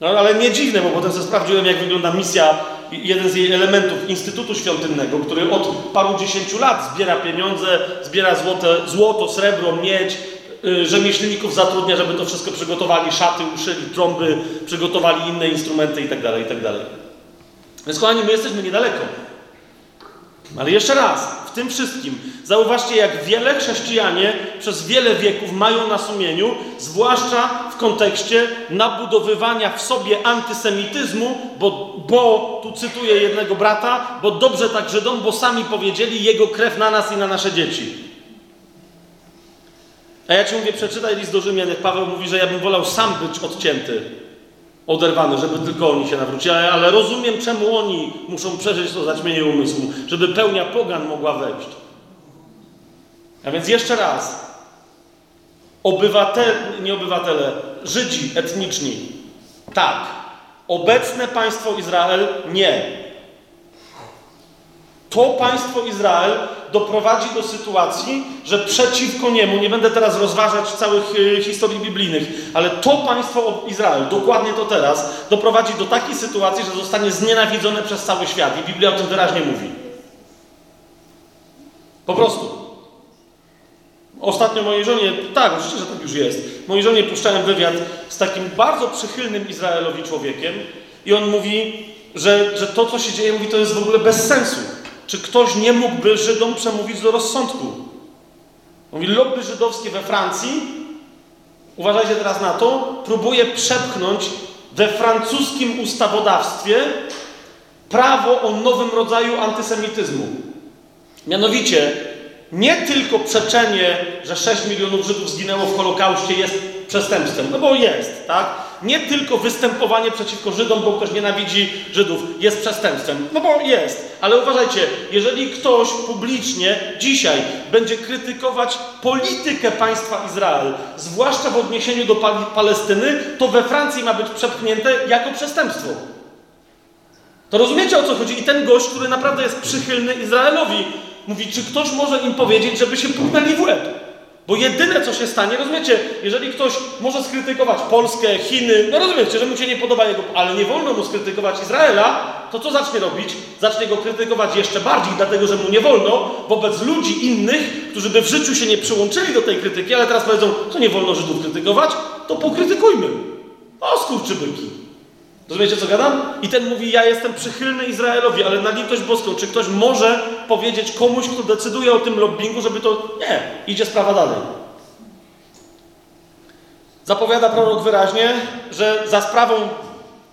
No ale nie dziwne, bo potem sobie sprawdziłem, jak wygląda misja, jeden z jej elementów Instytutu Świątynnego, który od paru dziesięciu lat zbiera pieniądze, zbiera złote, złoto, srebro, miedź, yy, rzemieślników zatrudnia, żeby to wszystko przygotowali, szaty, uszyli, trąby, przygotowali inne instrumenty itd., tak itd. Tak Więc kochani, my jesteśmy niedaleko. Ale jeszcze raz, tym wszystkim zauważcie, jak wiele chrześcijanie przez wiele wieków mają na sumieniu, zwłaszcza w kontekście nabudowywania w sobie antysemityzmu, bo, bo tu cytuję jednego brata, bo dobrze tak Żydom, bo sami powiedzieli jego krew na nas i na nasze dzieci. A ja ci mówię, przeczytaj list do Rzymian, jak Paweł mówi, że ja bym wolał sam być odcięty oderwany, żeby tylko oni się nawrócili, ale, ale rozumiem, czemu oni muszą przeżyć to zaćmienie umysłu, żeby pełnia pogan mogła wejść. A więc jeszcze raz, obywatele, nie obywatele, Żydzi etniczni, tak. Obecne państwo Izrael, nie. To państwo Izrael doprowadzi do sytuacji, że przeciwko niemu, nie będę teraz rozważać całych y, historii biblijnych, ale to państwo Izrael, dokładnie to teraz, doprowadzi do takiej sytuacji, że zostanie znienawidzone przez cały świat. I Biblia o tym wyraźnie mówi. Po prostu. Ostatnio mojej żonie, tak, oczywiście, że tak już jest, mojej żonie puszczałem wywiad z takim bardzo przychylnym Izraelowi człowiekiem i on mówi, że, że to, co się dzieje, mówi, to jest w ogóle bez sensu. Czy ktoś nie mógłby Żydom przemówić do rozsądku? Mówi, lobby żydowskie we Francji, uważajcie teraz na to, próbuje przepchnąć we francuskim ustawodawstwie prawo o nowym rodzaju antysemityzmu. Mianowicie, nie tylko przeczenie, że 6 milionów Żydów zginęło w Holokauście jest przestępstwem, no bo jest, tak? Nie tylko występowanie przeciwko Żydom, bo ktoś nienawidzi Żydów, jest przestępstwem, no bo jest. Ale uważajcie, jeżeli ktoś publicznie dzisiaj będzie krytykować politykę państwa Izrael, zwłaszcza w odniesieniu do Palestyny, to we Francji ma być przepchnięte jako przestępstwo. To rozumiecie o co chodzi? I ten gość, który naprawdę jest przychylny Izraelowi, mówi, czy ktoś może im powiedzieć, żeby się puknęli w łeb. Bo jedyne, co się stanie, rozumiecie, jeżeli ktoś może skrytykować Polskę, Chiny, no rozumiecie, że mu się nie podoba jego, ale nie wolno mu skrytykować Izraela, to co zacznie robić? Zacznie go krytykować jeszcze bardziej, dlatego że mu nie wolno wobec ludzi innych, którzy by w życiu się nie przyłączyli do tej krytyki, ale teraz powiedzą, co nie wolno Żydów krytykować, to pokrytykujmy. O skurczybyki. Rozumiecie, co gadam? I ten mówi, ja jestem przychylny Izraelowi, ale na litość boską, czy ktoś może powiedzieć komuś, kto decyduje o tym lobbingu, żeby to... Nie, idzie sprawa dalej. Zapowiada prorok wyraźnie, że za sprawą,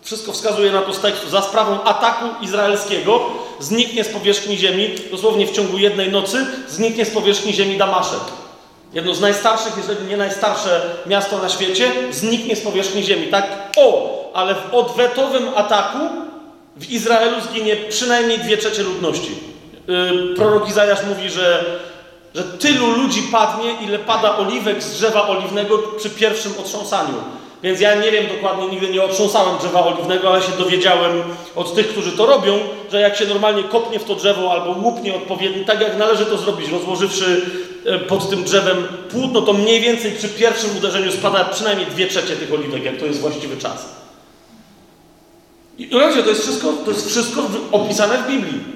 wszystko wskazuje na to z tekstu, za sprawą ataku izraelskiego zniknie z powierzchni ziemi, dosłownie w ciągu jednej nocy, zniknie z powierzchni ziemi Damaszek. Jedno z najstarszych, jeżeli nie najstarsze miasto na świecie, zniknie z powierzchni ziemi. Tak, o, ale w odwetowym ataku w Izraelu zginie przynajmniej dwie trzecie ludności. Yy, prorok Izajasz mówi, że, że tylu ludzi padnie, ile pada oliwek z drzewa oliwnego przy pierwszym otrząsaniu. Więc ja nie wiem dokładnie, nigdy nie otrząsałem drzewa oliwnego, ale się dowiedziałem od tych, którzy to robią, że jak się normalnie kopnie w to drzewo albo łupnie odpowiednio, tak jak należy to zrobić, rozłożywszy e, pod tym drzewem płótno, to mniej więcej przy pierwszym uderzeniu spada przynajmniej dwie trzecie tych oliwek, jak to jest właściwy czas. I to jest wszystko, to jest wszystko opisane w Biblii.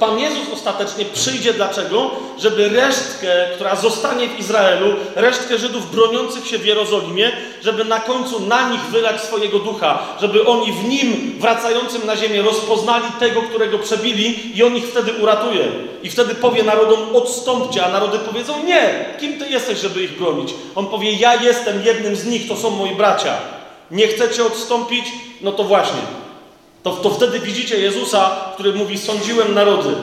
Pan Jezus ostatecznie przyjdzie dlaczego? Żeby resztkę, która zostanie w Izraelu, resztkę Żydów broniących się w Jerozolimie, żeby na końcu na nich wylać swojego ducha, żeby oni w nim wracającym na ziemię rozpoznali tego, którego przebili i on ich wtedy uratuje. I wtedy powie narodom odstąpcie, a narody powiedzą nie, kim ty jesteś, żeby ich bronić? On powie ja jestem jednym z nich, to są moi bracia. Nie chcecie odstąpić? No to właśnie. To, to wtedy widzicie Jezusa, który mówi: Sądziłem narody,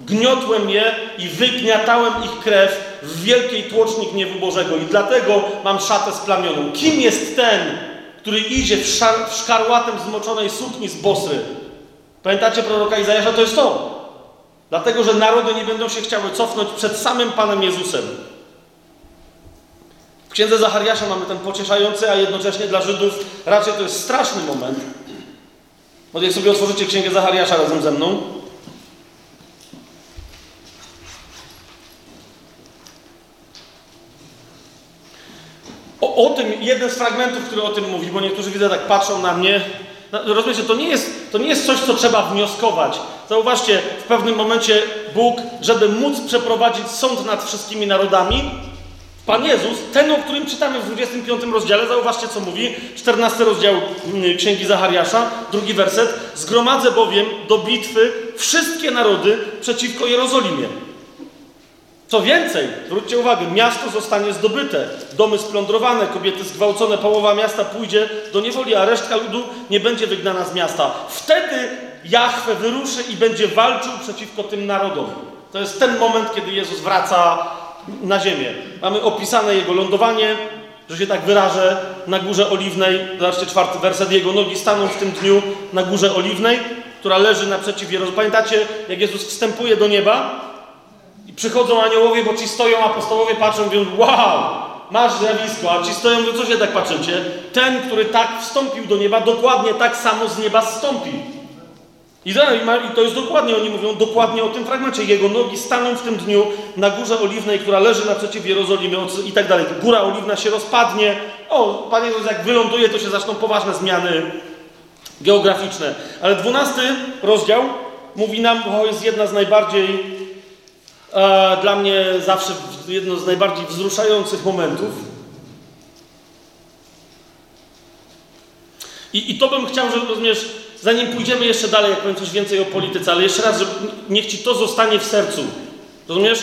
gniotłem je i wygniatałem ich krew w wielkiej tłoczni gniewu Bożego, i dlatego mam szatę splamioną. Kim jest ten, który idzie w, szar, w szkarłatem zmoczonej sukni z Bosry? Pamiętacie proroka Izajasza? To jest to. Dlatego, że narody nie będą się chciały cofnąć przed samym Panem Jezusem. W księdze Zachariasza mamy ten pocieszający, a jednocześnie dla Żydów raczej to jest straszny moment. Bo jak sobie otworzycie księgę Zachariasza razem ze mną, O, o, tym, jeden z fragmentów, który o tym mówi, bo niektórzy widzę tak patrzą na mnie. Rozumiecie, to nie, jest, to nie jest coś, co trzeba wnioskować. Zauważcie, w pewnym momencie Bóg, żeby móc przeprowadzić sąd nad wszystkimi narodami, Pan Jezus, ten, o którym czytamy w 25 rozdziale, zauważcie co mówi, 14 rozdział mm, Księgi Zachariasza, drugi werset. Zgromadzę bowiem do bitwy wszystkie narody przeciwko Jerozolimie. Co więcej, zwróćcie uwagę, miasto zostanie zdobyte, domy splądrowane, kobiety zgwałcone, połowa miasta pójdzie do niewoli, a resztka ludu nie będzie wygnana z miasta. Wtedy Jahwe wyruszy i będzie walczył przeciwko tym narodom. To jest ten moment, kiedy Jezus wraca na ziemię. Mamy opisane jego lądowanie, że się tak wyrażę, na górze oliwnej. Zobaczcie czwarty werset. Jego nogi staną w tym dniu na górze oliwnej, która leży naprzeciw Jerozolimie. Pamiętacie, jak Jezus wstępuje do nieba i przychodzą aniołowie, bo ci stoją, apostołowie patrzą mówią, wow, masz zjawisko, a ci stoją, mówią, co się tak patrzycie? Ten, który tak wstąpił do nieba, dokładnie tak samo z nieba zstąpi. I to jest dokładnie, oni mówią dokładnie o tym fragmencie. Jego nogi staną w tym dniu na górze oliwnej, która leży naprzeciw Jerozolimy i tak dalej. Góra oliwna się rozpadnie. O, Panie Jezus, jak wyląduje, to się zaczną poważne zmiany geograficzne. Ale dwunasty rozdział mówi nam, bo jest jedna z najbardziej, e, dla mnie zawsze jedno z najbardziej wzruszających momentów. I, i to bym chciał, żeby rozumiesz, zanim pójdziemy jeszcze dalej, jak powiem coś więcej o polityce, ale jeszcze raz, żeby, niech ci to zostanie w sercu. Rozumiesz?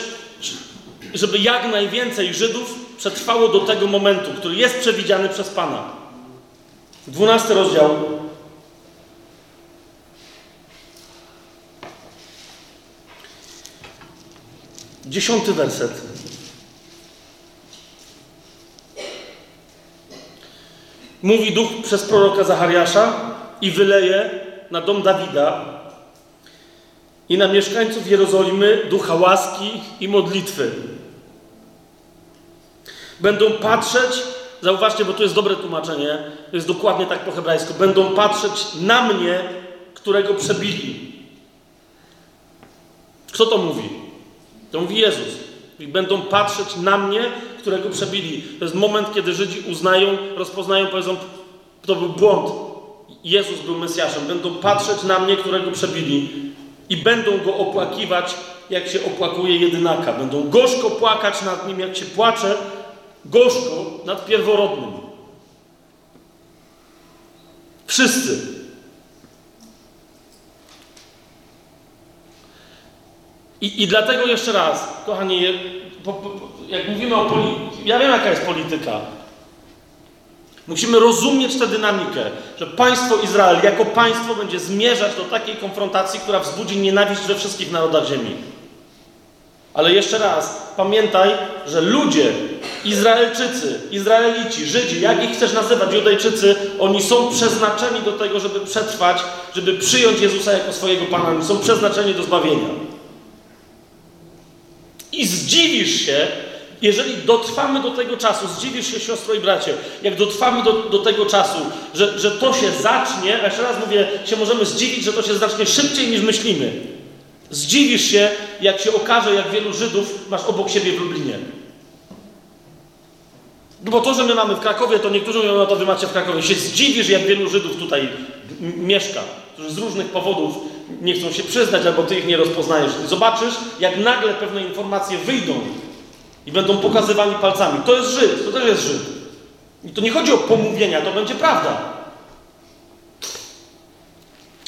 Żeby jak najwięcej Żydów przetrwało do tego momentu, który jest przewidziany przez Pana. Dwunasty rozdział. Dziesiąty werset. Mówi duch przez proroka Zachariasza i wyleje na dom Dawida i na mieszkańców Jerozolimy ducha łaski i modlitwy. Będą patrzeć, zauważcie, bo tu jest dobre tłumaczenie, to jest dokładnie tak po hebrajsku, będą patrzeć na mnie, którego przebili. Kto to mówi? To mówi Jezus. I będą patrzeć na mnie, którego przebili. To jest moment, kiedy Żydzi uznają, rozpoznają, powiedzą, to był błąd. Jezus był Mesjaszem. Będą patrzeć na mnie, którego przebili i będą go opłakiwać, jak się opłakuje jedynaka. Będą gorzko płakać nad nim, jak się płacze gorzko nad pierworodnym. Wszyscy. I, I dlatego jeszcze raz, kochani, jak mówimy o polityce, ja wiem jaka jest polityka. Musimy rozumieć tę dynamikę, że państwo Izrael jako państwo będzie zmierzać do takiej konfrontacji, która wzbudzi nienawiść we wszystkich narodach ziemi. Ale jeszcze raz, pamiętaj, że ludzie, Izraelczycy, Izraelici, Żydzi, jak ich chcesz nazywać, Judejczycy, oni są przeznaczeni do tego, żeby przetrwać, żeby przyjąć Jezusa jako swojego Pana. Oni są przeznaczeni do zbawienia. I zdziwisz się, jeżeli dotrwamy do tego czasu, zdziwisz się, siostro i bracie, jak dotrwamy do, do tego czasu, że, że to się zacznie, a jeszcze raz mówię, się możemy zdziwić, że to się zacznie szybciej niż myślimy. Zdziwisz się, jak się okaże, jak wielu Żydów masz obok siebie w Lublinie. No bo to, że my mamy w Krakowie, to niektórzy mówią, no to wy macie w Krakowie. Się zdziwisz, jak wielu Żydów tutaj mieszka, którzy z różnych powodów nie chcą się przyznać, albo ty ich nie rozpoznajesz. Zobaczysz, jak nagle pewne informacje wyjdą i będą pokazywani palcami. To jest Żyd, to też jest Żyd. I to nie chodzi o pomówienia, to będzie prawda.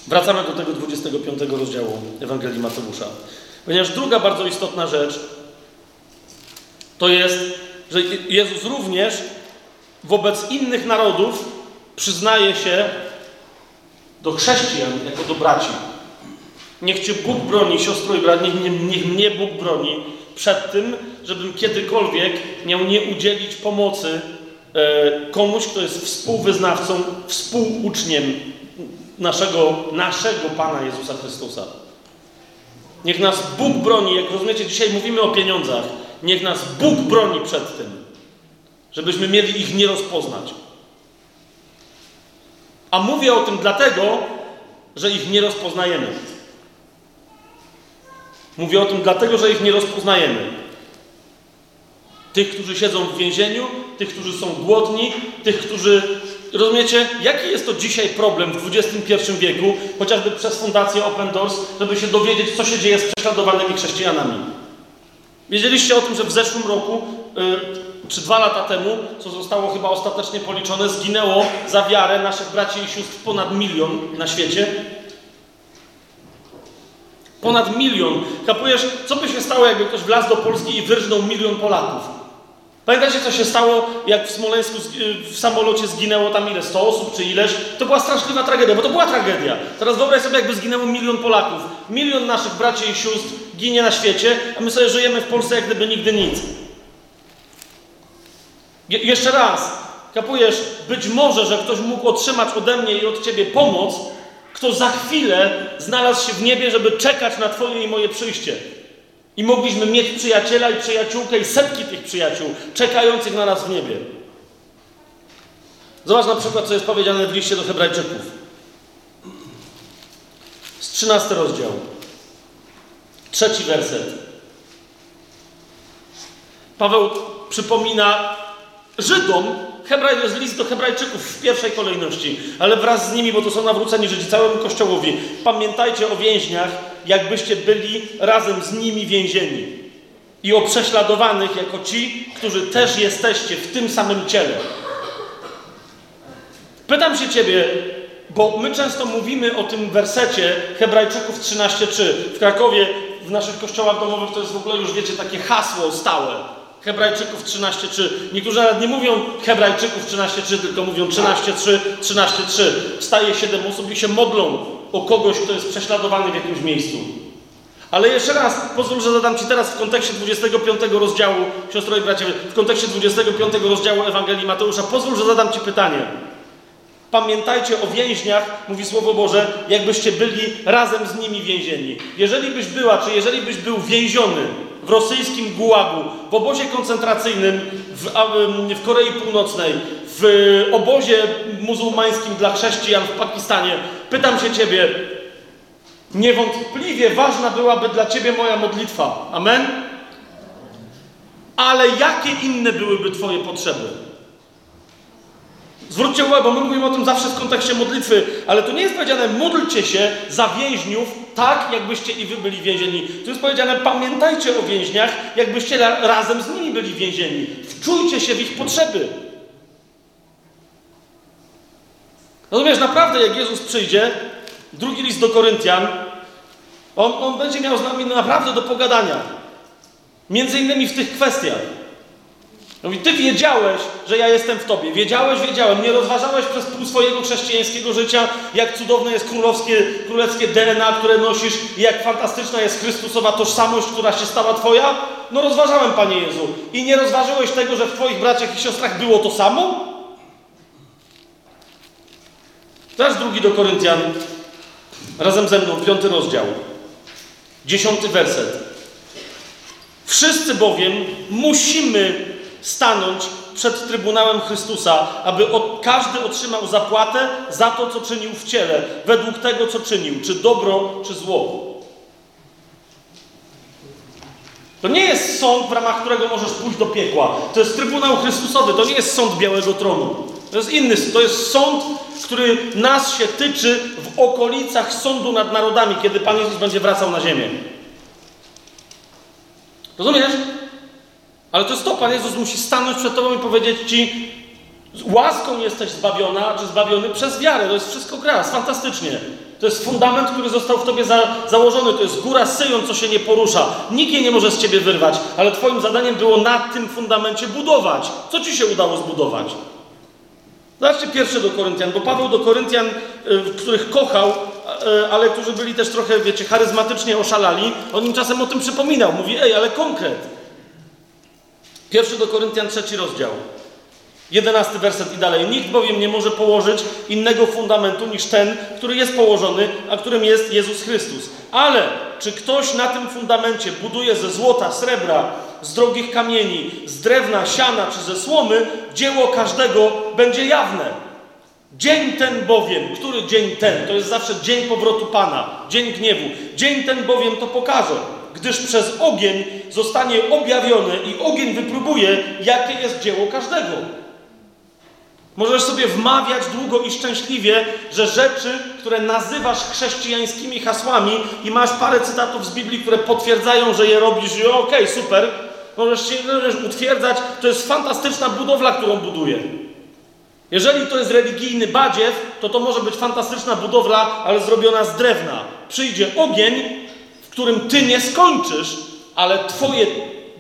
Wracamy do tego 25 rozdziału Ewangelii Mateusza. Ponieważ druga bardzo istotna rzecz to jest, że Jezus również wobec innych narodów przyznaje się do chrześcijan jako do braci. Niech Cię Bóg broni, siostro i brat, niech, niech mnie Bóg broni przed tym, żebym kiedykolwiek miał nie udzielić pomocy e, komuś, kto jest współwyznawcą, współuczniem naszego, naszego Pana Jezusa Chrystusa. Niech nas Bóg broni, jak rozumiecie, dzisiaj mówimy o pieniądzach. Niech nas Bóg broni przed tym, żebyśmy mieli ich nie rozpoznać. A mówię o tym dlatego, że ich nie rozpoznajemy. Mówię o tym dlatego, że ich nie rozpoznajemy. Tych, którzy siedzą w więzieniu, tych, którzy są głodni, tych, którzy. Rozumiecie, jaki jest to dzisiaj problem w XXI wieku, chociażby przez Fundację Open Doors, żeby się dowiedzieć, co się dzieje z prześladowanymi chrześcijanami? Wiedzieliście o tym, że w zeszłym roku, yy, czy dwa lata temu, co zostało chyba ostatecznie policzone, zginęło za wiarę naszych braci i sióstr ponad milion na świecie? Ponad milion. Kapujesz, co by się stało, jakby ktoś wlazł do Polski i wyrżnął milion Polaków? Pamiętacie, co się stało, jak w Smoleńsku w samolocie zginęło tam ile? 100 osób czy ileś? To była straszliwa tragedia, bo to była tragedia. Teraz wyobraź sobie, jakby zginęło milion Polaków. Milion naszych braci i sióstr ginie na świecie, a my sobie żyjemy w Polsce jak gdyby nigdy nic. Je jeszcze raz, kapujesz, być może, że ktoś mógł otrzymać ode mnie i od ciebie pomoc, kto za chwilę znalazł się w niebie, żeby czekać na Twoje i moje przyjście. I mogliśmy mieć przyjaciela i przyjaciółkę i setki tych przyjaciół czekających na nas w niebie. Zobacz na przykład, co jest powiedziane w liście do Hebrajczyków. Z 13 rozdział. Trzeci werset. Paweł przypomina Żydom, Hebraj jest list do Hebrajczyków w pierwszej kolejności, ale wraz z nimi, bo to są nawróceni Żydzi całemu Kościołowi. Pamiętajcie o więźniach, jakbyście byli razem z nimi więzieni. I o prześladowanych jako ci, którzy też jesteście w tym samym ciele. Pytam się Ciebie, bo my często mówimy o tym wersecie Hebrajczyków 13.3. W Krakowie, w naszych kościołach domowych to jest w ogóle już, wiecie, takie hasło stałe. Hebrajczyków 13.3. Niektórzy nawet nie mówią Hebrajczyków 13.3, tylko mówią 13.3, 13.3. Wstaje siedem osób i się modlą o kogoś, kto jest prześladowany w jakimś miejscu. Ale jeszcze raz, pozwól, że zadam Ci teraz w kontekście 25 rozdziału, siostro i bracie, w kontekście 25 rozdziału Ewangelii Mateusza, pozwól, że zadam Ci pytanie. Pamiętajcie o więźniach, mówi Słowo Boże, jakbyście byli razem z nimi więzieni. Jeżeli byś była, czy jeżeli byś był więziony w rosyjskim gułagu, w obozie koncentracyjnym w, w Korei Północnej, w obozie muzułmańskim dla chrześcijan w Pakistanie, pytam się Ciebie, niewątpliwie ważna byłaby dla Ciebie moja modlitwa. Amen? Ale jakie inne byłyby Twoje potrzeby? Zwróćcie uwagę, bo my mówimy o tym zawsze w kontekście modlitwy, ale tu nie jest powiedziane módlcie się za więźniów tak, jakbyście i wy byli więzieni. Tu jest powiedziane pamiętajcie o więźniach, jakbyście razem z nimi byli więzieni. Wczujcie się w ich potrzeby. Rozumiesz, naprawdę jak Jezus przyjdzie, drugi list do Koryntian, on, on będzie miał z nami naprawdę do pogadania. Między innymi w tych kwestiach. Mówi, ty wiedziałeś, że ja jestem w tobie. Wiedziałeś, wiedziałem. Nie rozważałeś przez pół swojego chrześcijańskiego życia, jak cudowne jest królowskie, królewskie DNA, które nosisz i jak fantastyczna jest Chrystusowa tożsamość, która się stała twoja? No rozważałem, Panie Jezu. I nie rozważyłeś tego, że w twoich braciach i siostrach było to samo? Teraz drugi do Koryntian, razem ze mną, piąty rozdział, dziesiąty werset. Wszyscy bowiem musimy stanąć przed Trybunałem Chrystusa, aby każdy otrzymał zapłatę za to, co czynił w ciele, według tego, co czynił, czy dobro, czy zło. To nie jest sąd, w ramach którego możesz pójść do piekła. To jest Trybunał Chrystusowy, to nie jest sąd Białego Tronu. To jest inny, to jest sąd, który nas się tyczy w okolicach sądu nad narodami, kiedy Pan Jezus będzie wracał na ziemię. Rozumiesz? Ale to jest to, Pan Jezus musi stanąć przed Tobą i powiedzieć Ci, łaską jesteś zbawiona, czy zbawiony przez wiarę. To jest wszystko gra, fantastycznie. To jest fundament, który został w Tobie za, założony. To jest góra Syjon, co się nie porusza. Nikt jej nie może z Ciebie wyrwać, ale Twoim zadaniem było na tym fundamencie budować. Co Ci się udało zbudować? Zobaczcie pierwsze do Koryntian, bo Paweł do Koryntian, y, których kochał, y, ale którzy byli też trochę, wiecie, charyzmatycznie oszalali, on im czasem o tym przypominał. Mówi, ej, ale konkret. Pierwszy do Koryntian, trzeci rozdział. Jedenasty werset i dalej. Nikt bowiem nie może położyć innego fundamentu niż ten, który jest położony, a którym jest Jezus Chrystus. Ale czy ktoś na tym fundamencie buduje ze złota, srebra, z drogich kamieni, z drewna, siana czy ze słomy, dzieło każdego będzie jawne. Dzień ten bowiem, który dzień ten? To jest zawsze dzień powrotu Pana, dzień gniewu. Dzień ten bowiem to pokaże gdyż przez ogień zostanie objawiony i ogień wypróbuje, jakie jest dzieło każdego. Możesz sobie wmawiać długo i szczęśliwie, że rzeczy, które nazywasz chrześcijańskimi hasłami i masz parę cytatów z Biblii, które potwierdzają, że je robisz i okej, okay, super, możesz się możesz utwierdzać, to jest fantastyczna budowla, którą buduję. Jeżeli to jest religijny badziew, to to może być fantastyczna budowla, ale zrobiona z drewna. Przyjdzie ogień którym ty nie skończysz, ale twoje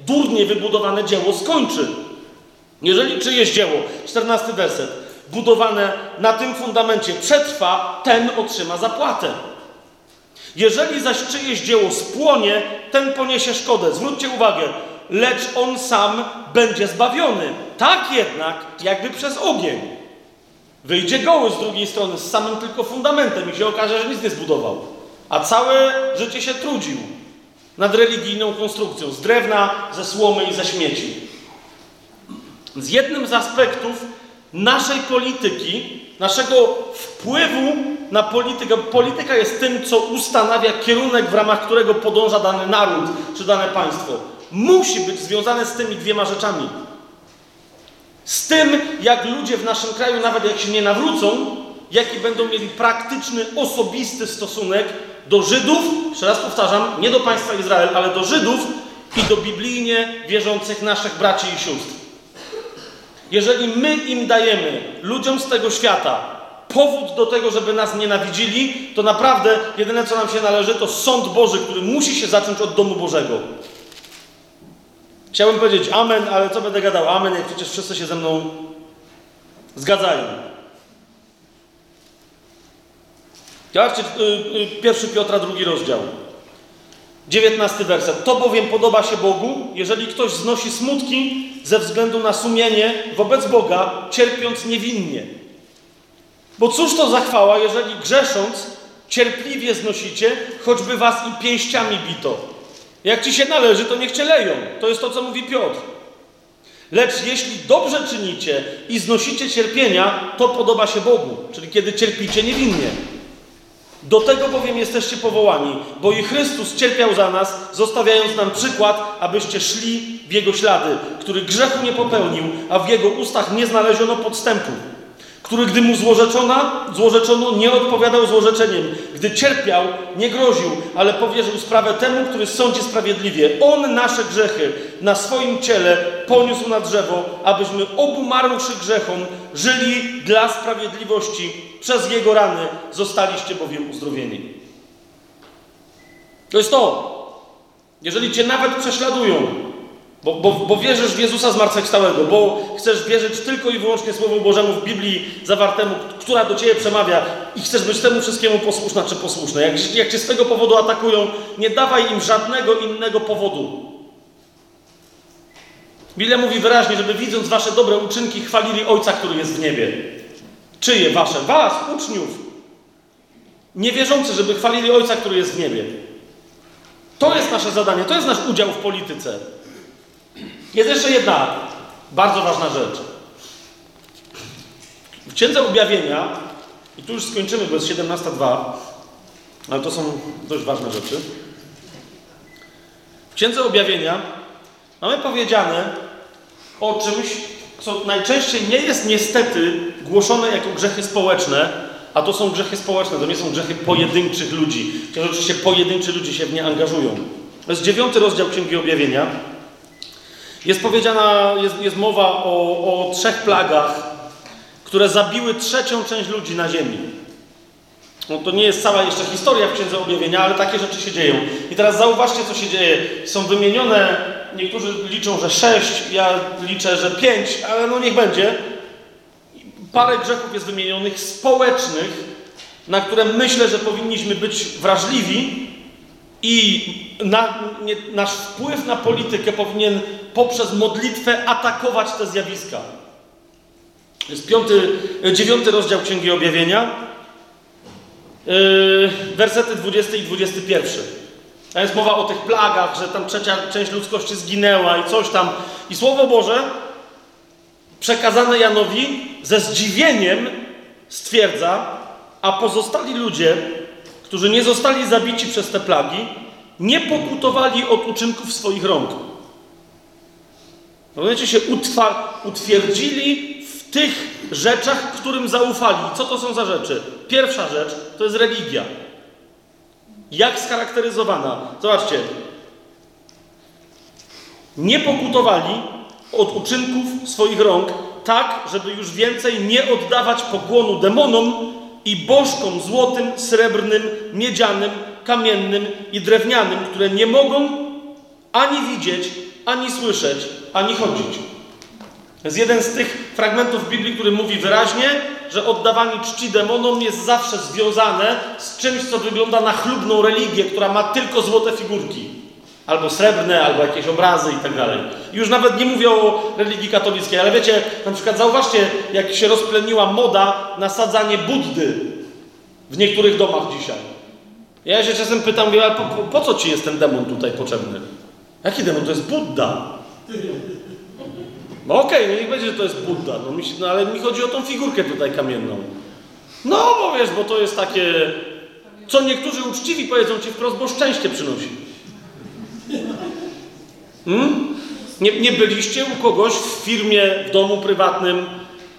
durnie wybudowane dzieło skończy. Jeżeli czyjeś dzieło, 14 werset, budowane na tym fundamencie przetrwa, ten otrzyma zapłatę. Jeżeli zaś czyjeś dzieło spłonie, ten poniesie szkodę. Zwróćcie uwagę, lecz on sam będzie zbawiony. Tak jednak, jakby przez ogień. Wyjdzie goły z drugiej strony, z samym tylko fundamentem i się okaże, że nic nie zbudował a całe życie się trudził nad religijną konstrukcją z drewna, ze słomy i ze śmieci. Z jednym z aspektów naszej polityki, naszego wpływu na politykę, polityka jest tym, co ustanawia kierunek, w ramach którego podąża dany naród czy dane państwo, musi być związane z tymi dwiema rzeczami. Z tym, jak ludzie w naszym kraju, nawet jak się nie nawrócą, jaki będą mieli praktyczny, osobisty stosunek do Żydów, jeszcze raz powtarzam, nie do państwa Izrael, ale do Żydów i do biblijnie wierzących naszych braci i sióstr. Jeżeli my im dajemy, ludziom z tego świata, powód do tego, żeby nas nienawidzili, to naprawdę jedyne, co nam się należy, to sąd Boży, który musi się zacząć od domu Bożego. Chciałbym powiedzieć amen, ale co będę gadał amen, jak przecież wszyscy się ze mną zgadzają. Zobaczcie, y, y, pierwszy Piotra, drugi rozdział. Dziewiętnasty werset. To bowiem podoba się Bogu, jeżeli ktoś znosi smutki ze względu na sumienie wobec Boga, cierpiąc niewinnie. Bo cóż to za chwała, jeżeli grzesząc, cierpliwie znosicie, choćby was i pięściami bito. Jak ci się należy, to niech cię leją. To jest to, co mówi Piotr. Lecz jeśli dobrze czynicie i znosicie cierpienia, to podoba się Bogu, czyli kiedy cierpicie niewinnie. Do tego bowiem jesteście powołani, bo i Chrystus cierpiał za nas, zostawiając nam przykład, abyście szli w Jego ślady, który grzechu nie popełnił, a w Jego ustach nie znaleziono podstępu, który gdy mu złorzeczono, złorzeczono nie odpowiadał złorzeczeniem, gdy cierpiał, nie groził, ale powierzył sprawę temu, który sądzi sprawiedliwie. On nasze grzechy na swoim ciele poniósł na drzewo, abyśmy obumarłszy grzechom, żyli dla sprawiedliwości przez Jego rany zostaliście bowiem uzdrowieni. To jest to. Jeżeli Cię nawet prześladują, Bo, bo, bo wierzysz w Jezusa zmartwychwstałego, bo chcesz wierzyć tylko i wyłącznie Słowu Bożemu w Biblii zawartemu, która do Ciebie przemawia i chcesz być temu wszystkiemu posłuszna czy posłuszny. Jak, jak Cię z tego powodu atakują, nie dawaj im żadnego innego powodu. Biblia mówi wyraźnie, żeby widząc Wasze dobre uczynki chwalili Ojca, który jest w niebie. Czyje Wasze? Was, uczniów. Niewierzący, żeby chwalili Ojca, który jest w niebie. To jest nasze zadanie, to jest nasz udział w polityce. Jest jeszcze jedna bardzo ważna rzecz. W Księdze Objawienia, i tu już skończymy, bo jest 17.2, ale to są dość ważne rzeczy. W Księdze Objawienia mamy powiedziane o czymś, co najczęściej nie jest niestety głoszone jako grzechy społeczne, a to są grzechy społeczne, to nie są grzechy pojedynczych ludzi. Chociaż oczywiście pojedynczy ludzie się w nie angażują. To jest dziewiąty rozdział Księgi Objawienia. Jest powiedziana, jest, jest mowa o, o trzech plagach, które zabiły trzecią część ludzi na ziemi. No to nie jest cała jeszcze historia w Księdze Objawienia, ale takie rzeczy się dzieją. I teraz zauważcie, co się dzieje. Są wymienione, niektórzy liczą, że sześć, ja liczę, że pięć, ale no niech będzie. Parę grzechów jest wymienionych, społecznych, na które myślę, że powinniśmy być wrażliwi i na, nie, nasz wpływ na politykę powinien poprzez modlitwę atakować te zjawiska. To jest piąty, dziewiąty rozdział Księgi Objawienia, yy, wersety 20 i 21. A jest mowa o tych plagach, że tam trzecia część ludzkości zginęła i coś tam. I Słowo Boże przekazane Janowi ze zdziwieniem stwierdza, a pozostali ludzie, którzy nie zostali zabici przez te plagi, nie pokutowali od uczynków swoich rąk. Rozumiecie się utwierdzili w tych rzeczach, którym zaufali. Co to są za rzeczy? Pierwsza rzecz to jest religia. Jak scharakteryzowana? Zobaczcie. Nie pokutowali od uczynków swoich rąk, tak, żeby już więcej nie oddawać pokłonu demonom i bożkom złotym, srebrnym, miedzianym, kamiennym i drewnianym, które nie mogą ani widzieć, ani słyszeć, ani chodzić. To jest jeden z tych fragmentów Biblii, który mówi wyraźnie, że oddawanie czci demonom jest zawsze związane z czymś, co wygląda na chlubną religię, która ma tylko złote figurki. Albo srebrne, albo jakieś obrazy i tak dalej. Już nawet nie mówię o religii katolickiej, ale wiecie, na przykład zauważcie, jak się rozpleniła moda na sadzanie Buddy w niektórych domach dzisiaj. Ja się czasem pytam, po, po, po co ci jest ten demon tutaj potrzebny? Jaki demon? To jest Buddha. No okej, okay, no niech będzie, że to jest Buddha, no, mi no ale mi chodzi o tą figurkę tutaj kamienną. No, bo wiesz, bo to jest takie, co niektórzy uczciwi powiedzą ci wprost, bo szczęście przynosi. Hmm? Nie, nie byliście u kogoś w firmie, w domu prywatnym,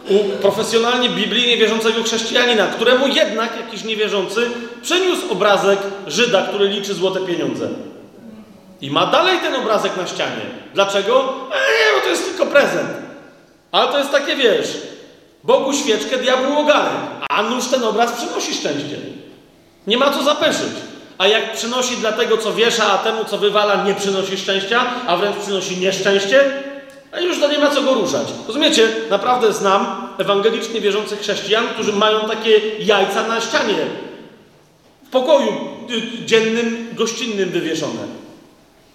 u profesjonalnie Biblii niewierzącego chrześcijanina, któremu jednak jakiś niewierzący przyniósł obrazek Żyda, który liczy złote pieniądze. I ma dalej ten obrazek na ścianie. Dlaczego? E, bo to jest tylko prezent. Ale to jest takie, wiesz, Bogu świeczkę, diabłu ogarek. A nuż ten obraz przynosi szczęście. Nie ma co zapeszyć. A jak przynosi dla tego, co wiesza, a temu, co wywala, nie przynosi szczęścia, a wręcz przynosi nieszczęście, a już to nie ma co go ruszać. Rozumiecie? Naprawdę znam ewangelicznie wierzących chrześcijan, którzy mają takie jajca na ścianie. W pokoju y, dziennym, gościnnym wywieszone.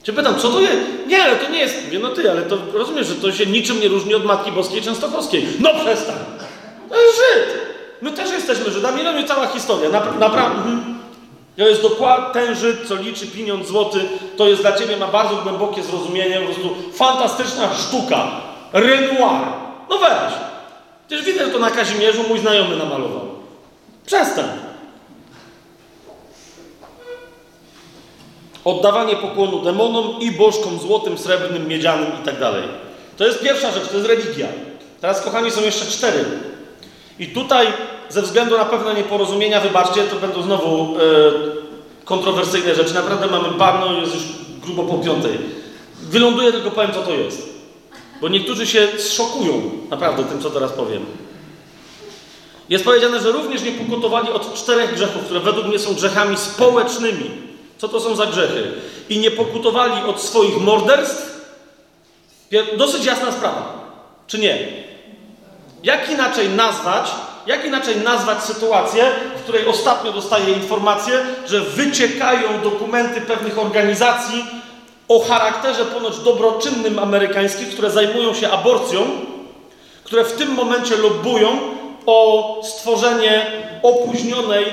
Cię pytam, co to jest? Nie, ale to nie jest. Mówię, no ty, ale to rozumiesz, że to się niczym nie różni od Matki Boskiej Częstochowskiej. No przestań! To jest Żyd! My też jesteśmy Żydami, no i cała historia. Naprawdę. Mhm. To jest dokładnie ten Żyd, co liczy pieniądz złoty, to jest dla Ciebie, ma bardzo głębokie zrozumienie, po prostu fantastyczna sztuka. Renoir. No weź. Przecież widzę, że to na Kazimierzu mój znajomy namalował. Przestań. Oddawanie pokłonu demonom i bożkom złotym, srebrnym, miedzianym i tak dalej. To jest pierwsza rzecz, to jest religia. Teraz, kochani, są jeszcze cztery. I tutaj, ze względu na pewne nieporozumienia, wybaczcie, to będą znowu e, kontrowersyjne rzeczy. Naprawdę mamy barno, jest już grubo po piątej. Wyląduję, tylko powiem, co to jest. Bo niektórzy się zszokują naprawdę tym, co teraz powiem. Jest powiedziane, że również nie pokutowali od czterech grzechów, które według mnie są grzechami społecznymi. Co to są za grzechy? I nie pokutowali od swoich morderstw, Dosyć jasna sprawa. Czy nie? Jak inaczej nazwać, jak inaczej nazwać sytuację, w której ostatnio dostaję informację, że wyciekają dokumenty pewnych organizacji o charakterze ponoć dobroczynnym amerykańskich, które zajmują się aborcją, które w tym momencie lobbują o stworzenie opóźnionej,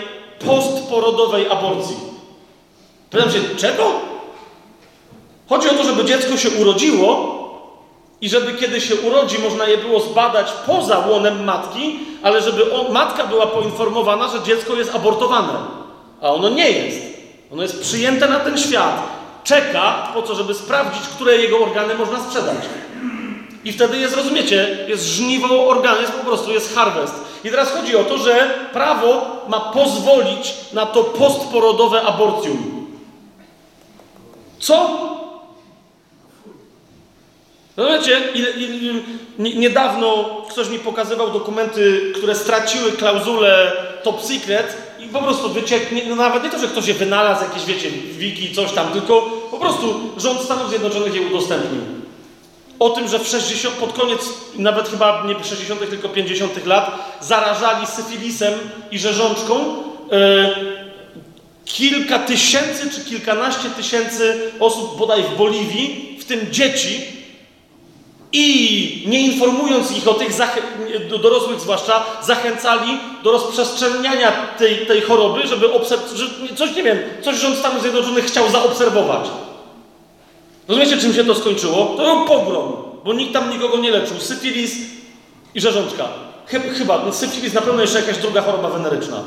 postporodowej aborcji. Pytam się, czego? Chodzi o to, żeby dziecko się urodziło i żeby kiedy się urodzi, można je było zbadać poza łonem matki, ale żeby on, matka była poinformowana, że dziecko jest abortowane. A ono nie jest. Ono jest przyjęte na ten świat. Czeka po co, żeby sprawdzić, które jego organy można sprzedać. I wtedy jest, rozumiecie, jest żniwo organu, jest po prostu, jest harvest. I teraz chodzi o to, że prawo ma pozwolić na to postporodowe aborcjum. Co? No wiecie, niedawno ktoś mi pokazywał dokumenty, które straciły klauzulę top secret i po prostu wyciekł, no nawet nie to, że ktoś je wynalazł, jakieś wiecie, wiki, coś tam, tylko po prostu rząd Stanów Zjednoczonych je udostępnił. O tym, że w 60, pod koniec, nawet chyba nie 60., tylko 50. lat, zarażali syfilisem i rzeżączką e, kilka tysięcy czy kilkanaście tysięcy osób bodaj w Boliwii, w tym dzieci, i nie informując ich o tych dorosłych zwłaszcza, zachęcali do rozprzestrzeniania tej, tej choroby, żeby obserwować, coś nie wiem, coś rząd Stanów Zjednoczonych chciał zaobserwować. Rozumiecie, czym się to skończyło? To był pogrom, bo nikt tam nikogo nie leczył. Syfilis i rzeżączka. Chyba, syfilis na pewno jeszcze jakaś druga choroba weneryczna.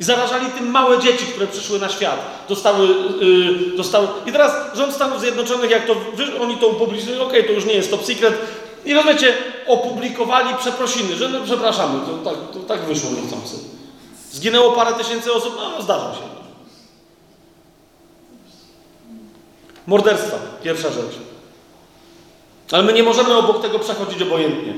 I zarażali tym małe dzieci, które przyszły na świat. Dostały, yy, dostały. I teraz rząd Stanów Zjednoczonych, jak to oni to upublicznili, okej, okay, to już nie jest top secret. I rozumiecie, opublikowali przeprosiny, że no przepraszamy, to tak, to tak wyszło niechcący. Zginęło parę tysięcy osób, no zdarza się. Morderstwa, pierwsza rzecz. Ale my nie możemy obok tego przechodzić obojętnie.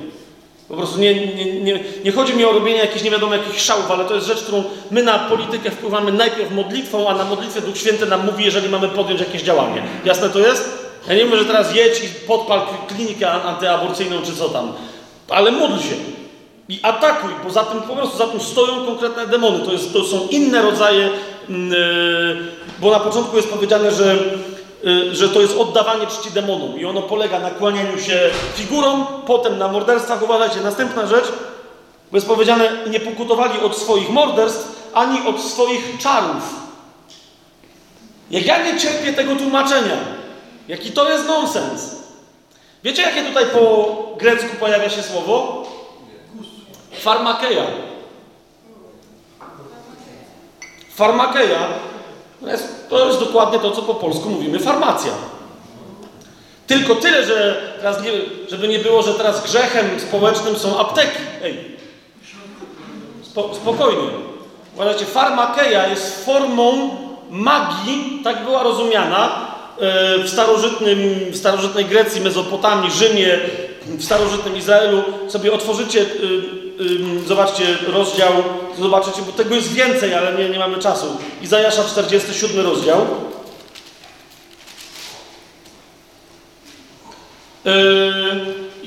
Po prostu nie, nie, nie, nie, chodzi mi o robienie jakichś nie wiadomo jakich szałów, ale to jest rzecz, którą my na politykę wpływamy najpierw modlitwą, a na modlitwę Duch Święty nam mówi, jeżeli mamy podjąć jakieś działanie. Jasne to jest? Ja nie mówię, że teraz jedź i podpal klinikę antyaborcyjną czy co tam, ale módl się i atakuj, bo za tym po prostu za tym stoją konkretne demony. To, jest, to są inne rodzaje, yy, bo na początku jest powiedziane, że że to jest oddawanie czci demonom i ono polega na kłanianiu się figurom, potem na morderstwach. Uważajcie, następna rzecz, bo jest powiedziane, nie pokutowali od swoich morderstw, ani od swoich czarów. Jak ja nie cierpię tego tłumaczenia, jaki to jest nonsens. Wiecie, jakie tutaj po grecku pojawia się słowo? Farmakeja. Farmakeja to jest, to jest dokładnie to, co po polsku mówimy farmacja. Tylko tyle, że teraz nie, żeby nie było, że teraz grzechem społecznym są apteki. Ej, Spo, spokojnie. Uważajcie, farmakeja jest formą magii, tak była rozumiana e, w, starożytnym, w starożytnej Grecji, Mezopotamii, Rzymie, w starożytnym Izraelu. Sobie otworzycie e, zobaczcie rozdział, zobaczycie, bo tego jest więcej, ale nie, nie mamy czasu. Izajasza 47 rozdział.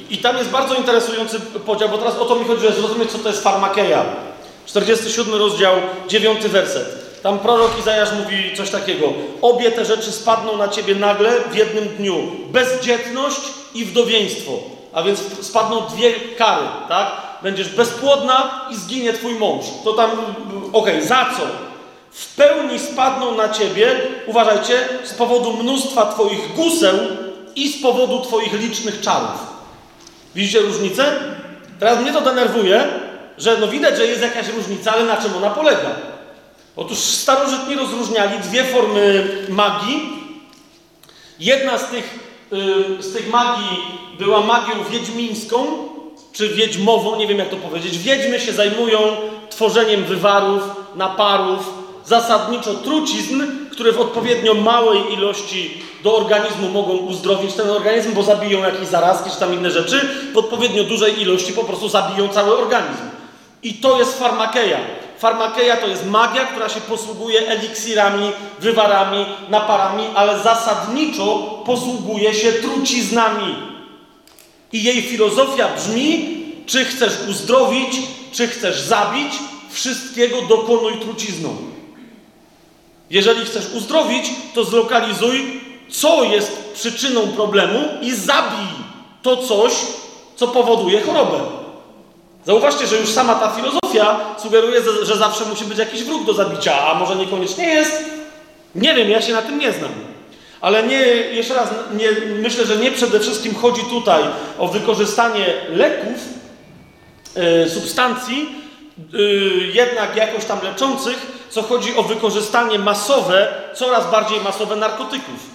I tam jest bardzo interesujący podział, bo teraz o to mi chodzi, żeby zrozumieć, co to jest farmakeja. 47 rozdział, 9 werset. Tam prorok Izajasz mówi coś takiego. Obie te rzeczy spadną na ciebie nagle w jednym dniu. Bezdzietność i wdowieństwo. A więc spadną dwie kary, tak? Będziesz bezpłodna i zginie twój mąż. To tam, okej, okay, za co? W pełni spadną na ciebie, uważajcie, z powodu mnóstwa twoich guseł i z powodu twoich licznych czarów. Widzicie różnicę? Teraz mnie to denerwuje, że no widać, że jest jakaś różnica, ale na czym ona polega? Otóż starożytni rozróżniali dwie formy magii. Jedna z tych, yy, z tych magii była magią wiedźmińską, czy wiedźmową, nie wiem jak to powiedzieć. Wiedźmy się zajmują tworzeniem wywarów, naparów, zasadniczo trucizn, które w odpowiednio małej ilości do organizmu mogą uzdrowić ten organizm, bo zabiją jakieś zarazki czy tam inne rzeczy, w odpowiednio dużej ilości po prostu zabiją cały organizm. I to jest farmakeja. Farmakeja to jest magia, która się posługuje eliksirami, wywarami, naparami, ale zasadniczo posługuje się truciznami. I jej filozofia brzmi: czy chcesz uzdrowić, czy chcesz zabić, wszystkiego dokonuj trucizną. Jeżeli chcesz uzdrowić, to zlokalizuj, co jest przyczyną problemu i zabij to coś, co powoduje chorobę. Zauważcie, że już sama ta filozofia sugeruje, że zawsze musi być jakiś wróg do zabicia, a może niekoniecznie jest. Nie wiem, ja się na tym nie znam. Ale nie, jeszcze raz, nie, myślę, że nie przede wszystkim chodzi tutaj o wykorzystanie leków, yy, substancji, yy, jednak jakoś tam leczących, co chodzi o wykorzystanie masowe, coraz bardziej masowe narkotyków.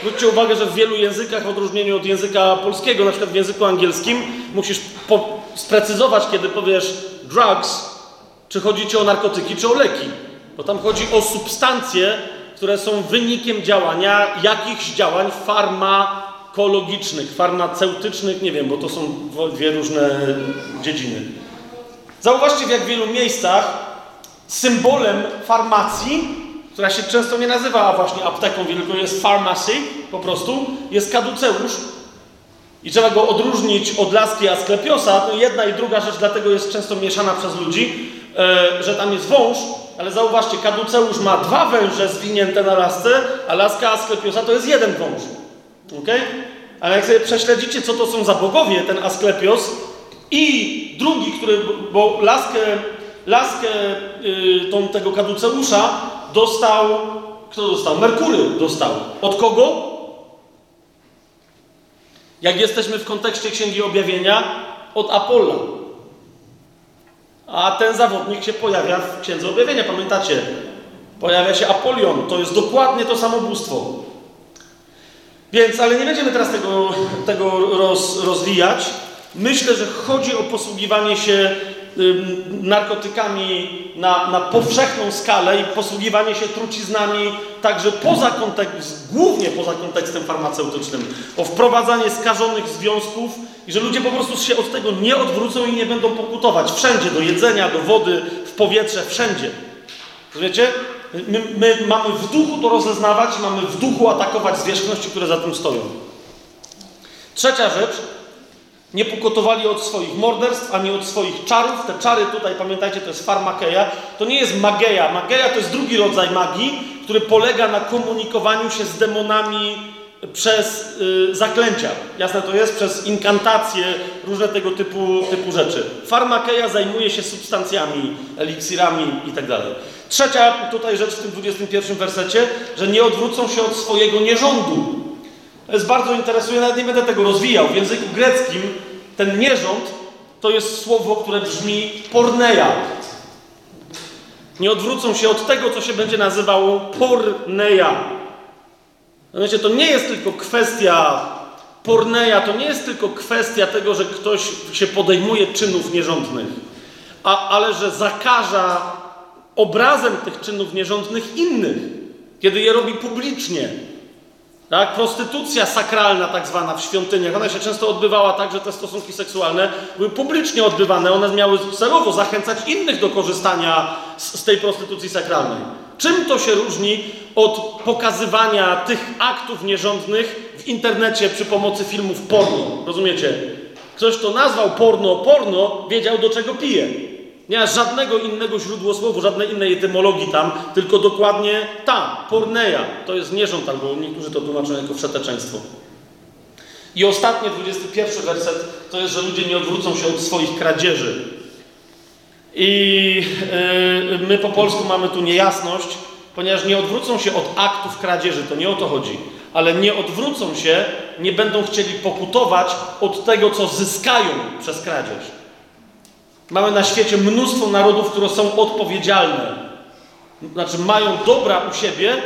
Zwróćcie uwagę, że w wielu językach, w odróżnieniu od języka polskiego, na przykład w języku angielskim, musisz sprecyzować, kiedy powiesz drugs, czy chodzi ci o narkotyki, czy o leki. Bo tam chodzi o substancje, które są wynikiem działania jakichś działań farmakologicznych, farmaceutycznych, nie wiem, bo to są dwie różne dziedziny. Zauważcie, w jak wielu miejscach symbolem farmacji która się często nie nazywa właśnie apteką, tylko jest pharmacy po prostu, jest kaduceusz. I trzeba go odróżnić od laski asklepiosa. No jedna i druga rzecz dlatego jest często mieszana przez ludzi, e, że tam jest wąż, ale zauważcie, kaduceusz ma dwa węże zwinięte na lasce, a laska asklepiosa to jest jeden wąż. ok? Ale jak sobie prześledzicie, co to są za bogowie, ten asklepios i drugi, który, bo laskę, laskę yy, tą, tego kaduceusza dostał, kto dostał? Merkury dostał. Od kogo? Jak jesteśmy w kontekście Księgi Objawienia, od Apolla. A ten zawodnik się pojawia w Księdze Objawienia, pamiętacie? Pojawia się Apolion, to jest dokładnie to samo bóstwo. Więc, ale nie będziemy teraz tego, tego roz, rozwijać. Myślę, że chodzi o posługiwanie się narkotykami na, na powszechną skalę i posługiwanie się truciznami także poza kontekst, głównie poza kontekstem farmaceutycznym, o wprowadzanie skażonych związków i że ludzie po prostu się od tego nie odwrócą i nie będą pokutować. Wszędzie, do jedzenia, do wody, w powietrze, wszędzie. Wiecie? My, my mamy w duchu to rozeznawać, mamy w duchu atakować zwierzchności, które za tym stoją. Trzecia rzecz, nie pokotowali od swoich morderstw, ani od swoich czarów. Te czary tutaj, pamiętajcie, to jest farmakeja. To nie jest mageja. Mageja to jest drugi rodzaj magii, który polega na komunikowaniu się z demonami przez y, zaklęcia. Jasne to jest? Przez inkantacje, różne tego typu, typu rzeczy. Farmakeja zajmuje się substancjami, eliksirami itd. Tak Trzecia tutaj rzecz w tym 21 wersecie, że nie odwrócą się od swojego nierządu. To jest bardzo interesujące, nawet nie będę tego rozwijał. W języku greckim ten nierząd to jest słowo, które brzmi porneia. Nie odwrócą się od tego, co się będzie nazywało porneia. Wiecie, to nie jest tylko kwestia porneia, to nie jest tylko kwestia tego, że ktoś się podejmuje czynów nierządnych, a, ale że zakaża obrazem tych czynów nierządnych innych, kiedy je robi publicznie. Tak? Prostytucja sakralna, tak zwana w świątyniach, ona się często odbywała tak, że te stosunki seksualne były publicznie odbywane. One miały celowo zachęcać innych do korzystania z, z tej prostytucji sakralnej. Czym to się różni od pokazywania tych aktów nierządnych w internecie przy pomocy filmów porno? Rozumiecie? Ktoś, kto nazwał porno porno, wiedział do czego pije. Nie ma żadnego innego źródłosłowu, żadnej innej etymologii tam, tylko dokładnie ta, porneia. To jest nierząd, albo niektórzy to tłumaczą jako wszeteczeństwo. I ostatnie, 21 werset, to jest, że ludzie nie odwrócą się od swoich kradzieży. I yy, my po polsku mamy tu niejasność, ponieważ nie odwrócą się od aktów kradzieży, to nie o to chodzi, ale nie odwrócą się, nie będą chcieli pokutować od tego, co zyskają przez kradzież. Mamy na świecie mnóstwo narodów, które są odpowiedzialne. Znaczy, mają dobra u siebie,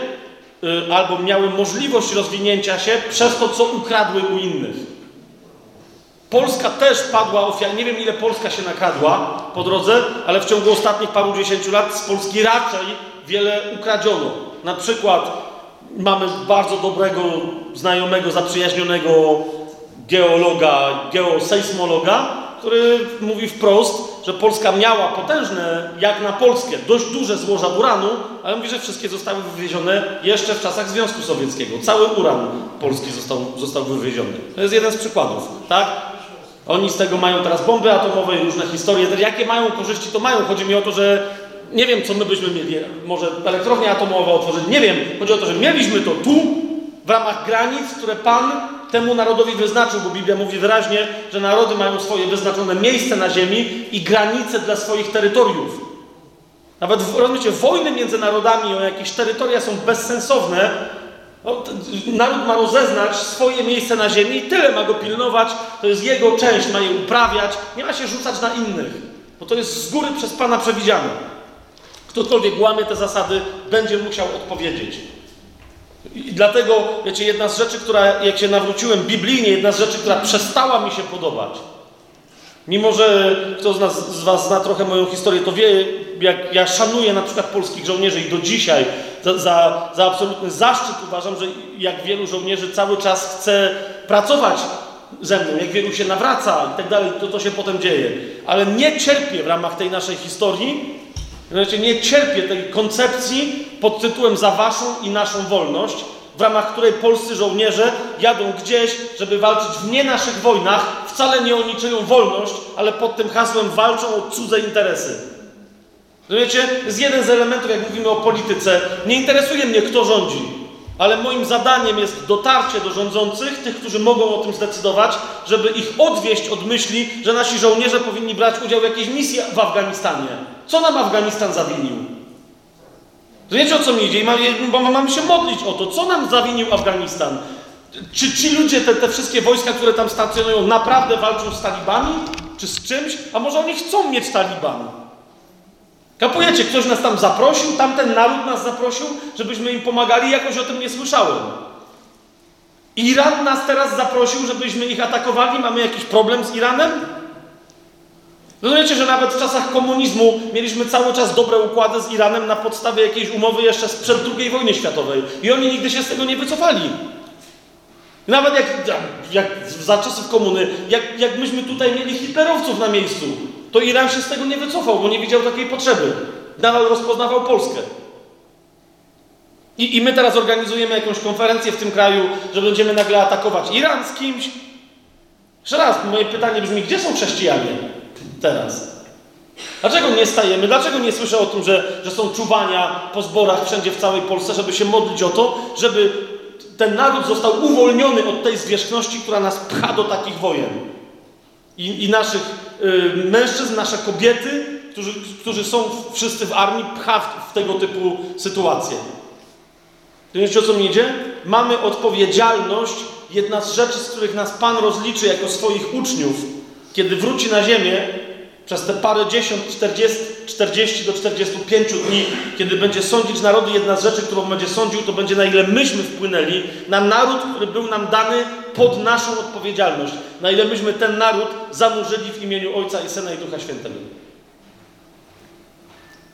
y, albo miały możliwość rozwinięcia się przez to, co ukradły u innych. Polska też padła ofiarą. Nie wiem, ile Polska się nakradła po drodze, ale w ciągu ostatnich paru dziesięciu lat z Polski raczej wiele ukradziono. Na przykład mamy bardzo dobrego, znajomego, zaprzyjaźnionego geologa, geosejsmologa, który mówi wprost, że Polska miała potężne, jak na Polskę, dość duże złoża uranu, ale mówi, że wszystkie zostały wywiezione jeszcze w czasach Związku Sowieckiego. Cały uran polski został, został wywieziony. To jest jeden z przykładów, tak? Oni z tego mają teraz bomby atomowe i różne historie. Jakie mają korzyści, to mają. Chodzi mi o to, że nie wiem, co my byśmy mieli. Może elektrownię atomową otworzyć. Nie wiem. Chodzi o to, że mieliśmy to tu, w ramach granic, które Pan temu narodowi wyznaczył, bo Biblia mówi wyraźnie, że narody mają swoje wyznaczone miejsce na ziemi i granice dla swoich terytoriów. Nawet, rozumiecie, wojny między narodami o jakieś terytoria są bezsensowne. Naród ma rozeznać swoje miejsce na ziemi i tyle ma go pilnować. To jest jego część, ma je uprawiać. Nie ma się rzucać na innych, bo to jest z góry przez Pana przewidziane. Ktokolwiek łamie te zasady, będzie musiał odpowiedzieć. I dlatego, wiecie, jedna z rzeczy, która, jak się nawróciłem biblijnie, jedna z rzeczy, która przestała mi się podobać, mimo że kto z, nas, z Was zna trochę moją historię, to wie, jak ja szanuję na przykład polskich żołnierzy i do dzisiaj za, za, za absolutny zaszczyt uważam, że jak wielu żołnierzy cały czas chce pracować ze mną, jak wielu się nawraca i tak dalej, to to się potem dzieje. Ale nie cierpię w ramach tej naszej historii, nie cierpię tej koncepcji pod tytułem za waszą i naszą wolność, w ramach której polscy żołnierze jadą gdzieś, żeby walczyć w nie naszych wojnach, wcale nie o niczyją wolność, ale pod tym hasłem walczą o cudze interesy. Rozumiecie? Jest jeden z elementów, jak mówimy o polityce. Nie interesuje mnie, kto rządzi, ale moim zadaniem jest dotarcie do rządzących, tych, którzy mogą o tym zdecydować, żeby ich odwieść od myśli, że nasi żołnierze powinni brać udział w jakiejś misji w Afganistanie. Co nam Afganistan zawinił? Wiecie o co mi idzie? Bo mamy się modlić o to, co nam zawinił Afganistan. Czy ci ludzie, te, te wszystkie wojska, które tam stacjonują, naprawdę walczą z talibami? Czy z czymś? A może oni chcą mieć taliban? Kapujecie, ktoś nas tam zaprosił, tamten naród nas zaprosił, żebyśmy im pomagali, jakoś o tym nie słyszałem. Iran nas teraz zaprosił, żebyśmy ich atakowali, mamy jakiś problem z Iranem? Rozumiecie, że nawet w czasach komunizmu mieliśmy cały czas dobre układy z Iranem na podstawie jakiejś umowy jeszcze sprzed II wojny światowej. I oni nigdy się z tego nie wycofali. Nawet jak, jak za czasów komuny, jak, jak myśmy tutaj mieli hitlerowców na miejscu, to Iran się z tego nie wycofał, bo nie widział takiej potrzeby. Nadal rozpoznawał Polskę. I, I my teraz organizujemy jakąś konferencję w tym kraju, że będziemy nagle atakować Iran z kimś. Jeszcze raz, moje pytanie brzmi, gdzie są chrześcijanie teraz? Dlaczego nie stajemy? Dlaczego nie słyszę o tym, że, że są czuwania po zborach wszędzie w całej Polsce, żeby się modlić o to, żeby ten naród został uwolniony od tej zwierzchności, która nas pcha do takich wojen? I, i naszych y, mężczyzn, nasze kobiety, którzy, którzy są wszyscy w armii, pcha w, w tego typu sytuacje. Wiecie o co mi idzie? Mamy odpowiedzialność. Jedna z rzeczy, z których nas Pan rozliczy jako swoich uczniów, kiedy wróci na ziemię, przez te parę dziesiąt, 40, 40 do 45 dni, kiedy będzie sądzić narody, jedna z rzeczy, którą będzie sądził, to będzie na ile myśmy wpłynęli na naród, który był nam dany pod naszą odpowiedzialność. Na ile myśmy ten naród zanurzyli w imieniu Ojca i Syna i Ducha Świętego.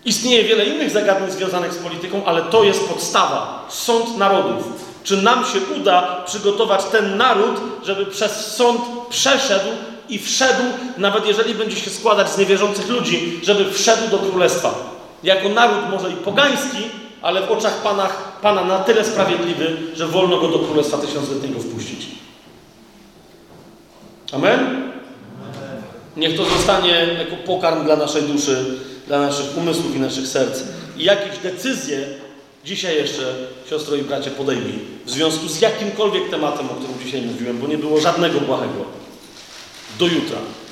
Istnieje wiele innych zagadnień związanych z polityką, ale to jest podstawa. Sąd narodów. Czy nam się uda przygotować ten naród, żeby przez sąd przeszedł i wszedł, nawet jeżeli będzie się składać z niewierzących ludzi, żeby wszedł do królestwa. Jako naród może i pogański, ale w oczach Pana, Pana na tyle sprawiedliwy, że wolno go do królestwa tysiącletniego wpuścić. Amen? Niech to zostanie jako pokarm dla naszej duszy, dla naszych umysłów i naszych serc. I jakieś decyzje dzisiaj jeszcze, siostro i bracie, podejmij w związku z jakimkolwiek tematem, o którym dzisiaj mówiłem, bo nie było żadnego błahego. Do jutra.